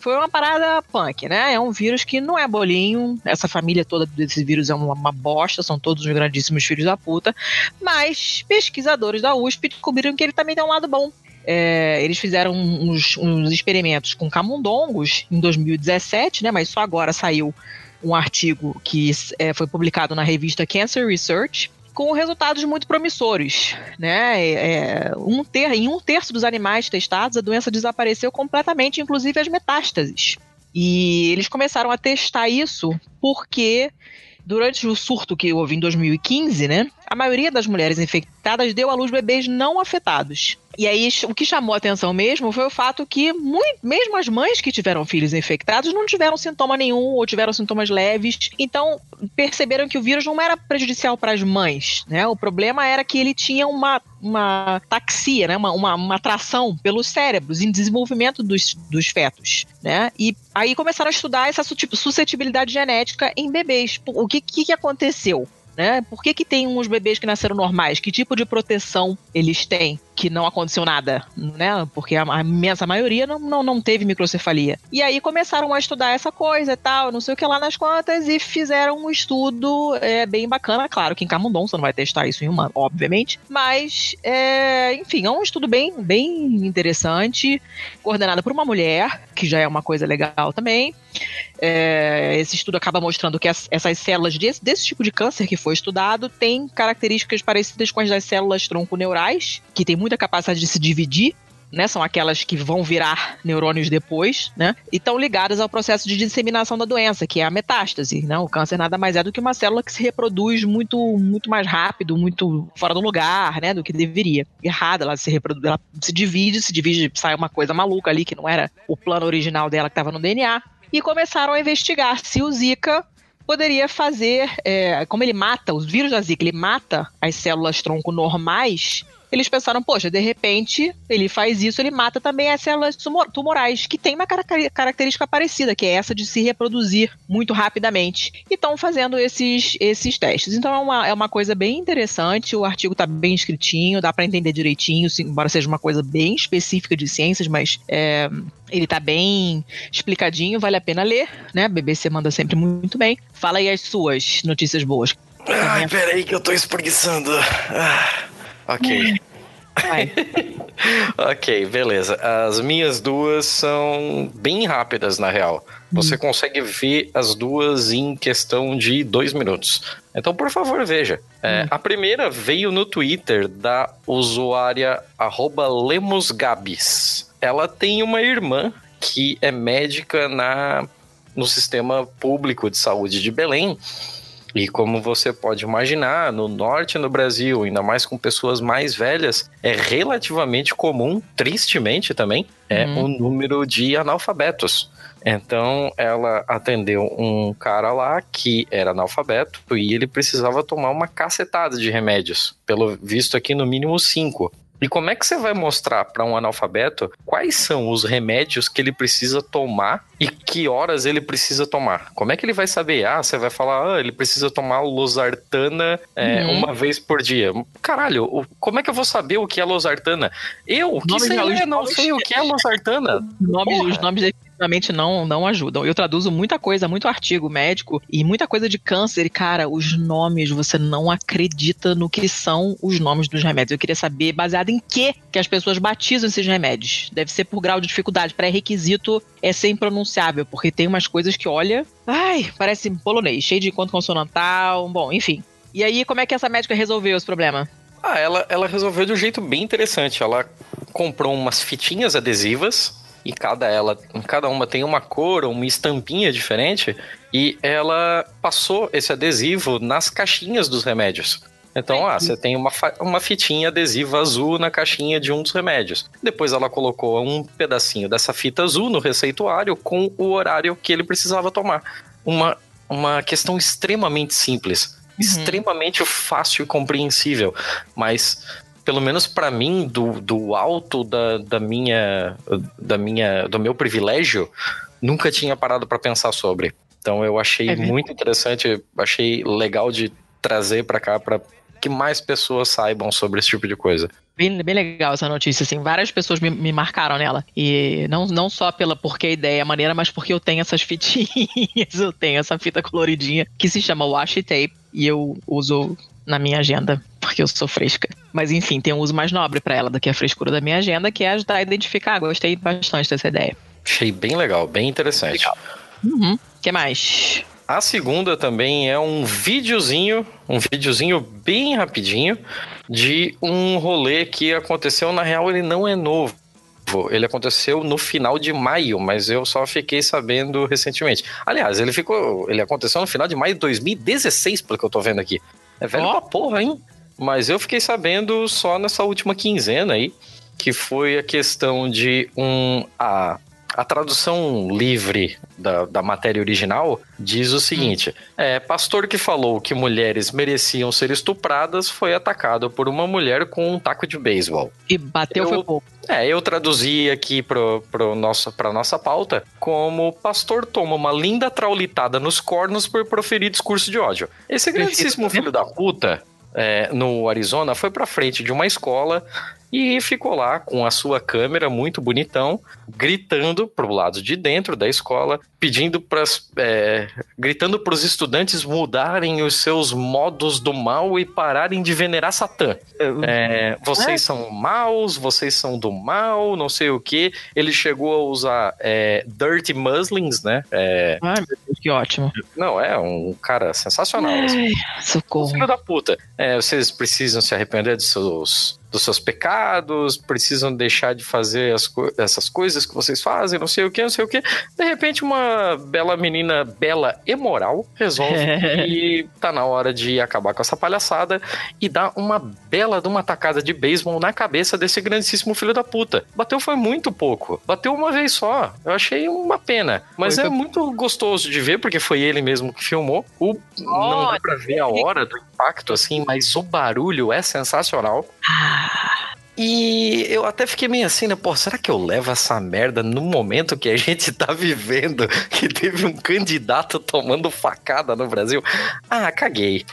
Foi uma parada punk, né? É um vírus que não é bolinho. Essa família toda desse vírus é uma, uma bosta, são todos uns grandíssimos filhos da puta. Mas pesquisadores da USP descobriram que ele também tem um lado bom. É, eles fizeram uns, uns experimentos com camundongos em 2017, né? Mas só agora saiu um artigo que é, foi publicado na revista Cancer Research com resultados muito promissores, né? É, um ter, em um terço dos animais testados, a doença desapareceu completamente, inclusive as metástases. E eles começaram a testar isso porque durante o surto que houve em 2015, né? A maioria das mulheres infectadas deu à luz bebês não afetados. E aí, o que chamou a atenção mesmo foi o fato que, muito, mesmo as mães que tiveram filhos infectados, não tiveram sintoma nenhum ou tiveram sintomas leves. Então, perceberam que o vírus não era prejudicial para as mães, né? O problema era que ele tinha uma, uma taxia, né? Uma, uma, uma atração pelos cérebros em desenvolvimento dos, dos fetos, né? E aí começaram a estudar essa suscetibilidade genética em bebês. O que, que, que aconteceu? Né? Por que, que tem uns bebês que nasceram normais? Que tipo de proteção eles têm? Que não aconteceu nada, né? Porque a, a imensa maioria não, não, não teve microcefalia. E aí começaram a estudar essa coisa e tal, não sei o que lá nas contas, e fizeram um estudo é, bem bacana. Claro que em Camundongo você não vai testar isso em humano, obviamente. Mas, é, enfim, é um estudo bem, bem interessante, coordenado por uma mulher, que já é uma coisa legal também. É, esse estudo acaba mostrando que as, essas células desse, desse, tipo de câncer que foi estudado têm características parecidas com as das células tronconeurais, que tem muita capacidade de se dividir. Né, são aquelas que vão virar neurônios depois, né? E estão ligadas ao processo de disseminação da doença, que é a metástase. Né? O câncer nada mais é do que uma célula que se reproduz muito, muito mais rápido, muito fora do lugar, né? Do que deveria. Errada, ela se reproduz, ela se divide, se divide, sai uma coisa maluca ali que não era o plano original dela que estava no DNA e começaram a investigar se o Zika poderia fazer, é, como ele mata, os vírus da Zika, ele mata as células tronco normais. Eles pensaram, poxa, de repente ele faz isso, ele mata também as células tumorais, que tem uma característica parecida, que é essa de se reproduzir muito rapidamente. E estão fazendo esses, esses testes. Então é uma, é uma coisa bem interessante, o artigo está bem escritinho, dá para entender direitinho, embora seja uma coisa bem específica de ciências, mas é, ele tá bem explicadinho, vale a pena ler, né? A BBC manda sempre muito bem. Fala aí as suas notícias boas. Ai, peraí que eu tô espreguiçando. Ah, ok. (laughs) ok, beleza. As minhas duas são bem rápidas, na real. Você hum. consegue ver as duas em questão de dois minutos. Então, por favor, veja. É, hum. A primeira veio no Twitter da usuária @lemosgabis. Ela tem uma irmã que é médica na, no sistema público de saúde de Belém. E como você pode imaginar, no norte no Brasil, ainda mais com pessoas mais velhas, é relativamente comum, tristemente também, é o um número de analfabetos. Então ela atendeu um cara lá que era analfabeto e ele precisava tomar uma cacetada de remédios. Pelo visto aqui, no mínimo cinco. E como é que você vai mostrar para um analfabeto quais são os remédios que ele precisa tomar e que horas ele precisa tomar? Como é que ele vai saber? Ah, você vai falar, ah, ele precisa tomar losartana é, uhum. uma vez por dia. Caralho, como é que eu vou saber o que é losartana? Eu, que sei lá, não sei o que é losartana. Nome, os nomes definitivamente não, não ajudam. Eu traduzo muita coisa, muito artigo médico e muita coisa de câncer. E, cara, os nomes, você não acredita no que são os nomes dos remédios. Eu queria saber baseado em que que as pessoas batizam esses remédios. Deve ser por grau de dificuldade. Pré-requisito é ser impronunciável, porque tem umas coisas que, olha, ai, parece polonês, cheio de encontro consonantal, bom, enfim. E aí, como é que essa médica resolveu esse problema? Ah, ela, ela resolveu de um jeito bem interessante. Ela comprou umas fitinhas adesivas e cada ela, cada uma tem uma cor, uma estampinha diferente, e ela passou esse adesivo nas caixinhas dos remédios. Então, ah, você tem uma, uma fitinha adesiva azul na caixinha de um dos remédios. Depois ela colocou um pedacinho dessa fita azul no receituário com o horário que ele precisava tomar. Uma, uma questão extremamente simples, uhum. extremamente fácil e compreensível, mas pelo menos para mim, do, do alto da, da, minha, da minha, do meu privilégio, nunca tinha parado para pensar sobre. Então eu achei é muito interessante, achei legal de trazer para cá para que mais pessoas saibam sobre esse tipo de coisa. Bem, bem legal essa notícia, assim. Várias pessoas me, me marcaram nela. E não, não só pela porque a ideia é maneira, mas porque eu tenho essas (laughs) fitinhas. eu tenho essa fita coloridinha que se chama washi tape. E eu uso na minha agenda, porque eu sou fresca. Mas enfim, tem um uso mais nobre para ela do que a frescura da minha agenda, que é ajudar a identificar. Gostei bastante dessa ideia. Achei bem legal, bem interessante. Legal. Uhum. que mais? A segunda também é um videozinho, um videozinho bem rapidinho de um rolê que aconteceu, na real ele não é novo. Ele aconteceu no final de maio, mas eu só fiquei sabendo recentemente. Aliás, ele ficou. Ele aconteceu no final de maio de 2016, pelo que eu tô vendo aqui. É velho oh. pra porra, hein? Mas eu fiquei sabendo só nessa última quinzena aí, que foi a questão de um. A, a tradução livre da, da matéria original diz o seguinte: é, pastor que falou que mulheres mereciam ser estupradas foi atacado por uma mulher com um taco de beisebol. E bateu eu, foi pouco. É, eu traduzi aqui pro, pro nosso, pra nossa pauta como pastor toma uma linda traulitada nos cornos por proferir discurso de ódio. Esse grandíssimo filho da puta é, no Arizona foi pra frente de uma escola e ficou lá com a sua câmera muito bonitão, gritando pro lado de dentro da escola, pedindo para é, gritando para os estudantes mudarem os seus modos do mal e pararem de venerar Satã. É, vocês são maus, vocês são do mal, não sei o que. Ele chegou a usar é, dirty muslins, né? É, Ai, meu Deus, que ótimo. Não, é um cara sensacional. Ai, assim. Socorro. Filho da puta. É, vocês precisam se arrepender dos seus dos seus pecados, precisam deixar de fazer co essas coisas que vocês fazem, não sei o que, não sei o que. De repente, uma bela menina, bela e moral, resolve (laughs) que tá na hora de acabar com essa palhaçada e dá uma bela de uma tacada de beisebol na cabeça desse grandíssimo filho da puta. Bateu foi muito pouco. Bateu uma vez só. Eu achei uma pena. Mas foi é muito gostoso de ver, porque foi ele mesmo que filmou. O, oh, não dá pra ver a hora do impacto, assim, mas o barulho é sensacional. Ah. E eu até fiquei meio assim, né? Pô, será que eu levo essa merda no momento que a gente tá vivendo, (laughs) que teve um candidato tomando facada no Brasil? Ah, caguei.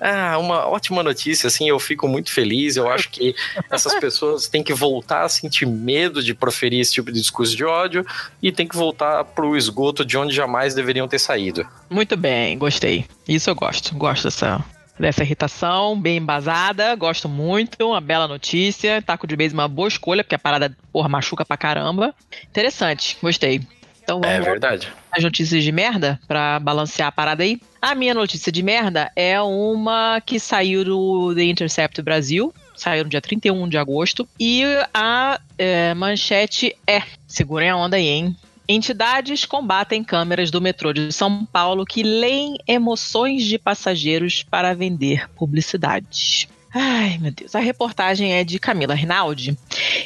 Ah, uma ótima notícia, assim, eu fico muito feliz. Eu acho que essas pessoas têm que voltar a sentir medo de proferir esse tipo de discurso de ódio e tem que voltar pro esgoto de onde jamais deveriam ter saído. Muito bem, gostei. Isso eu gosto. Gosto dessa, dessa irritação, bem embasada, gosto muito, uma bela notícia. Taco de beijo, uma boa escolha, porque a parada, porra, machuca pra caramba. Interessante, gostei. Então vamos é verdade. As notícias de merda para balancear a parada aí. A minha notícia de merda é uma que saiu do The Intercept Brasil, saiu no dia 31 de agosto. E a é, manchete é: segurem a onda aí, hein? Entidades combatem câmeras do metrô de São Paulo que leem emoções de passageiros para vender publicidade. Ai, meu Deus. A reportagem é de Camila Rinaldi.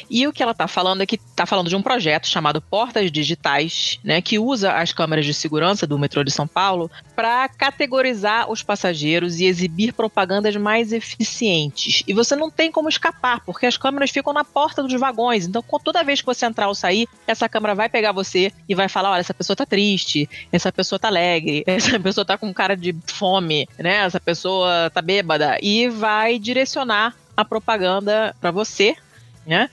E o que ela está falando é que está falando de um projeto chamado Portas Digitais, né, que usa as câmeras de segurança do metrô de São Paulo para categorizar os passageiros e exibir propagandas mais eficientes. E você não tem como escapar, porque as câmeras ficam na porta dos vagões. Então, toda vez que você entrar ou sair, essa câmera vai pegar você e vai falar: olha, essa pessoa tá triste, essa pessoa tá alegre, (laughs) essa pessoa tá com cara de fome, né? Essa pessoa tá bêbada. E vai direcionar a propaganda para você, né?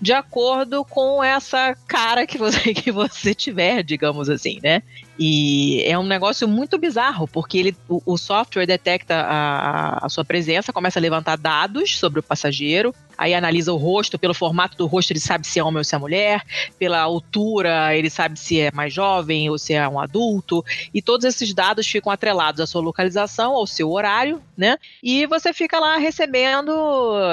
De acordo com essa cara que você, (laughs) que você tiver, digamos assim, né? E é um negócio muito bizarro, porque ele, o, o software detecta a, a, sua presença, começa a levantar dados sobre o passageiro, aí analisa o rosto, pelo formato do rosto ele sabe se é homem ou se é mulher, pela altura ele sabe se é mais jovem ou se é um adulto, e todos esses dados ficam atrelados à sua localização, ao seu horário, né? E você fica lá recebendo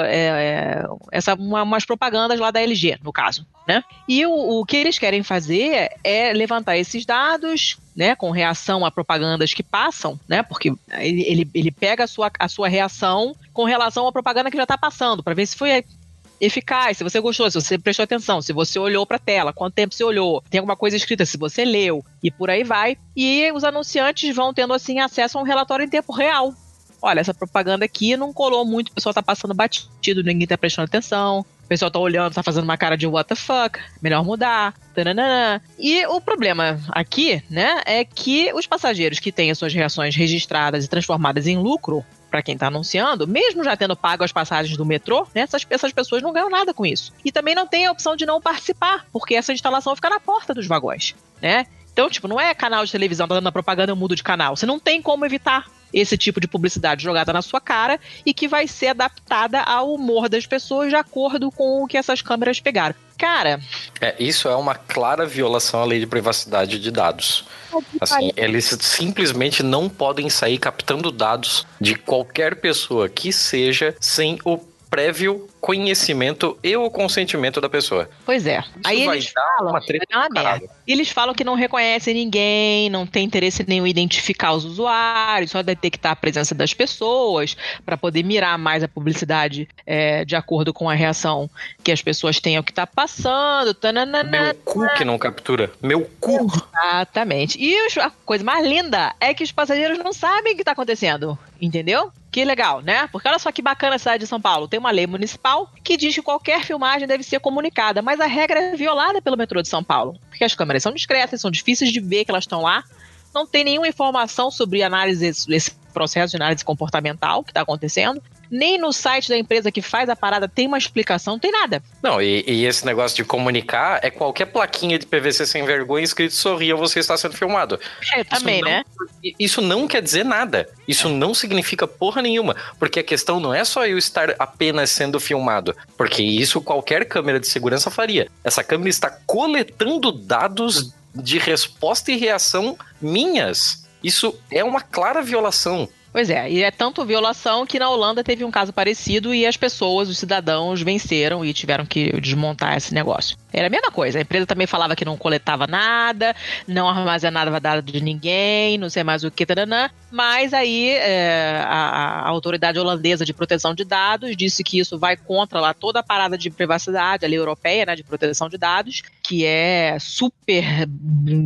é, é, essa, uma, umas propagandas lá da LG, no caso, né? E o, o que eles querem fazer é levantar esses dados, né, com reação a propagandas que passam, né, porque ele, ele, pega a sua, a sua reação com relação à propaganda que já está passando, para ver se foi eficaz, se você gostou, se você prestou atenção, se você olhou para a tela, quanto tempo você olhou, tem alguma coisa escrita, se você leu, e por aí vai. E os anunciantes vão tendo assim acesso a um relatório em tempo real. Olha, essa propaganda aqui não colou muito, o pessoal tá passando batido, ninguém tá prestando atenção. O pessoal tá olhando, tá fazendo uma cara de what the fuck, melhor mudar. Tananana. E o problema aqui, né, é que os passageiros que têm as suas reações registradas e transformadas em lucro, para quem está anunciando, mesmo já tendo pago as passagens do metrô, né, essas, essas pessoas não ganham nada com isso. E também não tem a opção de não participar, porque essa instalação fica na porta dos vagões, né? Então, tipo, não é canal de televisão, tá dando propaganda, eu mudo de canal. Você não tem como evitar esse tipo de publicidade jogada na sua cara e que vai ser adaptada ao humor das pessoas de acordo com o que essas câmeras pegaram. Cara. É, isso é uma clara violação à lei de privacidade de dados. Assim, eles simplesmente não podem sair captando dados de qualquer pessoa que seja sem o prévio conhecimento e o consentimento da pessoa. Pois é. Isso Aí vai eles falam, uma treta uma merda. Eles falam que não reconhecem ninguém, não tem interesse nenhum em identificar os usuários, só detectar a presença das pessoas para poder mirar mais a publicidade é, de acordo com a reação que as pessoas têm ao que tá passando. Tananana. Meu cu que não captura. Meu cu. Exatamente. E a coisa mais linda é que os passageiros não sabem o que está acontecendo. Entendeu? Que legal, né? Porque olha só que bacana a cidade de São Paulo. Tem uma lei municipal que diz que qualquer filmagem deve ser comunicada, mas a regra é violada pelo metrô de São Paulo. Porque as câmeras são discretas, são difíceis de ver que elas estão lá. Não tem nenhuma informação sobre análise, esse processo de análise comportamental que está acontecendo. Nem no site da empresa que faz a parada tem uma explicação, não tem nada. Não, e, e esse negócio de comunicar é qualquer plaquinha de PVC sem vergonha escrito sorria você está sendo filmado. É, também, não- né? Isso não quer dizer nada. Isso não significa porra nenhuma. Porque a questão não é só eu estar apenas sendo filmado. Porque isso qualquer câmera de segurança faria. Essa câmera está coletando dados de resposta e reação minhas. Isso é uma clara violação. Pois é, e é tanto violação que na Holanda teve um caso parecido e as pessoas, os cidadãos, venceram e tiveram que desmontar esse negócio. Era a mesma coisa. A empresa também falava que não coletava nada, não armazenava dados de ninguém, não sei mais o que, taranã. Mas aí é, a, a autoridade holandesa de proteção de dados disse que isso vai contra lá toda a parada de privacidade, a lei europeia, né, de proteção de dados, que é super,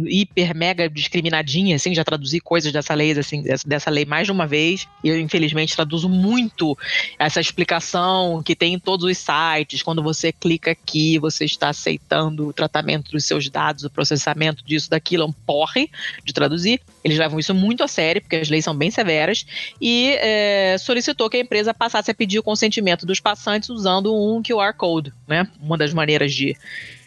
hiper, mega discriminadinha, assim, já traduzi coisas dessa lei, assim, dessa, lei mais de uma vez. E eu, infelizmente, traduzo muito essa explicação que tem em todos os sites. Quando você clica aqui, você está aceitando o tratamento dos seus dados, o processamento disso, daquilo, é um porre de traduzir. Eles levam isso muito a sério, porque as leis são bem severas, e é, solicitou que a empresa passasse a pedir o consentimento dos passantes usando um QR Code, né? Uma das maneiras de,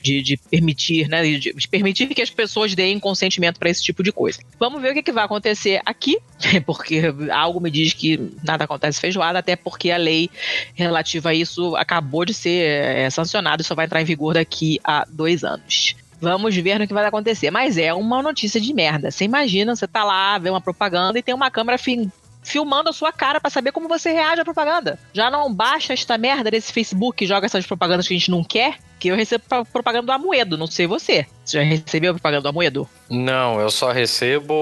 de, de permitir, né? De, de permitir que as pessoas deem consentimento para esse tipo de coisa. Vamos ver o que, que vai acontecer aqui, (laughs) porque algo me diz que nada acontece feijoada, até porque a lei relativa a isso acabou de ser é, sancionada e só vai entrar em vigor daqui a dois anos. Vamos ver no que vai acontecer. Mas é uma notícia de merda. Você imagina, você tá lá, vê uma propaganda e tem uma câmera fi- filmando a sua cara pra saber como você reage à propaganda. Já não baixa esta merda desse Facebook que joga essas propagandas que a gente não quer, eu recebo pro- propaganda do Amoedo, não sei você. Você já recebeu a propaganda do Amoedo? Não, eu só recebo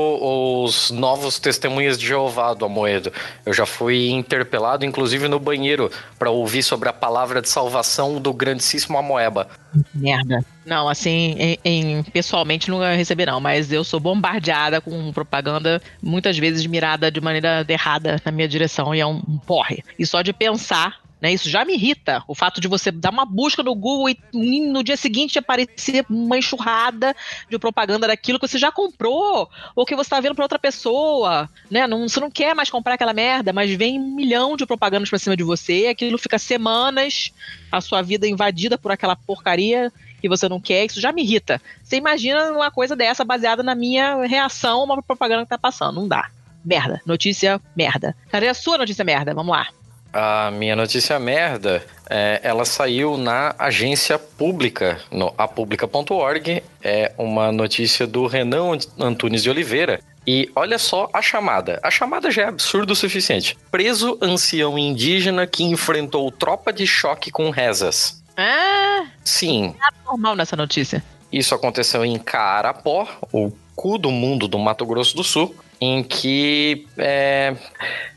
os novos testemunhas de Jeová do Amoedo. Eu já fui interpelado, inclusive no banheiro, para ouvir sobre a palavra de salvação do grandíssimo Amoeba. Merda. Não, assim, em, em- pessoalmente não recebi não, mas eu sou bombardeada com propaganda, muitas vezes mirada de maneira errada na minha direção e é um, um porre. E só de pensar, né, isso já me irrita, o fato de você dar uma busca no Google e no dia seguinte aparecer uma enxurrada de propaganda daquilo que você já comprou, ou que você tá vendo pra outra pessoa, né, não, você não quer mais comprar aquela merda, mas vem um milhão de propagandas pra cima de você, aquilo fica semanas, a sua vida invadida por aquela porcaria que você não quer, isso já me irrita. Você imagina uma coisa dessa baseada na minha reação a uma propaganda que tá passando. Não dá. Merda. Notícia merda. Cadê a sua notícia merda? Vamos lá. A minha notícia merda, é, ela saiu na agência pública, no apublica.org. É uma notícia do Renan Antunes de Oliveira. E olha só a chamada. A chamada já é absurdo o suficiente. Preso ancião indígena que enfrentou tropa de choque com rezas. Ah, Sim, normal nessa notícia. isso aconteceu em Carapó, o cu do mundo do Mato Grosso do Sul, em que é,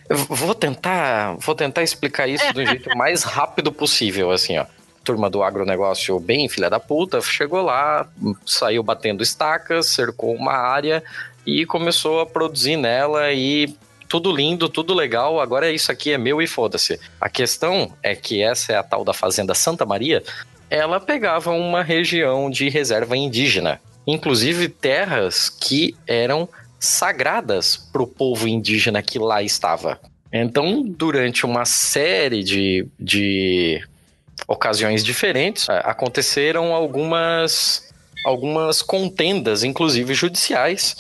vou tentar vou tentar explicar isso do jeito (laughs) mais rápido possível, assim, ó. Turma do agronegócio bem filha da puta, chegou lá, saiu batendo estacas, cercou uma área e começou a produzir nela e tudo lindo, tudo legal, agora isso aqui é meu e foda-se. A questão é que essa é a tal da Fazenda Santa Maria, ela pegava uma região de reserva indígena, inclusive terras que eram sagradas para o povo indígena que lá estava. Então, durante uma série de, de ocasiões diferentes, é, aconteceram algumas, algumas contendas, inclusive judiciais,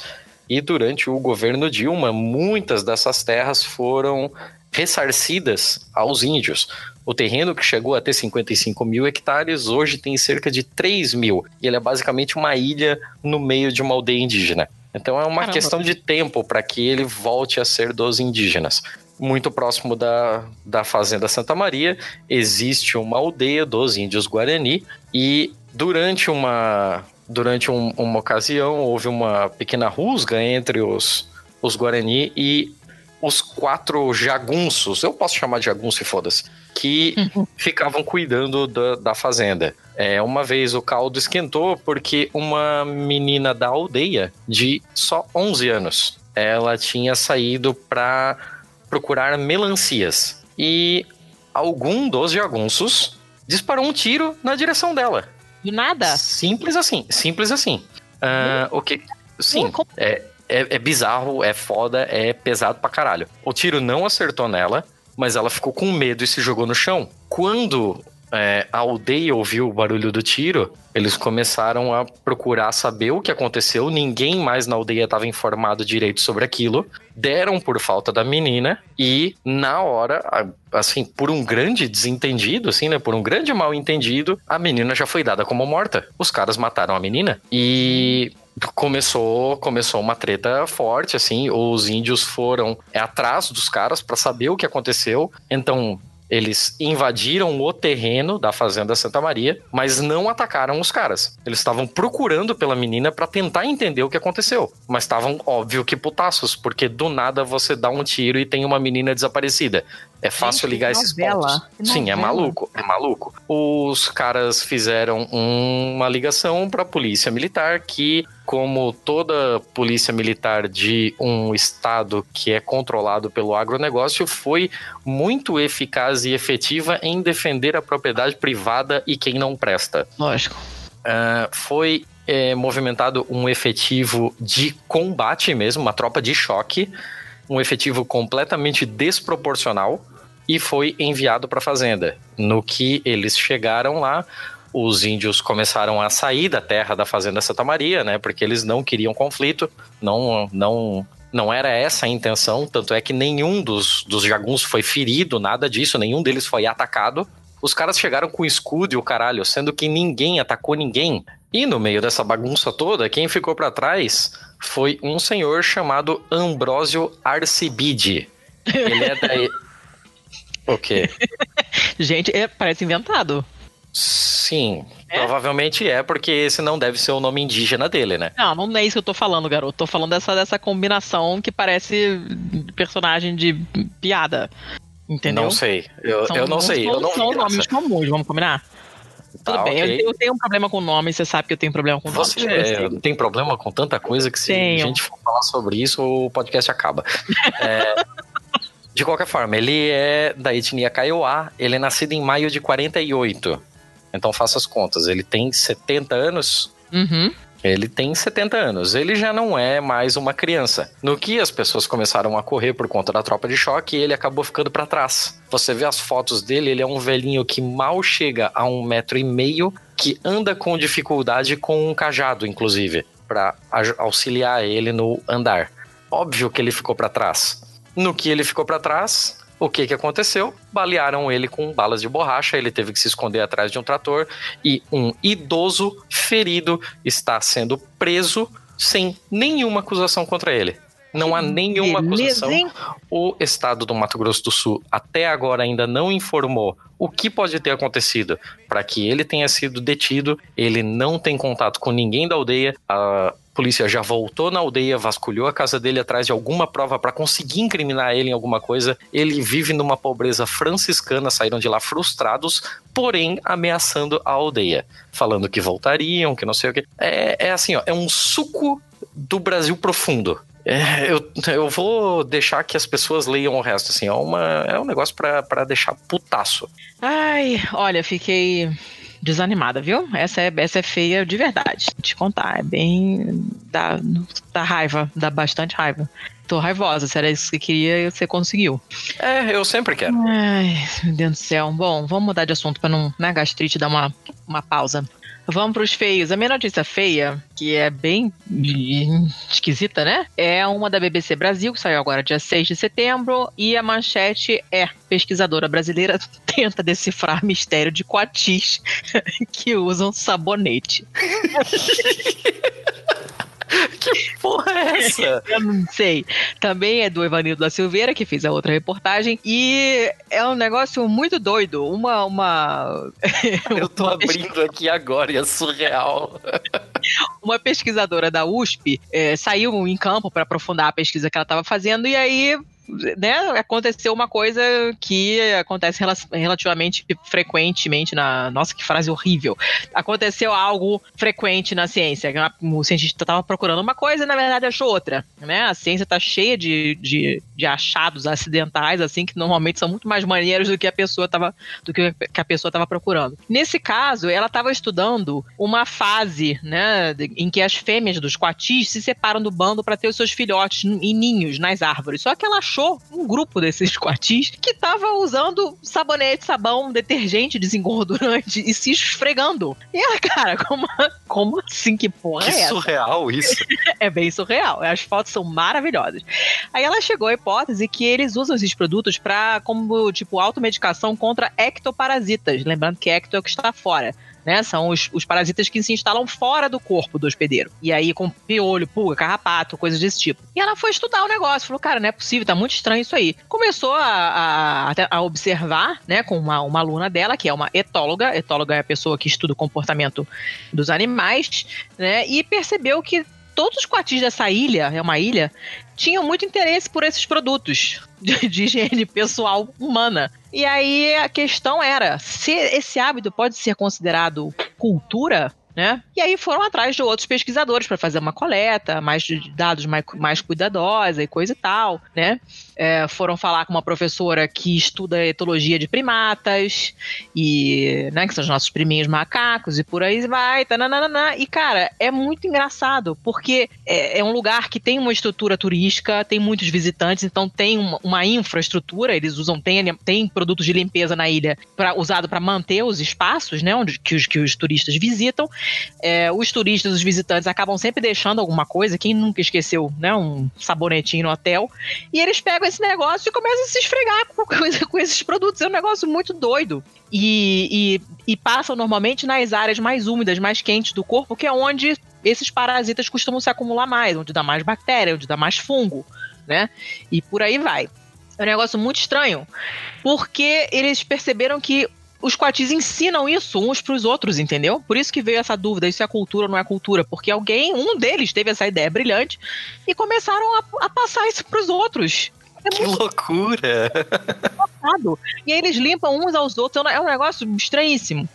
e durante o governo Dilma, muitas dessas terras foram ressarcidas aos índios. O terreno que chegou a ter 55 mil hectares hoje tem cerca de 3 mil. E ele é basicamente uma ilha no meio de uma aldeia indígena. Então é uma Caramba. questão de tempo para que ele volte a ser dos indígenas. Muito próximo da, da Fazenda Santa Maria, existe uma aldeia dos índios Guarani e durante uma, durante um, uma ocasião houve uma pequena rusga entre os, os Guarani e os quatro jagunços, eu posso chamar de jagunço e foda-se, que uhum. ficavam cuidando da, da fazenda. É, uma vez o caldo esquentou porque uma menina da aldeia, de só 11 anos, ela tinha saído para procurar melancias. E algum dos jagunços disparou um tiro na direção dela. Do nada? Simples assim, simples assim. Uh, o que. Sim, é, é, é bizarro, é foda, é pesado pra caralho. O tiro não acertou nela, mas ela ficou com medo e se jogou no chão. Quando é, a aldeia ouviu o barulho do tiro, eles começaram a procurar saber o que aconteceu. Ninguém mais na aldeia estava informado direito sobre aquilo. Deram por falta da menina e, na hora, assim, por um grande desentendido, assim, né? Por um grande mal entendido, a menina já foi dada como morta. Os caras mataram a menina e começou começou uma treta forte assim os índios foram atrás dos caras para saber o que aconteceu então eles invadiram o terreno da fazenda Santa Maria, mas não atacaram os caras. Eles estavam procurando pela menina para tentar entender o que aconteceu, mas estavam óbvio que putaços, porque do nada você dá um tiro e tem uma menina desaparecida. É fácil Gente, ligar esses pontos. Sim, é maluco, é maluco. Os caras fizeram uma ligação para a polícia militar que como toda polícia militar de um estado que é controlado pelo agronegócio, foi muito eficaz e efetiva em defender a propriedade privada e quem não presta. Lógico. Uh, foi é, movimentado um efetivo de combate mesmo, uma tropa de choque, um efetivo completamente desproporcional e foi enviado para a fazenda. No que eles chegaram lá, os índios começaram a sair da terra da fazenda Santa Maria, né? Porque eles não queriam conflito, não, não, não era essa a intenção. Tanto é que nenhum dos, dos jaguns foi ferido, nada disso, nenhum deles foi atacado. Os caras chegaram com escudo e o caralho, sendo que ninguém atacou ninguém. E no meio dessa bagunça toda, quem ficou para trás foi um senhor chamado Ambrósio Arcibide. Ele é da. (laughs) o quê? Gente, é, parece inventado. Sim, é? provavelmente é, porque esse não deve ser o nome indígena dele, né? Não, não é isso que eu tô falando, garoto. Tô falando dessa, dessa combinação que parece personagem de piada. Entendeu? Não sei. Eu, eu não sei. Eu não são nomes comuns, vamos combinar? Tá, Tudo bem, okay. eu, eu, tenho um problema com nome, você sabe que eu tenho problema com nome. Você tem problema com tanta coisa que se tenho. a gente for falar sobre isso, o podcast acaba. é, de qualquer forma, ele é da etnia Kaiowá, ele é nascido em maio de 48. Então faça as contas. Ele tem 70 anos. Uhum. Ele tem 70 anos, ele já não é mais uma criança. No que as pessoas começaram a correr por conta da tropa de choque, ele acabou ficando para trás. Você vê as fotos dele, ele é um velhinho que mal chega a um metro e meio, que anda com dificuldade com um cajado, inclusive, para auxiliar ele no andar. Óbvio que ele ficou para trás. No que ele ficou para trás, o que, que aconteceu? Balearam ele com balas de borracha, ele teve que se esconder atrás de um trator e um idoso ferido está sendo preso sem nenhuma acusação contra ele. Não há nenhuma Beleza, acusação. hein? O estado do Mato Grosso do Sul até agora ainda não informou o que pode ter acontecido para que ele tenha sido detido. Ele não tem contato com ninguém da aldeia. A polícia já voltou na aldeia, vasculhou a casa dele atrás de alguma prova para conseguir incriminar ele em alguma coisa. Ele vive numa pobreza franciscana, saíram de lá frustrados, porém ameaçando a aldeia, falando que voltariam, que não sei o que. É, é assim, ó, é um suco do Brasil profundo. É, eu, eu vou deixar que as pessoas leiam o resto, assim, é, uma, é um negócio pra pra deixar putaço. Ai, olha, fiquei desanimada, viu? Essa é, essa é feia de verdade. Te contar, é bem. dá, dá raiva, dá bastante raiva. Tô raivosa, se era isso que queria, você conseguiu. É, eu sempre quero. Ai, meu Deus do céu. Bom, vamos mudar de assunto pra não, né, gastrite dar uma, uma pausa. Vamos pros feios. A minha notícia feia, que é bem esquisita, né? É uma da BBC Brasil, que saiu agora dia 6 de setembro, e a manchete é: pesquisadora brasileira (laughs) tenta decifrar mistério de coatis (laughs) que usam sabonete. (laughs) (laughs) Que porra é essa? Eu não sei. Também é do Evanildo da Silveira, que fez a outra reportagem. E é um negócio muito doido. Uma. uma... (laughs) Eu tô abrindo aqui agora e é surreal. (laughs) uma pesquisadora da USP eh, saiu em campo para aprofundar a pesquisa que ela estava fazendo e aí né, aconteceu uma coisa que acontece rela- relativamente frequentemente na. Nossa, que frase horrível. Aconteceu algo frequente na ciência. O cientista estava procurando uma coisa e, na verdade, achou outra. Né? A ciência está cheia de, de, de achados acidentais, assim, que normalmente são muito mais maneiros do que a pessoa estava do que a pessoa estava procurando. Nesse caso, ela estava estudando uma fase, né, em que as fêmeas dos coatis se separam do bando para ter os seus filhotes em ninhos nas árvores. Só que ela achou um grupo desses (laughs) coatis que estava usando sabonete, sabão, detergente desengordurante e se esfregando. E ela, cara, (laughs) como, como assim que porra Que é essa? surreal isso. (laughs) É bem surreal. As fotos são maravilhosas. Aí ela chegou à hipótese que eles usam esses produtos para como tipo automedicação contra ectoparasitas. Lembrando que ecto é o que está fora. Né? São os, os parasitas que se instalam fora do corpo do hospedeiro. E aí, com piolho, pulga, carrapato, coisas desse tipo. E ela foi estudar o negócio. Falou, cara, não é possível, tá muito estranho isso aí. Começou a, a, a observar, né, com uma, uma aluna dela, que é uma etóloga. Etóloga é a pessoa que estuda o comportamento dos animais, né? E percebeu que todos os coatis dessa ilha, é uma ilha, tinham muito interesse por esses produtos de, de higiene pessoal humana. E aí a questão era se esse hábito pode ser considerado cultura. Né? E aí foram atrás de outros pesquisadores para fazer uma coleta, mais de dados mais, mais cuidadosa e coisa e tal, né? É, foram falar com uma professora que estuda etologia de primatas e, né, que são os nossos priminhos macacos e por aí vai, tananana. E cara, é muito engraçado porque é, é um lugar que tem uma estrutura turística, tem muitos visitantes, então tem uma, uma infraestrutura. Eles usam tem, tem produtos de limpeza na ilha pra, usado para manter os espaços, né, onde que os, que os turistas visitam. É, os turistas, os visitantes acabam sempre deixando alguma coisa. Quem nunca esqueceu, né, um sabonetinho no hotel? E eles pegam esse negócio e começam a se esfregar (laughs) com, com esses produtos. É um negócio muito doido. E, e, e passam normalmente nas áreas mais úmidas, mais quentes do corpo, que é onde esses parasitas costumam se acumular mais, onde dá mais bactéria, onde dá mais fungo, né? E por aí vai. É um negócio muito estranho, porque eles perceberam que os coatis ensinam isso uns pros outros, entendeu? Por isso que veio essa dúvida, isso é cultura ou não é cultura, porque alguém, um deles teve essa ideia brilhante e começaram a, a passar isso pros outros. É (laughs) Que loucura. E aí eles limpam uns aos outros, é um negócio estranhíssimo.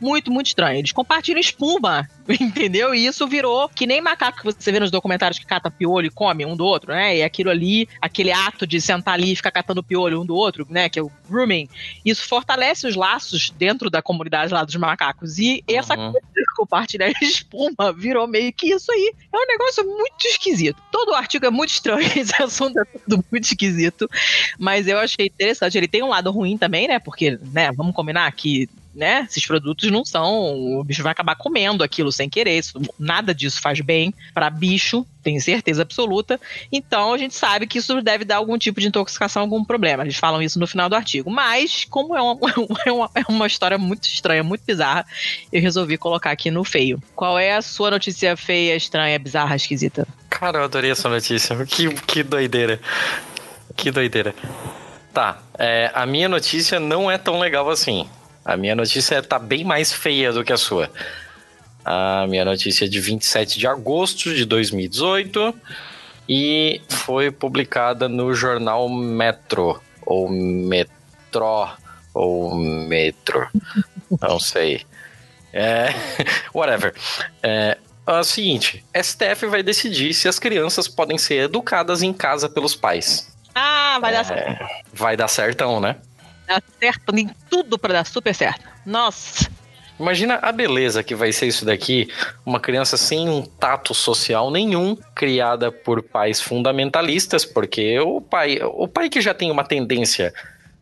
Muito, muito estranho. Eles compartilham espuma, (laughs) entendeu? E isso virou que nem macaco que você vê nos documentários que cata piolho e come um do outro, né? E aquilo ali, aquele ato de sentar ali e ficar catando piolho um do outro, né? Que é o grooming. Isso fortalece os laços dentro da comunidade lá dos macacos. E essa Uhum. coisa compartilhar (laughs) espuma virou meio que isso aí. É um negócio muito esquisito. Todo o artigo é muito estranho, (laughs) esse assunto é tudo muito esquisito. Mas eu achei interessante. Ele tem um lado ruim também, né? Porque, né, vamos combinar que né? Esses produtos não são. O bicho vai acabar comendo aquilo sem querer. Isso- nada disso faz bem para bicho, tenho certeza absoluta. Então a gente sabe que isso deve dar algum tipo de intoxicação, algum problema. Eles falam isso no final do artigo. Mas, como é uma, (laughs) é uma, é uma história muito estranha, muito bizarra, eu resolvi colocar aqui no feio. Qual é a sua notícia feia, estranha, bizarra, esquisita? Cara, eu adorei essa notícia. Que, que doideira. Que doideira. Tá, é, a minha notícia não é tão legal assim. A minha notícia tá bem mais feia do que a sua. A minha notícia é de 27 de agosto de 2018 e foi publicada no jornal Metro, ou Metro, ou Metro, (laughs) não sei. É, (laughs) whatever. É, é o seguinte: STF vai decidir se as crianças podem ser educadas em casa pelos pais. Ah, vai dar É, certo. vai dar certão, né? Dá certo, tem tudo pra dar super certo. Nossa. Imagina a beleza que vai ser isso daqui, uma criança sem um tato social nenhum, criada por pais fundamentalistas, porque o pai, o pai que já tem uma tendência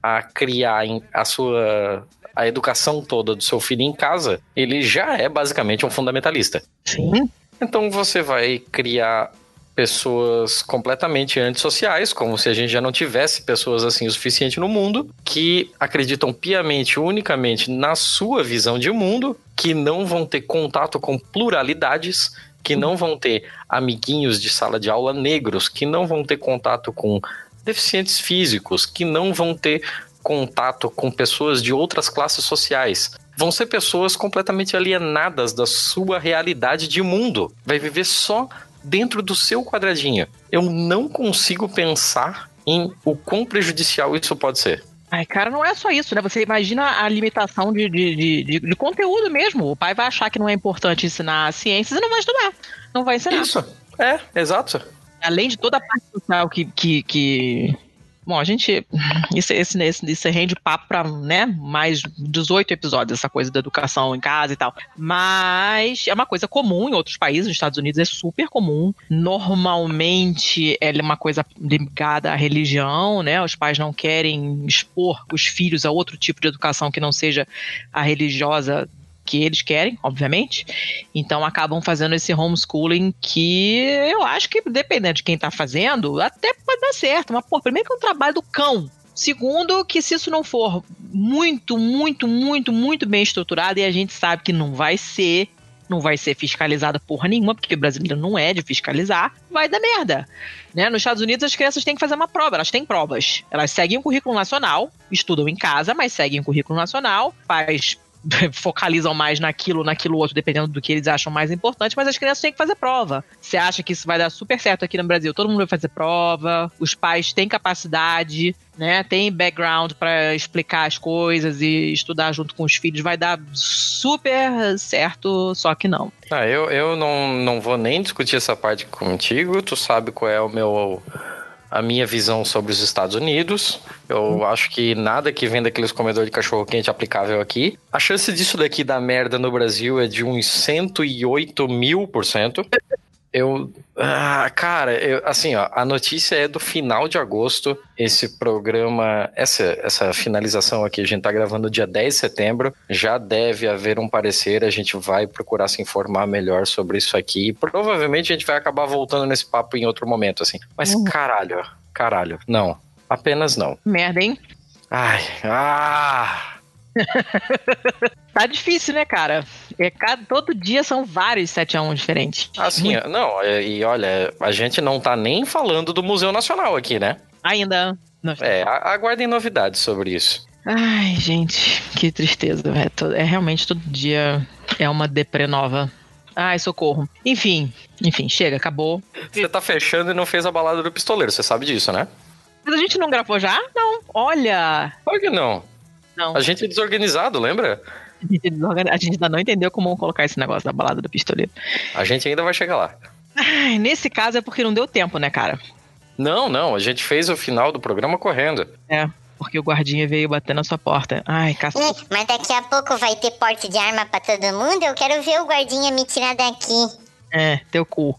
a criar a sua a educação toda do seu filho em casa, ele já é basicamente um fundamentalista. Sim. Então você vai criar pessoas completamente antissociais, como se a gente já não tivesse pessoas assim o suficiente no mundo, que acreditam piamente, unicamente na sua visão de mundo, que não vão ter contato com pluralidades, que não vão ter amiguinhos de sala de aula negros, que não vão ter contato com deficientes físicos, que não vão ter contato com pessoas de outras classes sociais. Vão ser pessoas completamente alienadas da sua realidade de mundo. Vai viver só dentro do seu quadradinho. Eu não consigo pensar em o quão prejudicial isso pode ser. Ai, cara, não é só isso, né? Você imagina a limitação de, de, de, de- de conteúdo mesmo. O pai vai achar que não é importante ensinar ciências e não vai estudar. Não vai ensinar. Isso. É, exato. Além de toda a parte social que. que, que... Bom, a gente. (laughs) Isso, esse, esse, isso rende papo pra né, mais 18 episódios, essa coisa da educação em casa e tal. Mas é uma coisa comum em outros países, nos Estados Unidos é super comum. Normalmente é uma coisa ligada à religião, né? Os pais não querem expor os filhos a outro tipo de educação que não seja a religiosa que eles querem, obviamente. Então acabam fazendo esse homeschooling que eu acho que, dependendo de quem tá fazendo, até pode dar certo. Mas, pô, primeiro que é um trabalho do cão. Segundo, que se isso não for muito, muito, muito, muito bem estruturado, e a gente sabe que não vai ser, não vai ser fiscalizada porra nenhuma, porque o brasileiro não é de fiscalizar, vai dar merda. Né? Nos Estados Unidos, as crianças têm que fazer uma prova, elas têm provas. Elas seguem o currículo nacional, estudam em casa, mas seguem o currículo nacional, faz (laughs) focalizam mais naquilo, naquilo outro, dependendo do que eles acham mais importante, mas as crianças têm que fazer prova. Você acha que isso vai dar super certo aqui no Brasil? Todo mundo vai fazer prova, os pais têm capacidade, né? Tem background para explicar as coisas e estudar junto com os filhos, vai dar super certo, só que não. Ah, eu, eu não, não vou nem discutir essa parte contigo. Tu sabe qual é o meu a minha visão sobre os Estados Unidos. Eu acho que nada que vem daqueles comedores de cachorro quente é aplicável aqui. A chance disso daqui dar merda no Brasil é de uns 108 mil por cento. Eu. Ah, cara, eu- assim, ó, a notícia é do final de agosto. Esse programa, essa, essa finalização aqui, a gente tá gravando dia 10 de setembro. Já deve haver um parecer, a gente vai procurar se informar melhor sobre isso aqui. Provavelmente a gente vai acabar voltando nesse papo em outro momento, assim. Mas caralho, caralho, não. Apenas não. Merda, hein? Ai, ah! (laughs) Tá difícil, né, cara? É, cada, todo dia são vários 7 a 1 diferentes. Assim, não, é, e olha, a gente não tá nem falando do Museu Nacional aqui, né? Ainda. não- É, aguardem novidades sobre isso. Ai, gente, que tristeza. É, to- é realmente todo dia é uma deprê nova. Ai, socorro. Enfim, enfim, chega, acabou. Você tá fechando e não fez a balada do pistoleiro, você sabe disso, né? Mas a gente não gravou já? Não. Olha. Por que não? Não. A gente é desorganizado, lembra? A gente, desorgan- a gente ainda não entendeu como colocar esse negócio da balada do pistoleiro. A gente ainda vai chegar lá. Ai, nesse caso é porque não deu tempo, né, cara? Não, não, a gente fez o final do programa correndo. É. Porque o guardinha veio bater na sua porta. Ai, cacete. Mas daqui a pouco vai ter porte de arma pra todo mundo? Eu quero ver o guardinha me tirar daqui. É, teu cu.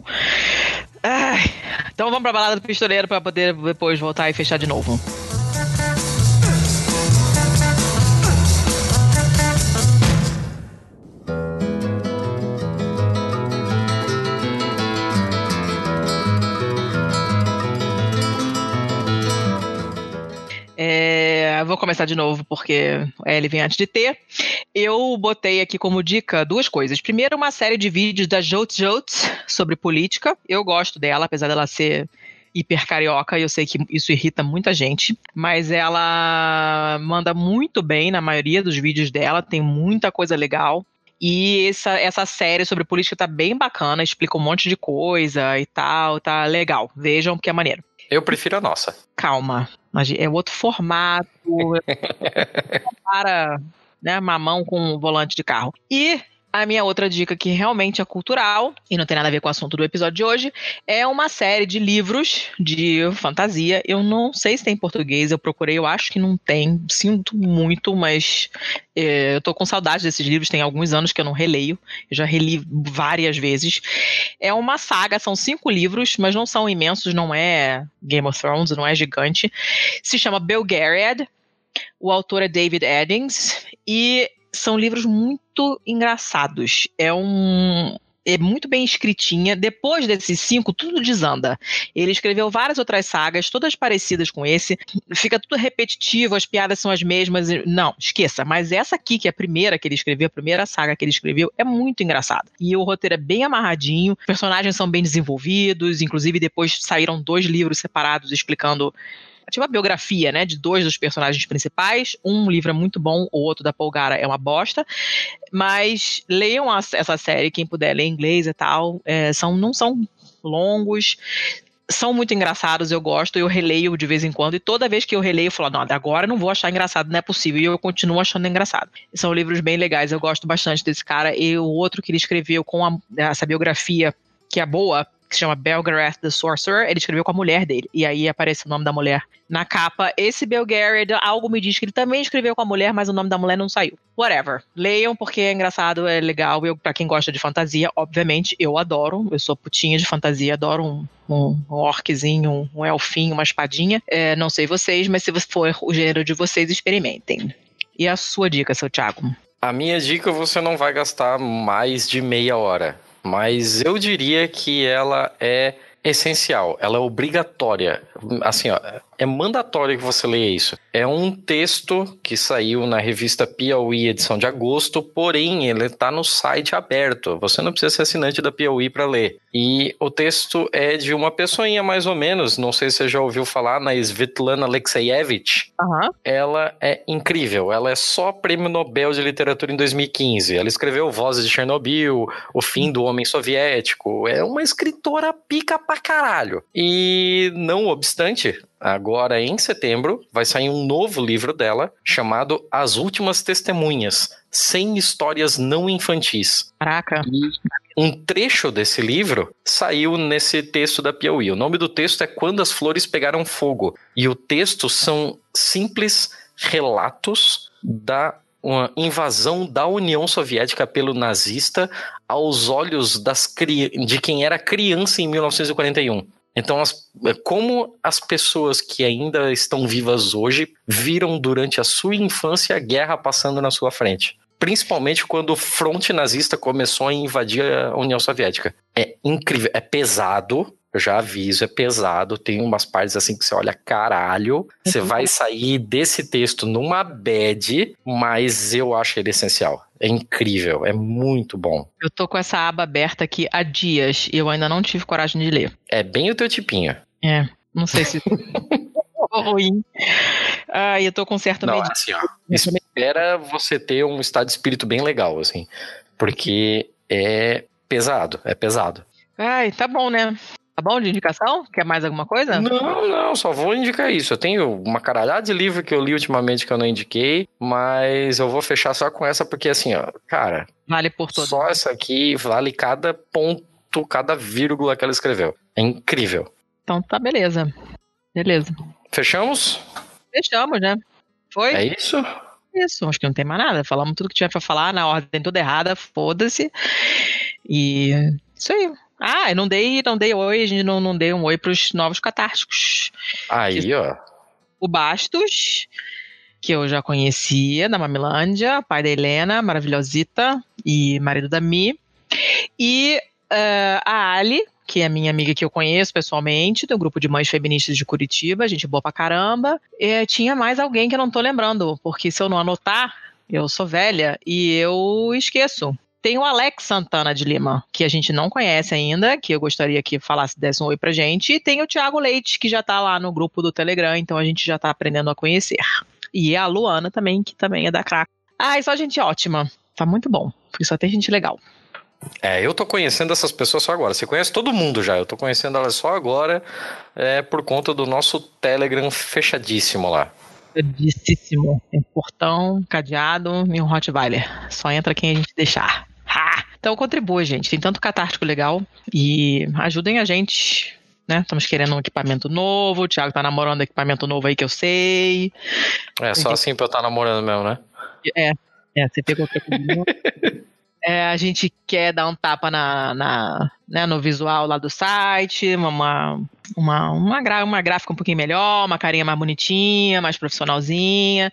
Ai, então vamos pra balada do pistoleiro pra poder depois voltar e fechar de novo. É, vou começar de novo porque L vem antes de T. Eu botei aqui como dica duas coisas. Primeiro, uma série de vídeos da Jout Jout sobre política. Eu gosto dela, apesar dela ser hiper carioca, e eu sei que isso irrita muita gente, mas ela manda muito bem na maioria dos vídeos dela, tem muita coisa legal. E essa, essa série sobre política tá bem bacana, explica um monte de coisa e tal, tá legal. Vejam que é maneiro. Eu prefiro a nossa. Calma, mas é outro formato, (laughs) para né, mamão com volante de carro. E a minha outra dica, que realmente é cultural e não tem nada a ver com o assunto do episódio de hoje, é uma série de livros de fantasia. Eu não sei se tem em português, eu procurei, eu acho que não tem. Sinto muito, mas é, eu tô com saudade desses livros, tem alguns anos que eu não releio. Eu já reli várias vezes. É uma saga, são cinco livros, mas não são imensos, não é Game of Thrones, não é gigante. Se chama Belgariad. O autor é David Eddings e são livros muito engraçados. É um é muito bem escritinha. Depois desses cinco, tudo desanda. Ele escreveu várias outras sagas, todas parecidas com esse. Fica tudo repetitivo, as piadas são as mesmas. Não, esqueça. Mas essa aqui, que é a primeira que ele escreveu, a primeira saga que ele escreveu, é muito engraçada. E o roteiro é bem amarradinho, personagens são bem desenvolvidos, inclusive depois saíram dois livros separados explicando tipo a biografia, né, de dois dos personagens principais. Um livro é muito bom, o outro da Polgara é uma bosta. Mas leiam a, essa série, quem puder ler inglês e tal. É, são, não são longos, são muito engraçados, eu gosto, eu releio de vez em quando, e toda vez que eu releio, eu falo, não, agora não vou achar engraçado, não é possível, e eu continuo achando engraçado. São livros bem legais, eu gosto bastante desse cara, e o outro que ele escreveu com a, essa biografia, que é boa, que se chama Belgarath the Sorcerer, ele escreveu com a mulher dele. E aí aparece o nome da mulher na capa. Esse Belgariad, algo me diz que ele também escreveu com a mulher, mas o nome da mulher não saiu. Whatever. Leiam porque é engraçado, é legal. Eu, pra quem gosta de fantasia, obviamente, eu adoro. Eu sou putinha de fantasia, adoro um, um, um orquezinho, um, um, elfinho, uma espadinha. É, não sei vocês, mas se for o gênero de vocês, experimentem. E a sua dica, seu Thiago? A minha dica, você não vai gastar mais de meia hora mas eu diria que ela é essencial, ela é obrigatória. Assim, ó, é mandatório que você leia isso. É um texto que saiu na revista Piauí, edição de agosto, porém ele está no site aberto. Você não precisa ser assinante da Piauí para ler. E o texto é de uma pessoinha mais ou menos, não sei se você já ouviu falar, na Svetlana Alexeyevich. Uhum. Ela é incrível, ela é só prêmio Nobel de Literatura em 2015. Ela escreveu Vozes de Chernobyl, O Fim do Homem Soviético. É uma escritora pica pra caralho. E não obstante, Agora, em setembro, vai sair um novo livro dela chamado As Últimas Testemunhas 100 Histórias Não Infantis. Caraca. E um trecho desse livro saiu nesse texto da Piauí. O nome do texto é Quando as Flores Pegaram Fogo. E o texto são simples relatos da uma invasão da União Soviética pelo nazista aos olhos das de quem era criança em 1941. Então, as, é, como as pessoas que ainda estão vivas hoje viram durante a sua infância a guerra passando na sua frente. Principalmente quando o fronte nazista começou a invadir a União Soviética. É incrível, é pesado, eu já aviso, é pesado. Tem umas partes assim que você olha, caralho. Você vai sair desse texto numa bad, mas eu acho ele essencial. É incrível, é muito bom. Eu tô com essa aba aberta aqui há dias e eu ainda não tive coragem de ler. É bem o teu tipinho. É, não sei se. (laughs) ruim. Ah, eu tô com certo não. Assim, ó, espera você ter um estado de espírito bem legal, assim. Porque é pesado, é pesado. Ai, tá bom, né? Tá bom de indicação? Quer mais alguma coisa? Não, não, só vou indicar isso. Eu tenho uma caralhada de livro que eu li ultimamente que eu não indiquei, mas eu vou fechar só com essa porque assim, ó, cara. Vale por todo. Só essa aqui vale cada ponto, cada vírgula que ela escreveu. É incrível. Então tá, beleza. Beleza. Fechamos? Fechamos, né? Foi? É isso? Isso, acho que não tem mais nada. Falamos tudo que tinha pra falar na ordem toda errada, foda-se. E isso aí. Ah, eu não dei, não dei oi, a gente não, não dei um oi pros novos catárticos. Aí, ó. O Bastos, que eu já conhecia, da Mamilândia, pai da Helena, maravilhosita, e marido da Mi. E uh, a Ali, que é minha amiga que eu conheço pessoalmente, do grupo de mães feministas de Curitiba, gente boa pra caramba. E tinha mais alguém que eu não tô lembrando, porque se eu não anotar, eu sou velha e eu esqueço. Tem o Alex Santana de Lima, que a gente não conhece ainda, que eu gostaria que falasse, desse um oi pra gente. E tem o Thiago Leite, que já tá lá no grupo do Telegram, então a gente já tá aprendendo a conhecer. E a Luana também, que também é da Crack. Ah, e só gente ótima. Tá muito bom, porque só tem gente legal. É, eu tô conhecendo essas pessoas só agora. Você conhece todo mundo já. Eu tô conhecendo elas só agora é, por conta do nosso Telegram fechadíssimo lá. Fechadíssimo. Tem portão, cadeado e um Rottweiler. Só entra quem a gente deixar. Ha! Então contribua, gente. Tem tanto catártico legal. E ajudem a gente. Né? Estamos querendo um equipamento novo. O Thiago tá namorando equipamento novo aí que eu sei. É só assim pra eu estar tá namorando mesmo, né? É, é, você pegou outra. (laughs) É, a gente quer dar um tapa na, na né, no visual lá do site, uma, uma, uma, gra, uma gráfica um pouquinho melhor, uma carinha mais bonitinha, mais profissionalzinha.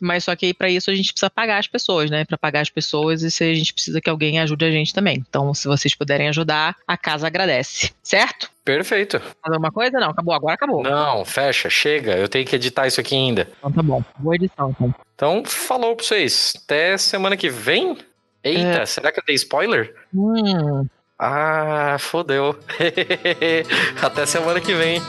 Mas só que aí para isso a gente precisa pagar as pessoas, né? Para pagar as pessoas, e a gente precisa que alguém ajude a gente também. Então, se vocês puderem ajudar, a casa agradece, certo? Perfeito. Mais alguma coisa? Não, acabou. Agora acabou. Não, fecha, chega. Eu tenho que editar isso aqui ainda. Então tá bom. Boa edição, então. Então, falou pra vocês. Até semana que vem. Eita, é. será que eu dei spoiler? Hum. Ah, fodeu. (laughs) Até semana que vem.